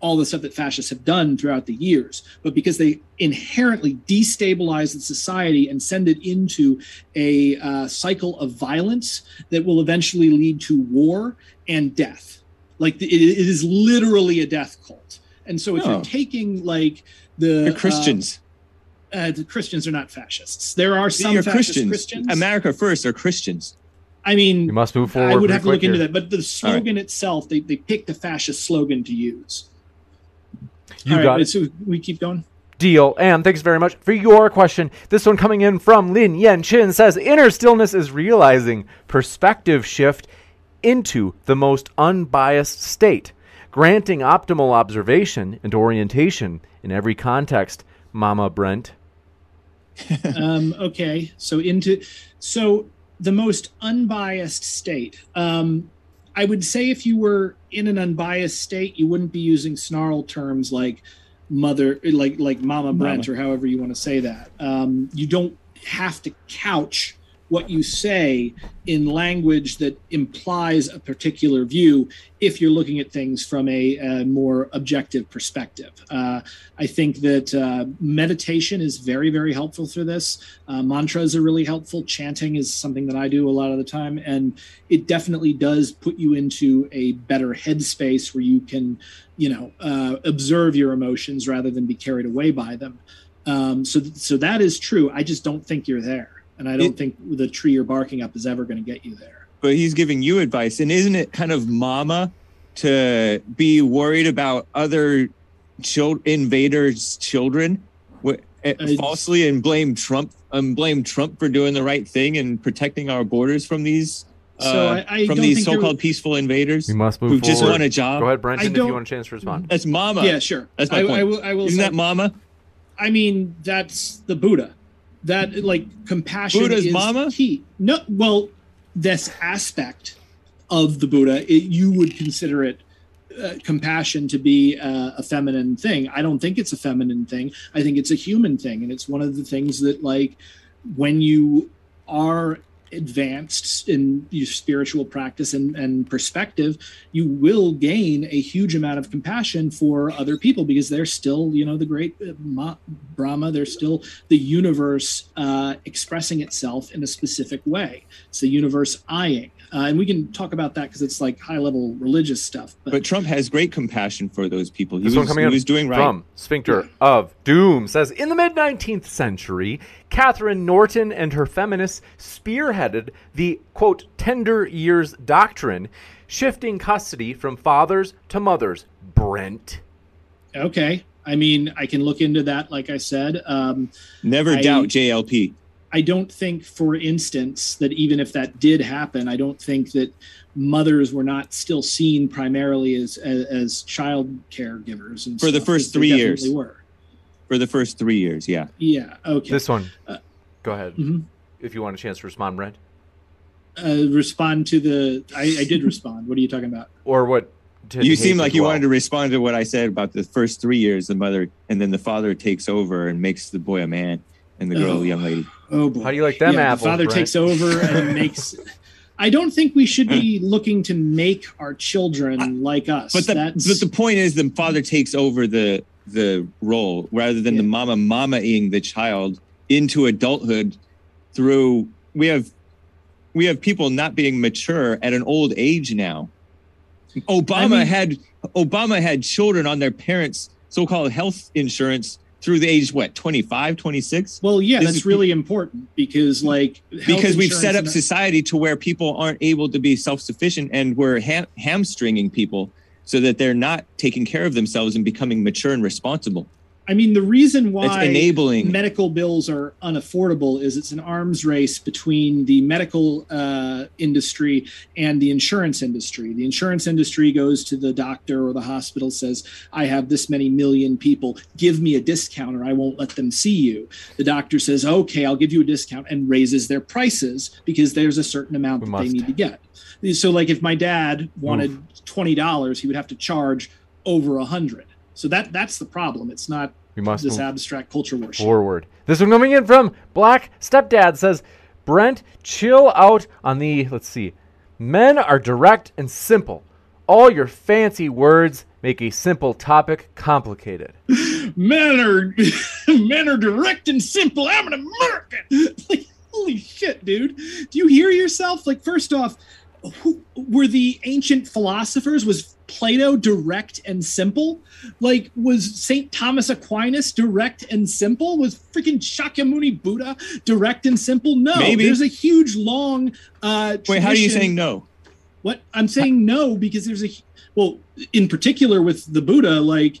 all the stuff that fascists have done throughout the years, but because they inherently destabilize the society and send it into a uh, cycle of violence that will eventually lead to war and death. Like it, it is literally a death cult. And so if Oh. you're taking like the You're Christians. uh, uh, the Christians are not fascists. There are some you're fascist Christians. Christians. America first are Christians. I mean, You must move forward. I would have to look quick into that, but the slogan itself, they, they picked a fascist slogan to use. You All right, got it. So we keep going. Deal. And thanks very much for your question. This one coming in from Lin Yan Chin says Inner stillness is realizing perspective shift into the most unbiased state. granting optimal observation and orientation in every context, Mama Brent. um, okay, so into so the most unbiased state. Um, I would say if you were in an unbiased state, you wouldn't be using snarl terms like mother, like like Mama Brent, or however you want to say that. Um, you don't have to couch what you say in language that implies a particular view if you're looking at things from a, a more objective perspective. Uh, I think that uh, meditation is very, very helpful for this. Uh, mantras are really helpful. Chanting is something that I do a lot of the time. And it definitely does put you into a better headspace where you can, you know, uh, observe your emotions rather than be carried away by them. Um, so, so that is true. I just don't think you're there and I don't it, think the tree you're barking up is ever going to get you there. But he's giving you advice, and isn't it kind of mama to be worried about other child invaders' children uh, falsely and blame Trump and um, blame Trump for doing the right thing and protecting our borders from these so uh, I, I from these so-called peaceful invaders. We must move who forward. just want a job. Go ahead, Brenton, if you want a chance to respond. That's Mama. Yeah, sure. That's my I, point. I will, I will Isn't say, that Mama? I mean, that's the Buddha that like compassion Buddha's is mama? key. No, well, this aspect of the Buddha, it, you would consider it uh, compassion to be uh, a feminine thing. I don't think it's a feminine thing. I think it's a human thing, and it's one of the things that like when you are advanced in your spiritual practice and, and perspective, you will gain a huge amount of compassion for other people because they're still, you know, the great uh, Brahma, they're still the universe uh, expressing itself in a specific way. It's the universe eyeing. Uh, and we can talk about that because it's like high level religious stuff. But, but, Trump has great compassion for those people. He this was, one coming he was doing right. From Sphincter yeah. of Doom says In the mid 19th century, Catherine Norton and her feminists spearheaded the quote tender years doctrine, shifting custody from fathers to mothers. Brent. Okay. I mean, I can look into that, like I said. Um, Never I, doubt JLP. I don't think, for instance, that even if that did happen, I don't think that mothers were not still seen primarily as as, as child caregivers. And for the first three years, were. For the first three years, yeah. Yeah. Okay. This one. Uh, Go ahead. Mm-hmm. If you want a chance to respond, Brent. Uh, respond to the. I, I did respond. What are you talking about? Or what? You seem like you well. wanted to respond to what I said about the first three years, the mother, and then the father takes over and makes the boy a man and the girl, oh. the young lady. Oh boy. How do you like them yeah, apples? The father Brent? takes over and makes. I don't think we should be looking to make our children like us. But the, but the point is, the father takes over the the role rather than yeah. the mama mama-ing the child into adulthood through. We have we have people not being mature at an old age now. Obama I mean, had Obama had children on their parents' so-called health insurance through the age what 25 26 well yeah this that's really important because like because we've set up society to where people aren't able to be self-sufficient and we're ha- hamstringing people so that they're not taking care of themselves and becoming mature and responsible I mean, the reason why it's enabling medical bills are unaffordable is it's an arms race between the medical uh, industry and the insurance industry. The insurance industry goes to the doctor or the hospital, says, I have this many million people, give me a discount or I won't let them see you. The doctor says, okay, I'll give you a discount and raises their prices because there's a certain amount we that must. they need to get. So, like, if my dad wanted Oof. $20, he would have to charge over a hundred so that that's the problem. It's not we must this abstract culture war. Forward. This one coming in from Black Stepdad says, Brent, chill out on the let's see. Men are direct and simple. All your fancy words make a simple topic complicated. men are men are direct and simple. I'm an American. like, holy shit, dude. Do you hear yourself? Like, first off, who, were the ancient philosophers was plato direct and simple? Like was saint thomas aquinas direct and simple? Was freaking shakyamuni buddha direct and simple? No. Maybe. there's a huge long uh wait how are you saying no? What? I'm saying no because there's a well in particular with the buddha like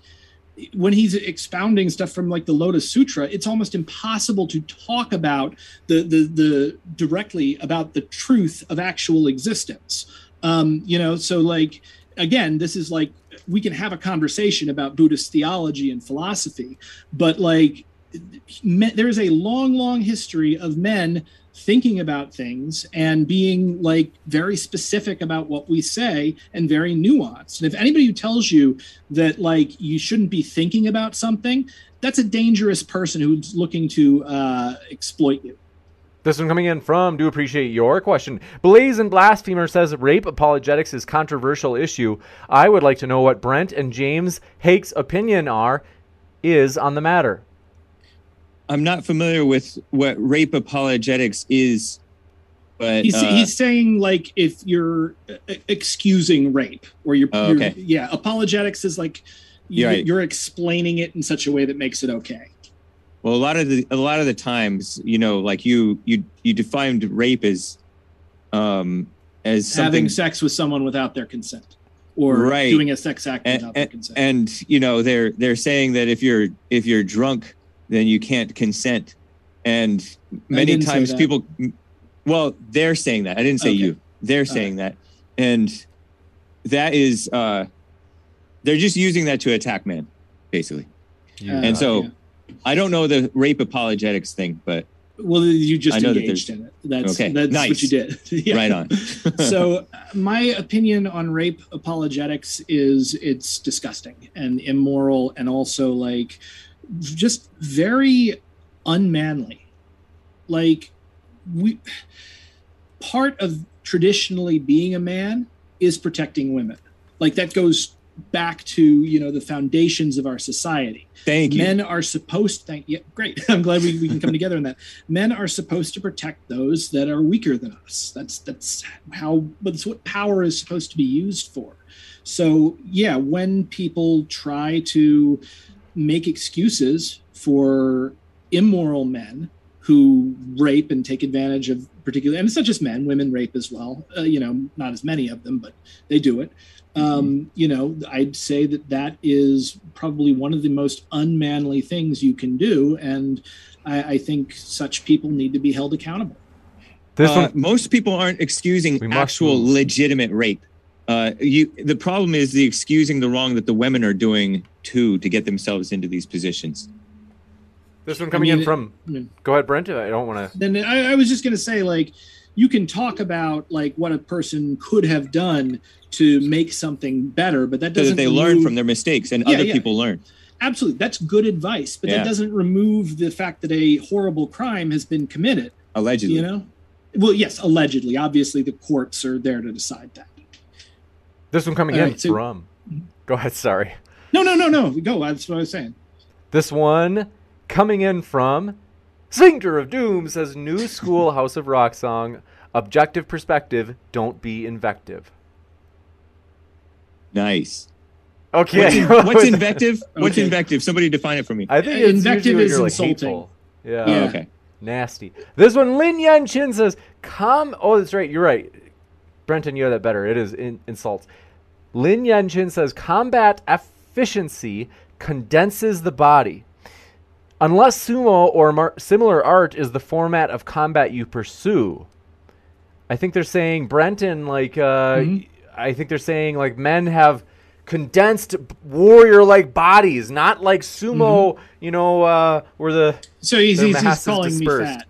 when he's expounding stuff from like the Lotus Sutra, it's almost impossible to talk about the the the directly about the truth of actual existence. Um, you know, so like again, this is like we can have a conversation about Buddhist theology and philosophy, but like me, there's a long, long history of men thinking about things and being like very specific about what we say and very nuanced. And if anybody who tells you that like you shouldn't be thinking about something, that's a dangerous person who's looking to uh, exploit you. This one coming in from do appreciate your question. Blaze and Blasphemer says rape apologetics is controversial issue. I would like to know what Brent and James Hake's opinion are is on the matter. I'm not familiar with what rape apologetics is, but He's, uh, he's saying like if you're uh, excusing rape or you're, Oh, you're- yeah apologetics is like you, You're right. you're explaining it in such a way that makes it okay. Well, a lot of the a lot of the times, you know, like you you you defined rape as um as Having sex with someone without their consent or Right. doing a sex act and, without their and, consent. and you know they're they're saying that if you're if you're drunk then you can't consent and many times people well they're saying that i didn't say Okay. you they're saying that and that is uh they're just using that to attack men basically Uh, and so yeah. I don't know the rape apologetics thing but well, you just I know that engaged in it. That's Okay, that's nice. what you did. Yeah. right on so my opinion on rape apologetics is it's disgusting and immoral and also like just very unmanly like we part of traditionally being a man is protecting women like that goes back to you know the foundations of our society. Thank you. Men are supposed thank yeah great. I'm glad we, we can come together on that. Men are supposed to protect those that are weaker than us. That's that's how that's what power is supposed to be used for. So yeah when people try to make excuses for immoral men who rape and take advantage of particularly and it's not just men women rape as well uh, you know not as many of them but they do it um, you know, I'd say that that is probably one of the most unmanly things you can do, and I, I think such people need to be held accountable. This Uh, one, most people aren't excusing actual move. legitimate rape. Uh, you, the problem is the excusing the wrong that the women are doing too to get themselves into these positions. This one coming mean, in from. I mean- Go ahead, Brent. I don't want to. Then I, I was just going to say, like, you can talk about like what a person could have done to make something better, but that doesn't that they learn from their mistakes and Yeah, other yeah. people learn. absolutely that's good advice, but Yeah. that doesn't remove the fact that a horrible crime has been committed. Allegedly. You know, well, yes, allegedly. Obviously, the courts are there to decide that. This one coming All in right, so- from. Go ahead. Sorry. No, no, no, no. Go. That's what I was saying. This one coming in from Sphincter of Doom says new school House of Rock song, objective perspective, don't be invective. Nice. Okay. What's, in- what's invective? What's Okay. invective? Somebody define it for me. I think Uh, it's invective usually when is you're, like, insulting. hateful. Yeah. Oh, Yeah. okay. Nasty. This one, Lin Yan Chin says, "Come." Oh, that's right. You're right, Brenton. You have that better. It is in, insults. Lin Yan Chin says, "Combat efficiency condenses the body. Unless sumo or mar- similar art is the format of combat you pursue." I think they're saying Brenton, like, uh, Mhm. I think they're saying like men have condensed warrior-like bodies, not like sumo. You know, uh, where the So he's, Their he's, he's masses calling dispersed. me fat.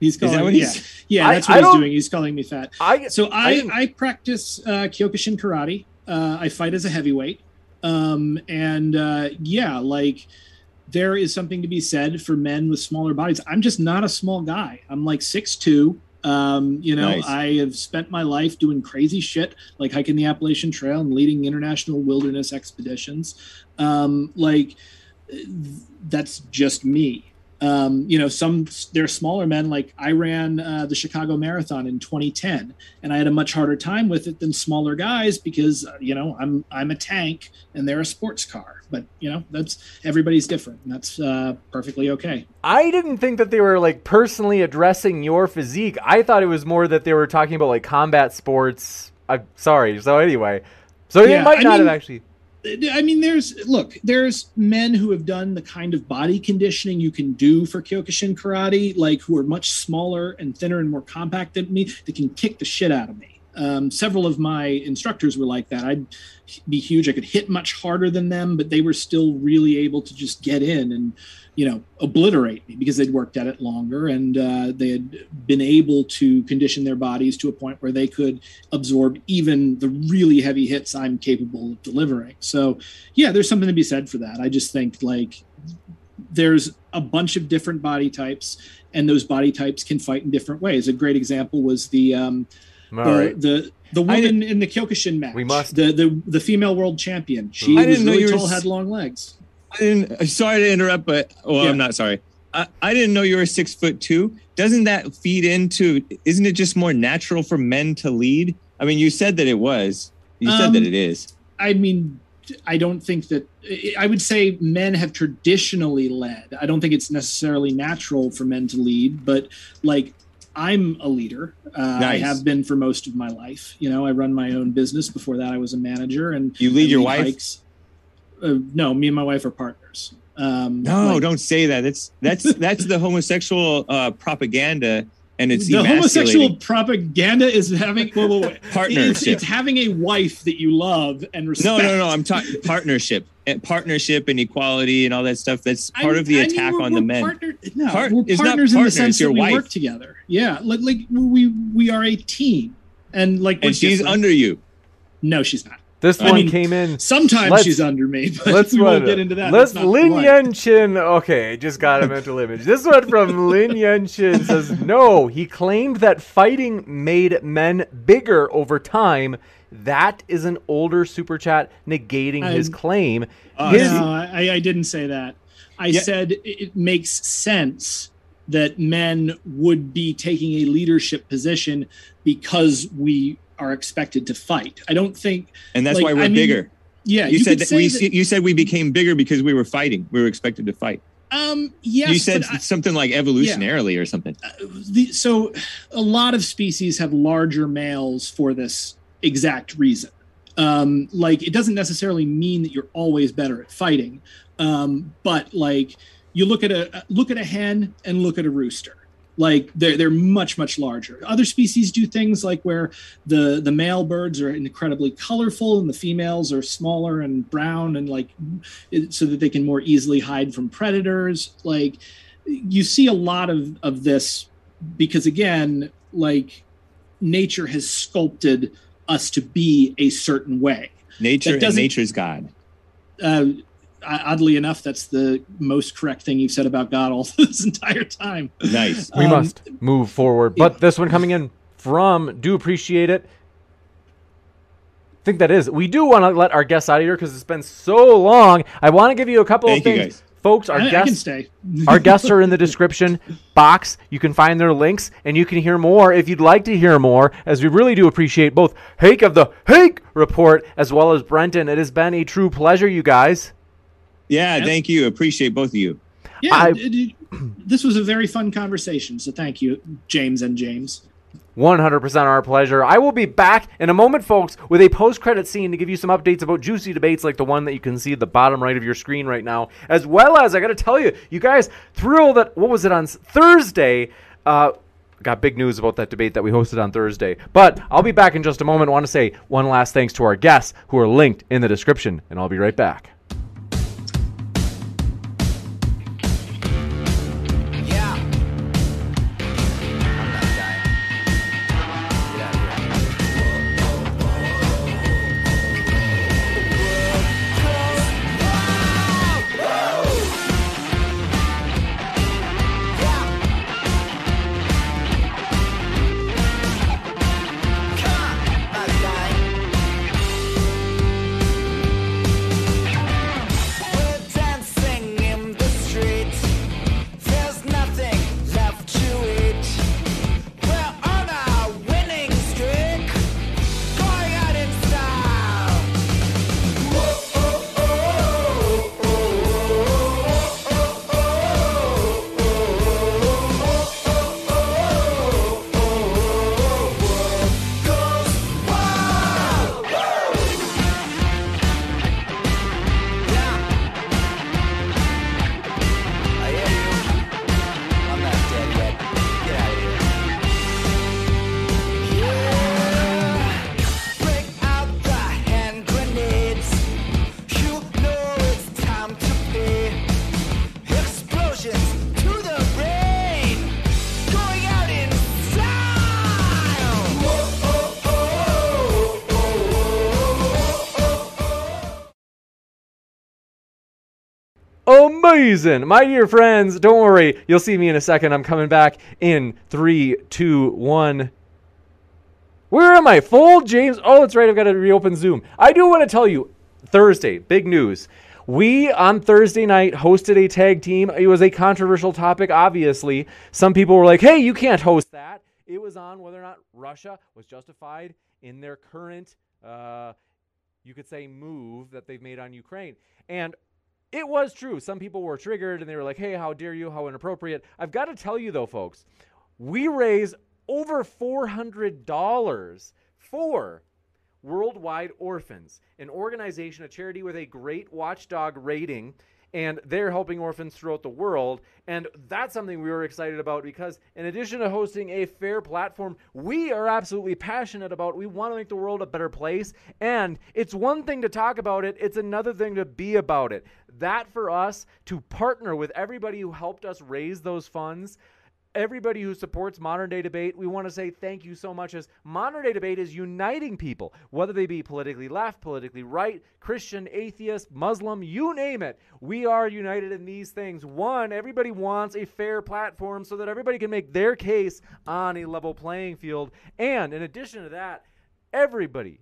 He's calling what yeah. Yeah, that's I what he's doing. He's calling me fat. I So I I, I, practice uh, Kyokushin karate. Uh, I fight as a heavyweight. Um, and uh, yeah, like there is something to be said for men with smaller bodies. I'm just not a small guy. I'm like six two. Um, you know, Nice. I have spent my life doing crazy shit like hiking the Appalachian Trail and leading international wilderness expeditions. Um, like that's just me. Um, you know, some they're smaller men. Like I ran uh, the Chicago Marathon in 2010, and I had a much harder time with it than smaller guys because uh, you know I'm I'm a tank and they're a sports car. But you know that's everybody's different, and that's uh, perfectly okay. I didn't think that they were like personally addressing your physique. I thought it was more that they were talking about like combat sports. I'm sorry. So anyway, so Yeah, it might I not mean- have actually. I mean, there's look, there's men who have done the kind of body conditioning you can do for Kyokushin karate, like who are much smaller and thinner and more compact than me, that can kick the shit out of me. Um, several of my instructors were like that. I'd be huge. I could hit much harder than them, but they were still really able to just get in and, you know, obliterate me because they'd worked at it longer and uh, they had been able to condition their bodies to a point where they could absorb even the really heavy hits I'm capable of delivering. So, yeah, there's something to be said for that. I just think like there's a bunch of different body types and those body types can fight in different ways. A great example was the um, right. the the woman in the Kyokushin match. We must- the the the female world champion. She I was didn't know really you were tall, s- had long legs. I didn't. Sorry to interrupt, but well, Yeah. I'm not sorry. I, I didn't know you were six foot two. Doesn't that feed into? Isn't it just more natural for men to lead? I mean, you said that it was. You said Um, that it is. I mean, I don't think that. I would say men have traditionally led. I don't think it's necessarily natural for men to lead, but like I'm a leader. Uh, I have been for most of my life. You know, I run my own business. Before that, I was a manager. And You lead your wife? hikes. Uh, no, me and my wife are partners. Um, No, like, don't say that. That's that's that's the homosexual uh, propaganda, and it's the homosexual propaganda is having wait, wait. Partnership. it's having a wife that you love and respect. No, no, no. I'm talking partnership, and partnership, and equality, and all that stuff. That's part I- of the I mean, attack we're- on the men. partner- no, Part- we're it's partners in the sense that we wife. work together. Yeah, like like we we are a team, and like and she's different. under you. No, she's not. This I one mean, came in. Sometimes Let's- she's under me, but Let's we won't get into that. Let's Lin. Chin. Okay, just got a mental image. This one from Lin Yan Chin says no. He claimed that fighting made men bigger over time. That is an older super chat negating his I'm- claim. Uh, His- No, I, I didn't say that. I Yeah. said it makes sense that men would be taking a leadership position because we are expected to fight. I don't think. and that's Like, why we're I mean, bigger. Yeah, You, said that we. that- You said we became bigger because we were fighting. We were expected to fight. um, yes, you said I- something like evolutionarily or something. the, so a lot of species have larger males for this exact reason. Um, like it doesn't necessarily mean that you're always better at fighting, um, but like you look at a look at a hen and look at a rooster. Like they're they're much much larger. Other species do things like where the the male birds are incredibly colorful and the females are smaller and brown and like so that they can more easily hide from predators. Like you see a lot of of this because again like nature has sculpted us to be a certain way Nature and nature's God. uh, oddly enough that's the most correct thing you've said about god all this entire time Nice. We Um, must move forward. But this one coming in from do appreciate it. I think that is. We do want to let our guests out of here because it's been so long. I want to give you a couple Thank of you, things. guys. Folks, our I, I can guests stay our guests are in the description box. You can find their links and you can hear more if you'd like to hear more, as we really do appreciate both Hake of the Hake Report as well as Brenton. It has been a true pleasure, you guys. Yeah, Yep. thank you. Appreciate both of you. yeah I- it- it- this was a very fun conversation so thank you james and james 100% our pleasure. I will be back in a moment, folks, with a post credit scene to give you some updates about juicy debates like the one that you can see at the bottom right of your screen right now. As well as, I got to tell you, you guys, thrilled that, what was it on Thursday? Uh, got big news about that debate that we hosted on Thursday. But I'll be back in just a moment. I want to say one last thanks to our guests who are linked in the description, and I'll be right back. Amazing. My dear friends, don't worry. You'll see me in a second. I'm coming back in three, two, one. Where am I? Full James. Oh, that's right. I've got to reopen Zoom. I do want to tell you Thursday, big news. We on Thursday night hosted a tag team. It was a controversial topic, obviously. Some people were like, hey, you can't host that. It was on whether or not Russia was justified in their current, uh, you could say, move that they've made on Ukraine. And it was true. Some people were triggered and they were like, hey, how dare you? How inappropriate. I've got to tell you, though, folks, we raise over $400 for Worldwide Orphans, an organization, a charity with a great watchdog rating, and they're helping orphans throughout the world. And that's something we were excited about because, in addition to hosting a fair platform, we are absolutely passionate about. We want to make the world a better place. And it's one thing to talk about it, it's another thing to be about it. That for us to partner with everybody who helped us raise those funds everybody who supports modern day debate, we want to say thank you so much as modern day debate is uniting people, whether they be politically left, politically right, Christian, atheist, Muslim, you name it. We are united in these things. One, everybody wants a fair platform so that everybody can make their case on a level playing field. And in addition to that, everybody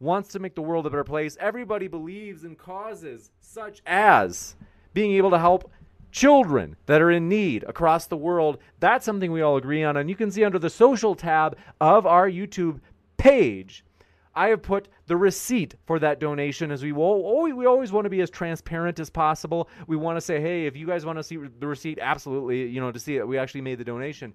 wants to make the world a better place. Everybody believes in causes such as being able to help children that are in need across the world. That's something we all agree on. And you can see under the social tab of our YouTube page, I have put the receipt for that donation as we will we always want to be as transparent as possible. We want to say, hey, if you guys want to see the receipt, absolutely, you know, to see that we actually made the donation.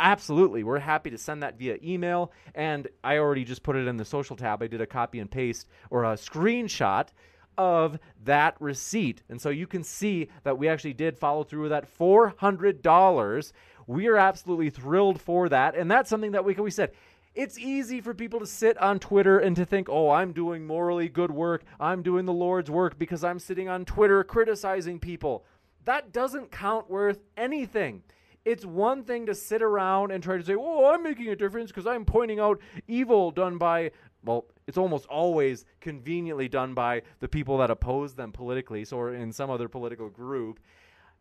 Absolutely. We're happy to send that via email. And I already just put it in the social tab. I did a copy and paste or a screenshot of that receipt. And so you can see that we actually did follow through with that $400. We are absolutely thrilled for that. And that's something that we, we said, it's easy for people to sit on Twitter and to think, oh, I'm doing morally good work. I'm doing the Lord's work because I'm sitting on Twitter criticizing people. That doesn't count worth anything. It's one thing to sit around and try to say, oh, I'm making a difference because I'm pointing out evil done by well, it's almost always conveniently done by the people that oppose them politically, so or in some other political group.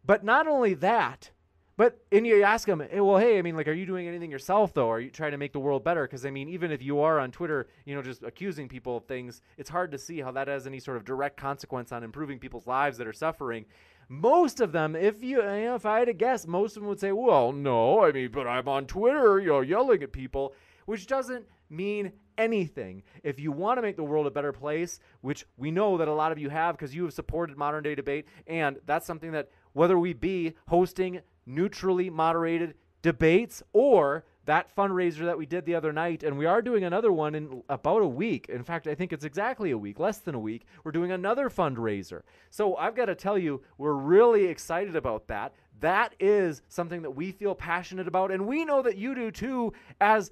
But not only that, but and you ask them, hey, well, hey, I mean, like, are you doing anything yourself though? Are you trying to make the world better? Because I mean, even if you are on Twitter, you know, just accusing people of things, it's hard to see how that has any sort of direct consequence on improving people's lives that are suffering. Most of them, if you, you know, if I had to guess, most of them would say, well, no, I mean, but I'm on Twitter, you know, yelling at people, which doesn't mean anything. If you want to make the world a better place, which we know that a lot of you have because you have supported modern day debate, and that's something that whether we be hosting neutrally moderated debates or that fundraiser that we did the other night, and we are doing another one in about a week. In fact, I think it's exactly a week, less than a week. We're doing another fundraiser. So I've got to tell you, we're really excited about that. That is something that we feel passionate about, and we know that you do too, as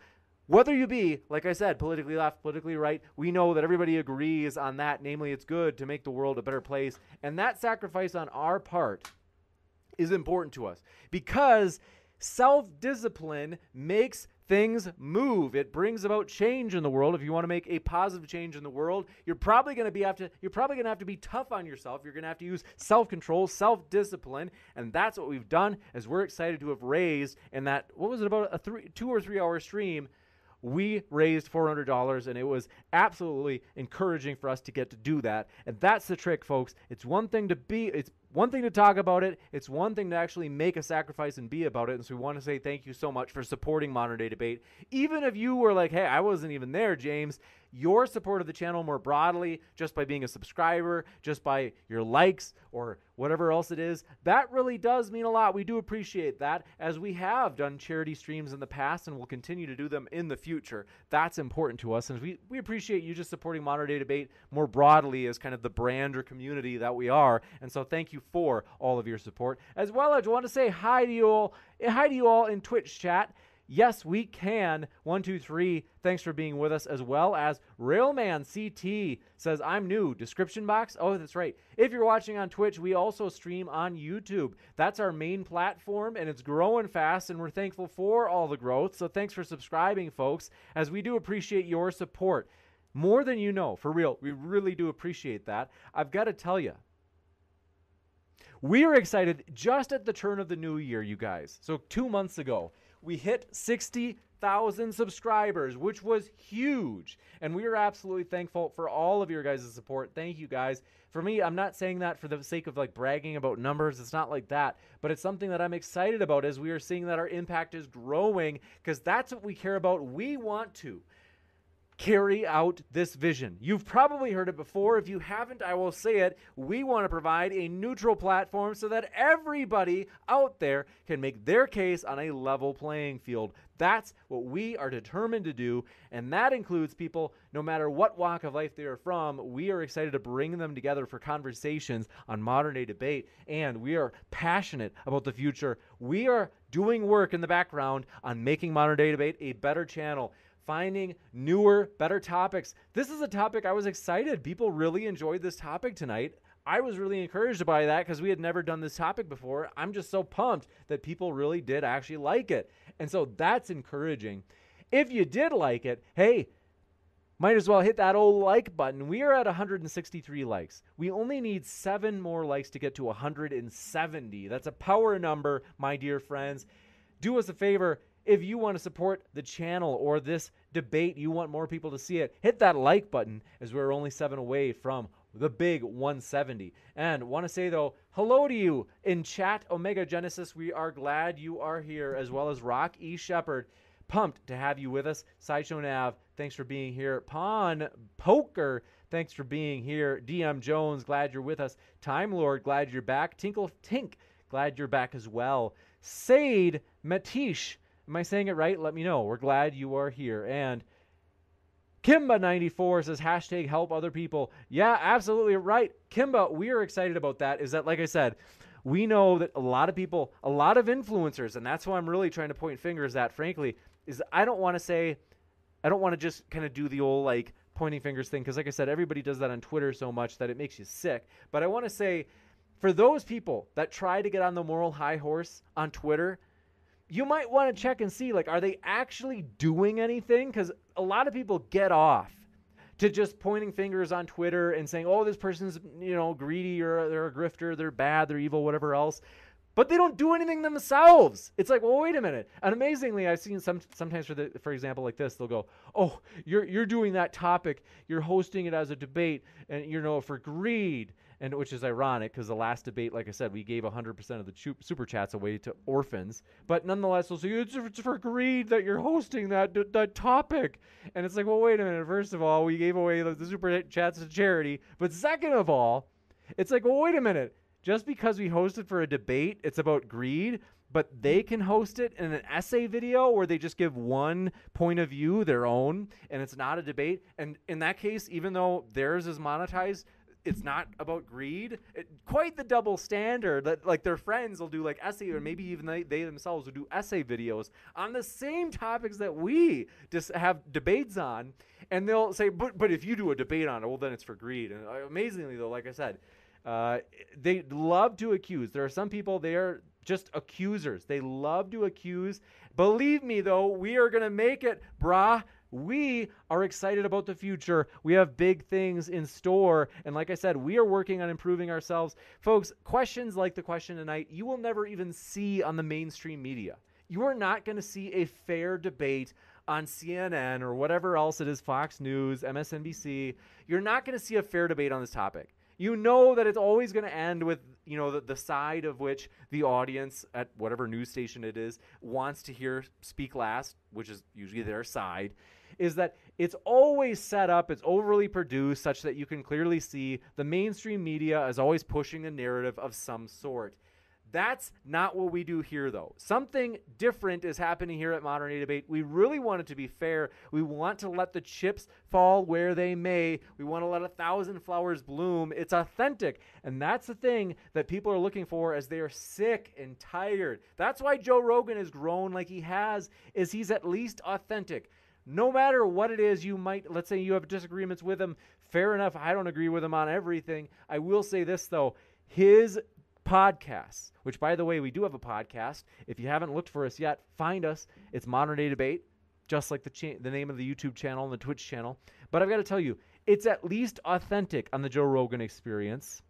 whether you be, like I said, politically left, politically right, we know that everybody agrees on that. Namely, it's good to make the world a better place. And that sacrifice on our part is important to us because self discipline makes things move. It brings about change in the world. If you want to make a positive change in the world, you're probably going to be have to you're probably going to have to be tough on yourself. You're going to have to use self-control, self-discipline, and that's what we've done as we're excited to have raised in that what was it about a 3 2 or 3 hour stream we raised $400 and it was absolutely encouraging for us to get to do that. And that's the trick folks. It's one thing to be it's one thing to talk about it it's one thing to actually make a sacrifice and be about it and so we want to say thank you so much for supporting modern day debate even if you were like hey i wasn't even there james your support of the channel more broadly, just by being a subscriber, just by your likes or whatever else it is, that really does mean a lot. We do appreciate that as we have done charity streams in the past and will continue to do them in the future. That's important to us. And we, we appreciate you just supporting Modern Day Debate more broadly as kind of the brand or community that we are. And so thank you for all of your support. As well, I want to say hi to you all, hi to you all in Twitch chat. Yes, we can. One, two, three. Thanks for being with us, as well as Railman CT says, I'm new. Description box? Oh, that's right. If you're watching on Twitch, we also stream on YouTube. That's our main platform, and it's growing fast, and we're thankful for all the growth. So thanks for subscribing, folks, as we do appreciate your support. More than you know, for real. We really do appreciate that. I've got to tell you, We are excited just at the turn of the new year, you guys. So, two months ago, we hit 60,000 subscribers, which was huge. And we are absolutely thankful for all of your guys' support. Thank you guys. For me, I'm not saying that for the sake of like bragging about numbers. It's not like that. But it's something that I'm excited about as we are seeing that our impact is growing because that's what we care about. We want to carry out this vision. You've probably heard it before. If you haven't, I will say it. We want to provide a neutral platform so that everybody out there can make their case on a level playing field. That's what we are determined to do, and that includes people no matter what walk of life they are from. We are excited to bring them together for conversations on modern day debate, and we are passionate about the future. We are doing work in the background on making modern day debate a better channel finding newer, better topics. This is a topic I was excited. People really enjoyed this topic tonight. I was really encouraged by that because we had never done this topic before. I'm just so pumped that people really did actually like it. And so that's encouraging. If you did like it, hey, might as well hit that old like button. We are at 163 likes. We only need seven more likes to get to 170. That's a power number, my dear friends. Do us a favor, if you want to support the channel or this debate, you want more people to see it, hit that like button as we're only seven away from the big 170. And want to say though, hello to you in chat, Omega Genesis. We are glad you are here, as well as Rock E Shepherd. Pumped to have you with us. Sideshow Nav, thanks for being here. Pawn Poker, thanks for being here. DM Jones, glad you're with us. Time Lord, glad you're back. Tinkle Tink, glad you're back as well. Sade Matish, Am I saying it right? Let me know. We're glad you are here. And Kimba94 says hashtag help other people. Yeah, absolutely right. Kimba, we are excited about that. Is that, like I said, we know that a lot of people, a lot of influencers, and that's why I'm really trying to point fingers at, frankly, is I don't want to say, I don't want to just kind of do the old like pointing fingers thing, because like I said, everybody does that on Twitter so much that it makes you sick. But I want to say, for those people that try to get on the moral high horse on Twitter, you might want to check and see like are they actually doing anything because a lot of people get off to just pointing fingers on twitter and saying oh this person's you know greedy or they're a grifter they're bad they're evil whatever else but they don't do anything themselves. It's like, well, wait a minute. And amazingly, I've seen some sometimes for the for example like this, they'll go, "Oh, you're you're doing that topic, you're hosting it as a debate, and you know for greed." And which is ironic because the last debate, like I said, we gave 100% of the super chats away to orphans. But nonetheless, they'll say it's, it's for greed that you're hosting that that topic. And it's like, well, wait a minute. First of all, we gave away the super chats to charity. But second of all, it's like, well, wait a minute just because we hosted for a debate, it's about greed, but they can host it in an essay video where they just give one point of view, their own, and it's not a debate. And in that case, even though theirs is monetized, it's not about greed. It, quite the double standard that like their friends will do like essay or maybe even they, they themselves will do essay videos on the same topics that we just have debates on, and they'll say, but but if you do a debate on it, well then it's for greed. And uh, amazingly though, like I said, uh, they love to accuse. There are some people they are just accusers. They love to accuse. Believe me, though, we are going to make it, brah. We are excited about the future. We have big things in store. And like I said, we are working on improving ourselves. Folks, questions like the question tonight, you will never even see on the mainstream media. You are not going to see a fair debate on CNN or whatever else it is, Fox News, MSNBC. You're not going to see a fair debate on this topic you know that it's always going to end with you know the, the side of which the audience at whatever news station it is wants to hear speak last which is usually their side is that it's always set up it's overly produced such that you can clearly see the mainstream media is always pushing a narrative of some sort that's not what we do here, though. Something different is happening here at Modern Day Debate. We really want it to be fair. We want to let the chips fall where they may. We want to let a thousand flowers bloom. It's authentic. And that's the thing that people are looking for as they are sick and tired. That's why Joe Rogan has grown like he has, is he's at least authentic no matter what it is you might let's say you have disagreements with him fair enough i don't agree with him on everything i will say this though his podcasts, which, by the way, we do have a podcast. If you haven't looked for us yet, find us. It's Modern Day Debate, just like the, cha- the name of the YouTube channel and the Twitch channel. But I've got to tell you, it's at least authentic on the Joe Rogan experience.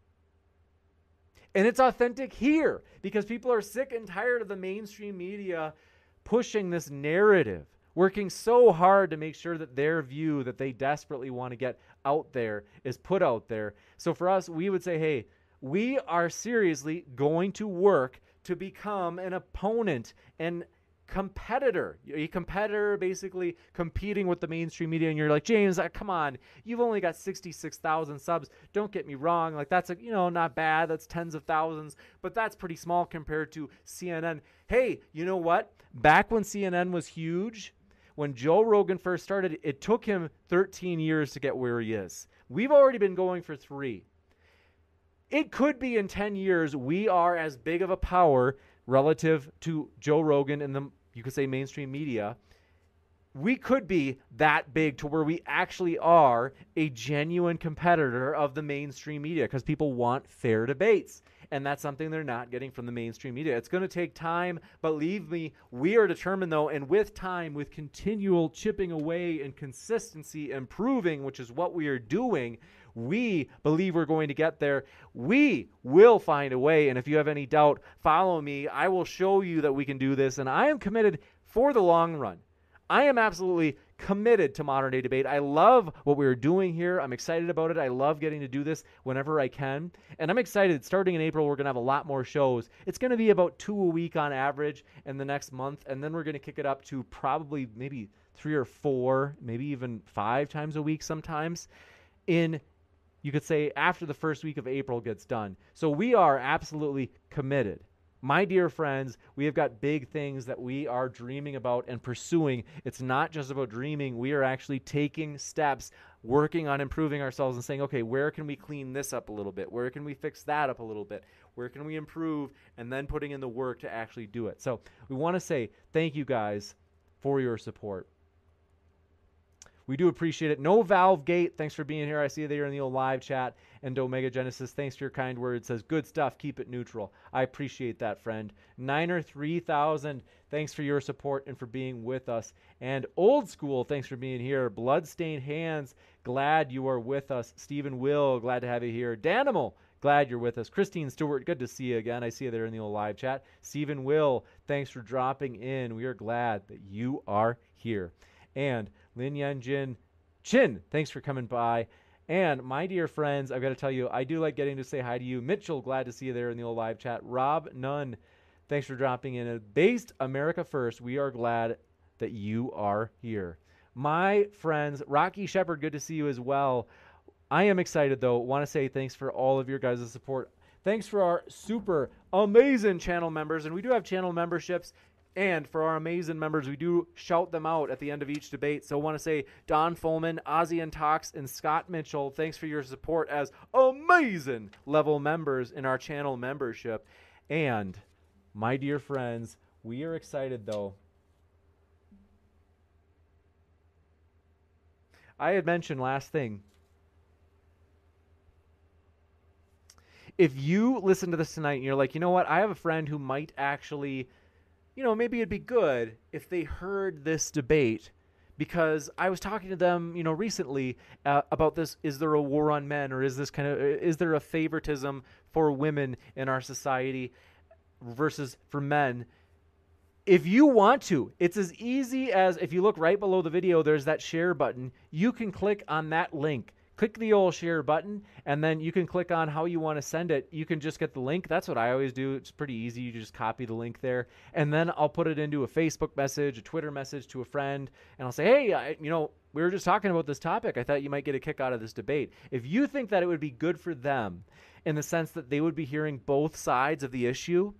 And it's authentic here because people are sick and tired of the mainstream media pushing this narrative, working so hard to make sure that their view that they desperately want to get out there is put out there. So for us, we would say, hey, we are seriously going to work to become an opponent and competitor. A competitor basically competing with the mainstream media, and you're like, James, uh, come on, you've only got 66,000 subs. Don't get me wrong. Like, that's, a, you know, not bad. That's tens of thousands, but that's pretty small compared to CNN. Hey, you know what? Back when CNN was huge, when Joe Rogan first started, it took him 13 years to get where he is. We've already been going for three. It could be in 10 years we are as big of a power relative to Joe Rogan and the you could say mainstream media, we could be that big to where we actually are a genuine competitor of the mainstream media because people want fair debates. And that's something they're not getting from the mainstream media. It's going to take time, but believe me, we are determined though, and with time, with continual chipping away and consistency improving, which is what we are doing, we believe we're going to get there. We will find a way. And if you have any doubt, follow me. I will show you that we can do this. And I am committed for the long run. I am absolutely committed to modern day debate. I love what we're doing here. I'm excited about it. I love getting to do this whenever I can. And I'm excited. Starting in April, we're going to have a lot more shows. It's going to be about two a week on average in the next month. And then we're going to kick it up to probably maybe three or four, maybe even five times a week sometimes in you could say after the first week of April gets done. So we are absolutely committed. My dear friends, we have got big things that we are dreaming about and pursuing. It's not just about dreaming. We are actually taking steps, working on improving ourselves and saying, okay, where can we clean this up a little bit? Where can we fix that up a little bit? Where can we improve? And then putting in the work to actually do it. So we want to say thank you guys for your support. We do appreciate it. No Valve Gate, thanks for being here. I see you there in the old live chat. And Omega Genesis, thanks for your kind words. Says good stuff. Keep it neutral. I appreciate that, friend. Niner three thousand, thanks for your support and for being with us. And Old School, thanks for being here. Bloodstained Hands, glad you are with us. Stephen Will, glad to have you here. Danimal, glad you're with us. Christine Stewart, good to see you again. I see you there in the old live chat. Stephen Will, thanks for dropping in. We are glad that you are here. And Lin Yan Jin Chin, thanks for coming by. And my dear friends, I've got to tell you, I do like getting to say hi to you. Mitchell, glad to see you there in the old live chat. Rob Nunn, thanks for dropping in. Based America First, we are glad that you are here. My friends, Rocky Shepard, good to see you as well. I am excited though. Want to say thanks for all of your guys' support. Thanks for our super amazing channel members. And we do have channel memberships. And for our amazing members, we do shout them out at the end of each debate. So I want to say Don Fulman, Ozzy and Tox, and Scott Mitchell, thanks for your support as amazing level members in our channel membership. And my dear friends, we are excited though. I had mentioned last thing. If you listen to this tonight and you're like, you know what, I have a friend who might actually you know, maybe it'd be good if they heard this debate because I was talking to them, you know, recently uh, about this. Is there a war on men, or is this kind of is there a favoritism for women in our society versus for men? If you want to, it's as easy as if you look right below the video. There's that share button. You can click on that link click the old share button and then you can click on how you want to send it. You can just get the link. That's what I always do. It's pretty easy. You just copy the link there and then I'll put it into a Facebook message, a Twitter message to a friend and I'll say, "Hey, I, you know, we were just talking about this topic. I thought you might get a kick out of this debate. If you think that it would be good for them in the sense that they would be hearing both sides of the issue,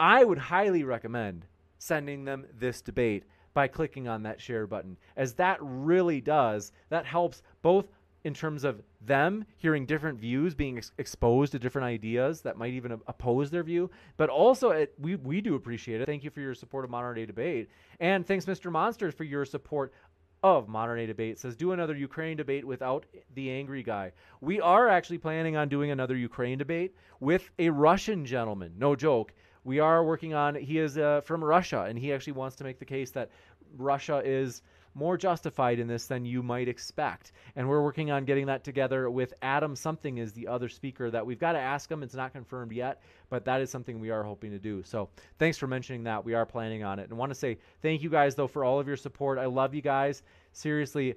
I would highly recommend sending them this debate by clicking on that share button as that really does that helps both in terms of them hearing different views, being ex- exposed to different ideas that might even oppose their view. But also, it, we, we do appreciate it. Thank you for your support of Modern Day Debate. And thanks, Mr. Monsters, for your support of Modern Day Debate. It says, do another Ukraine debate without the angry guy. We are actually planning on doing another Ukraine debate with a Russian gentleman. No joke. We are working on, he is uh, from Russia, and he actually wants to make the case that Russia is more justified in this than you might expect. And we're working on getting that together with Adam something is the other speaker that we've got to ask him. It's not confirmed yet, but that is something we are hoping to do. So thanks for mentioning that. We are planning on it. And want to say thank you guys though for all of your support. I love you guys. Seriously,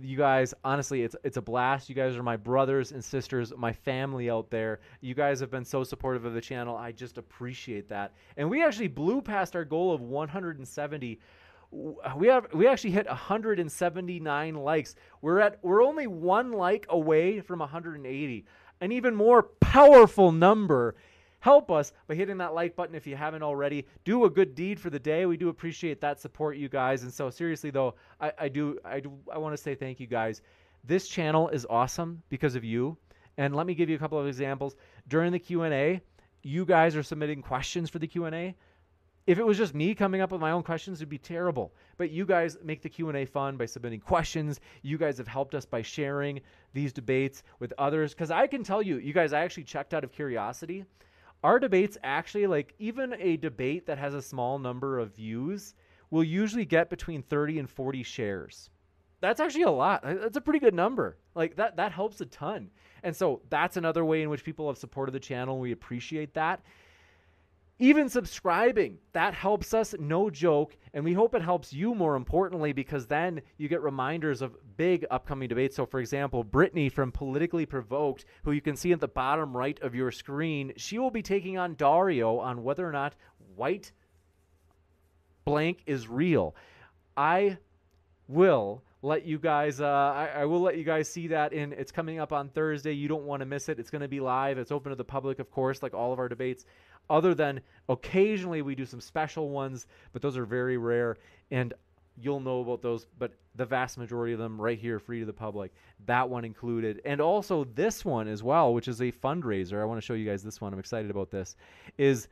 you guys honestly it's it's a blast you guys are my brothers and sisters my family out there you guys have been so supportive of the channel i just appreciate that and we actually blew past our goal of 170 we have we actually hit 179 likes we're at we're only one like away from 180 an even more powerful number help us by hitting that like button if you haven't already. Do a good deed for the day. We do appreciate that support, you guys. And so seriously though, I, I do I do I want to say thank you guys. This channel is awesome because of you. And let me give you a couple of examples. During the Q&A, you guys are submitting questions for the Q&A. If it was just me coming up with my own questions, it'd be terrible. But you guys make the Q&A fun by submitting questions. You guys have helped us by sharing these debates with others. Cuz I can tell you, you guys I actually checked out of curiosity. Our debates actually like even a debate that has a small number of views will usually get between 30 and 40 shares. That's actually a lot. That's a pretty good number. Like that that helps a ton. And so that's another way in which people have supported the channel we appreciate that even subscribing, that helps us, no joke. And we hope it helps you more importantly because then you get reminders of big upcoming debates. So, for example, Brittany from Politically Provoked, who you can see at the bottom right of your screen, she will be taking on Dario on whether or not white blank is real. I will let you guys uh, I, I, will let you guys see that in it's coming up on thursday you don't want to miss it it's going to be live it's open to the public of course like all of our debates other than occasionally we do some special ones, but those are very rare. And you'll know about those, but the vast majority of them right here, free to the public. That one included. And also this one as well, which is a fundraiser. I want to show you guys this one. I'm excited about this. Is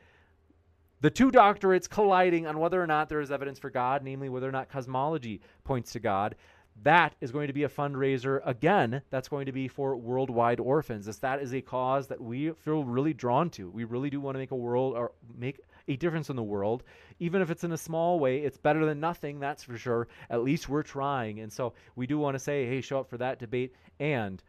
the two doctorates colliding on whether or not there is evidence for God, namely whether or not cosmology points to God. That is going to be a fundraiser again. That's going to be for worldwide orphans. As that is a cause that we feel really drawn to. We really do want to make a world or make a difference in the world, even if it's in a small way. It's better than nothing, that's for sure. At least we're trying, and so we do want to say, hey, show up for that debate and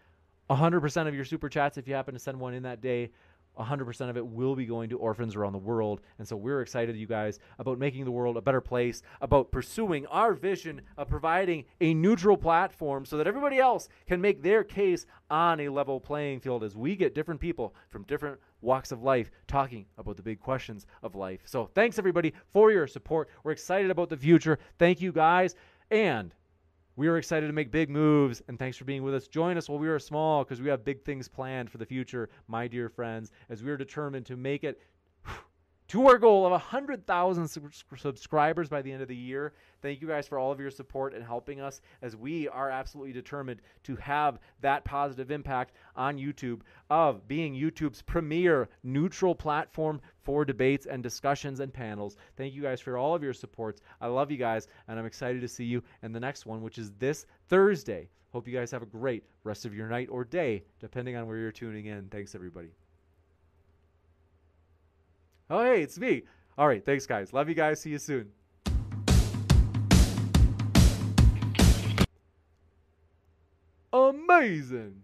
100% of your super chats if you happen to send one in that day 100% of it will be going to orphans around the world. And so we're excited, you guys, about making the world a better place, about pursuing our vision of providing a neutral platform so that everybody else can make their case on a level playing field as we get different people from different walks of life talking about the big questions of life. So thanks, everybody, for your support. We're excited about the future. Thank you, guys. And we are excited to make big moves, and thanks for being with us. Join us while we are small because we have big things planned for the future, my dear friends, as we are determined to make it to our goal of 100,000 subscribers by the end of the year. Thank you guys for all of your support and helping us as we are absolutely determined to have that positive impact on YouTube of being YouTube's premier neutral platform for debates and discussions and panels. Thank you guys for all of your supports. I love you guys and I'm excited to see you in the next one, which is this Thursday. Hope you guys have a great rest of your night or day, depending on where you're tuning in. Thanks, everybody. Oh, hey, it's me. All right. Thanks, guys. Love you guys. See you soon. Amazing.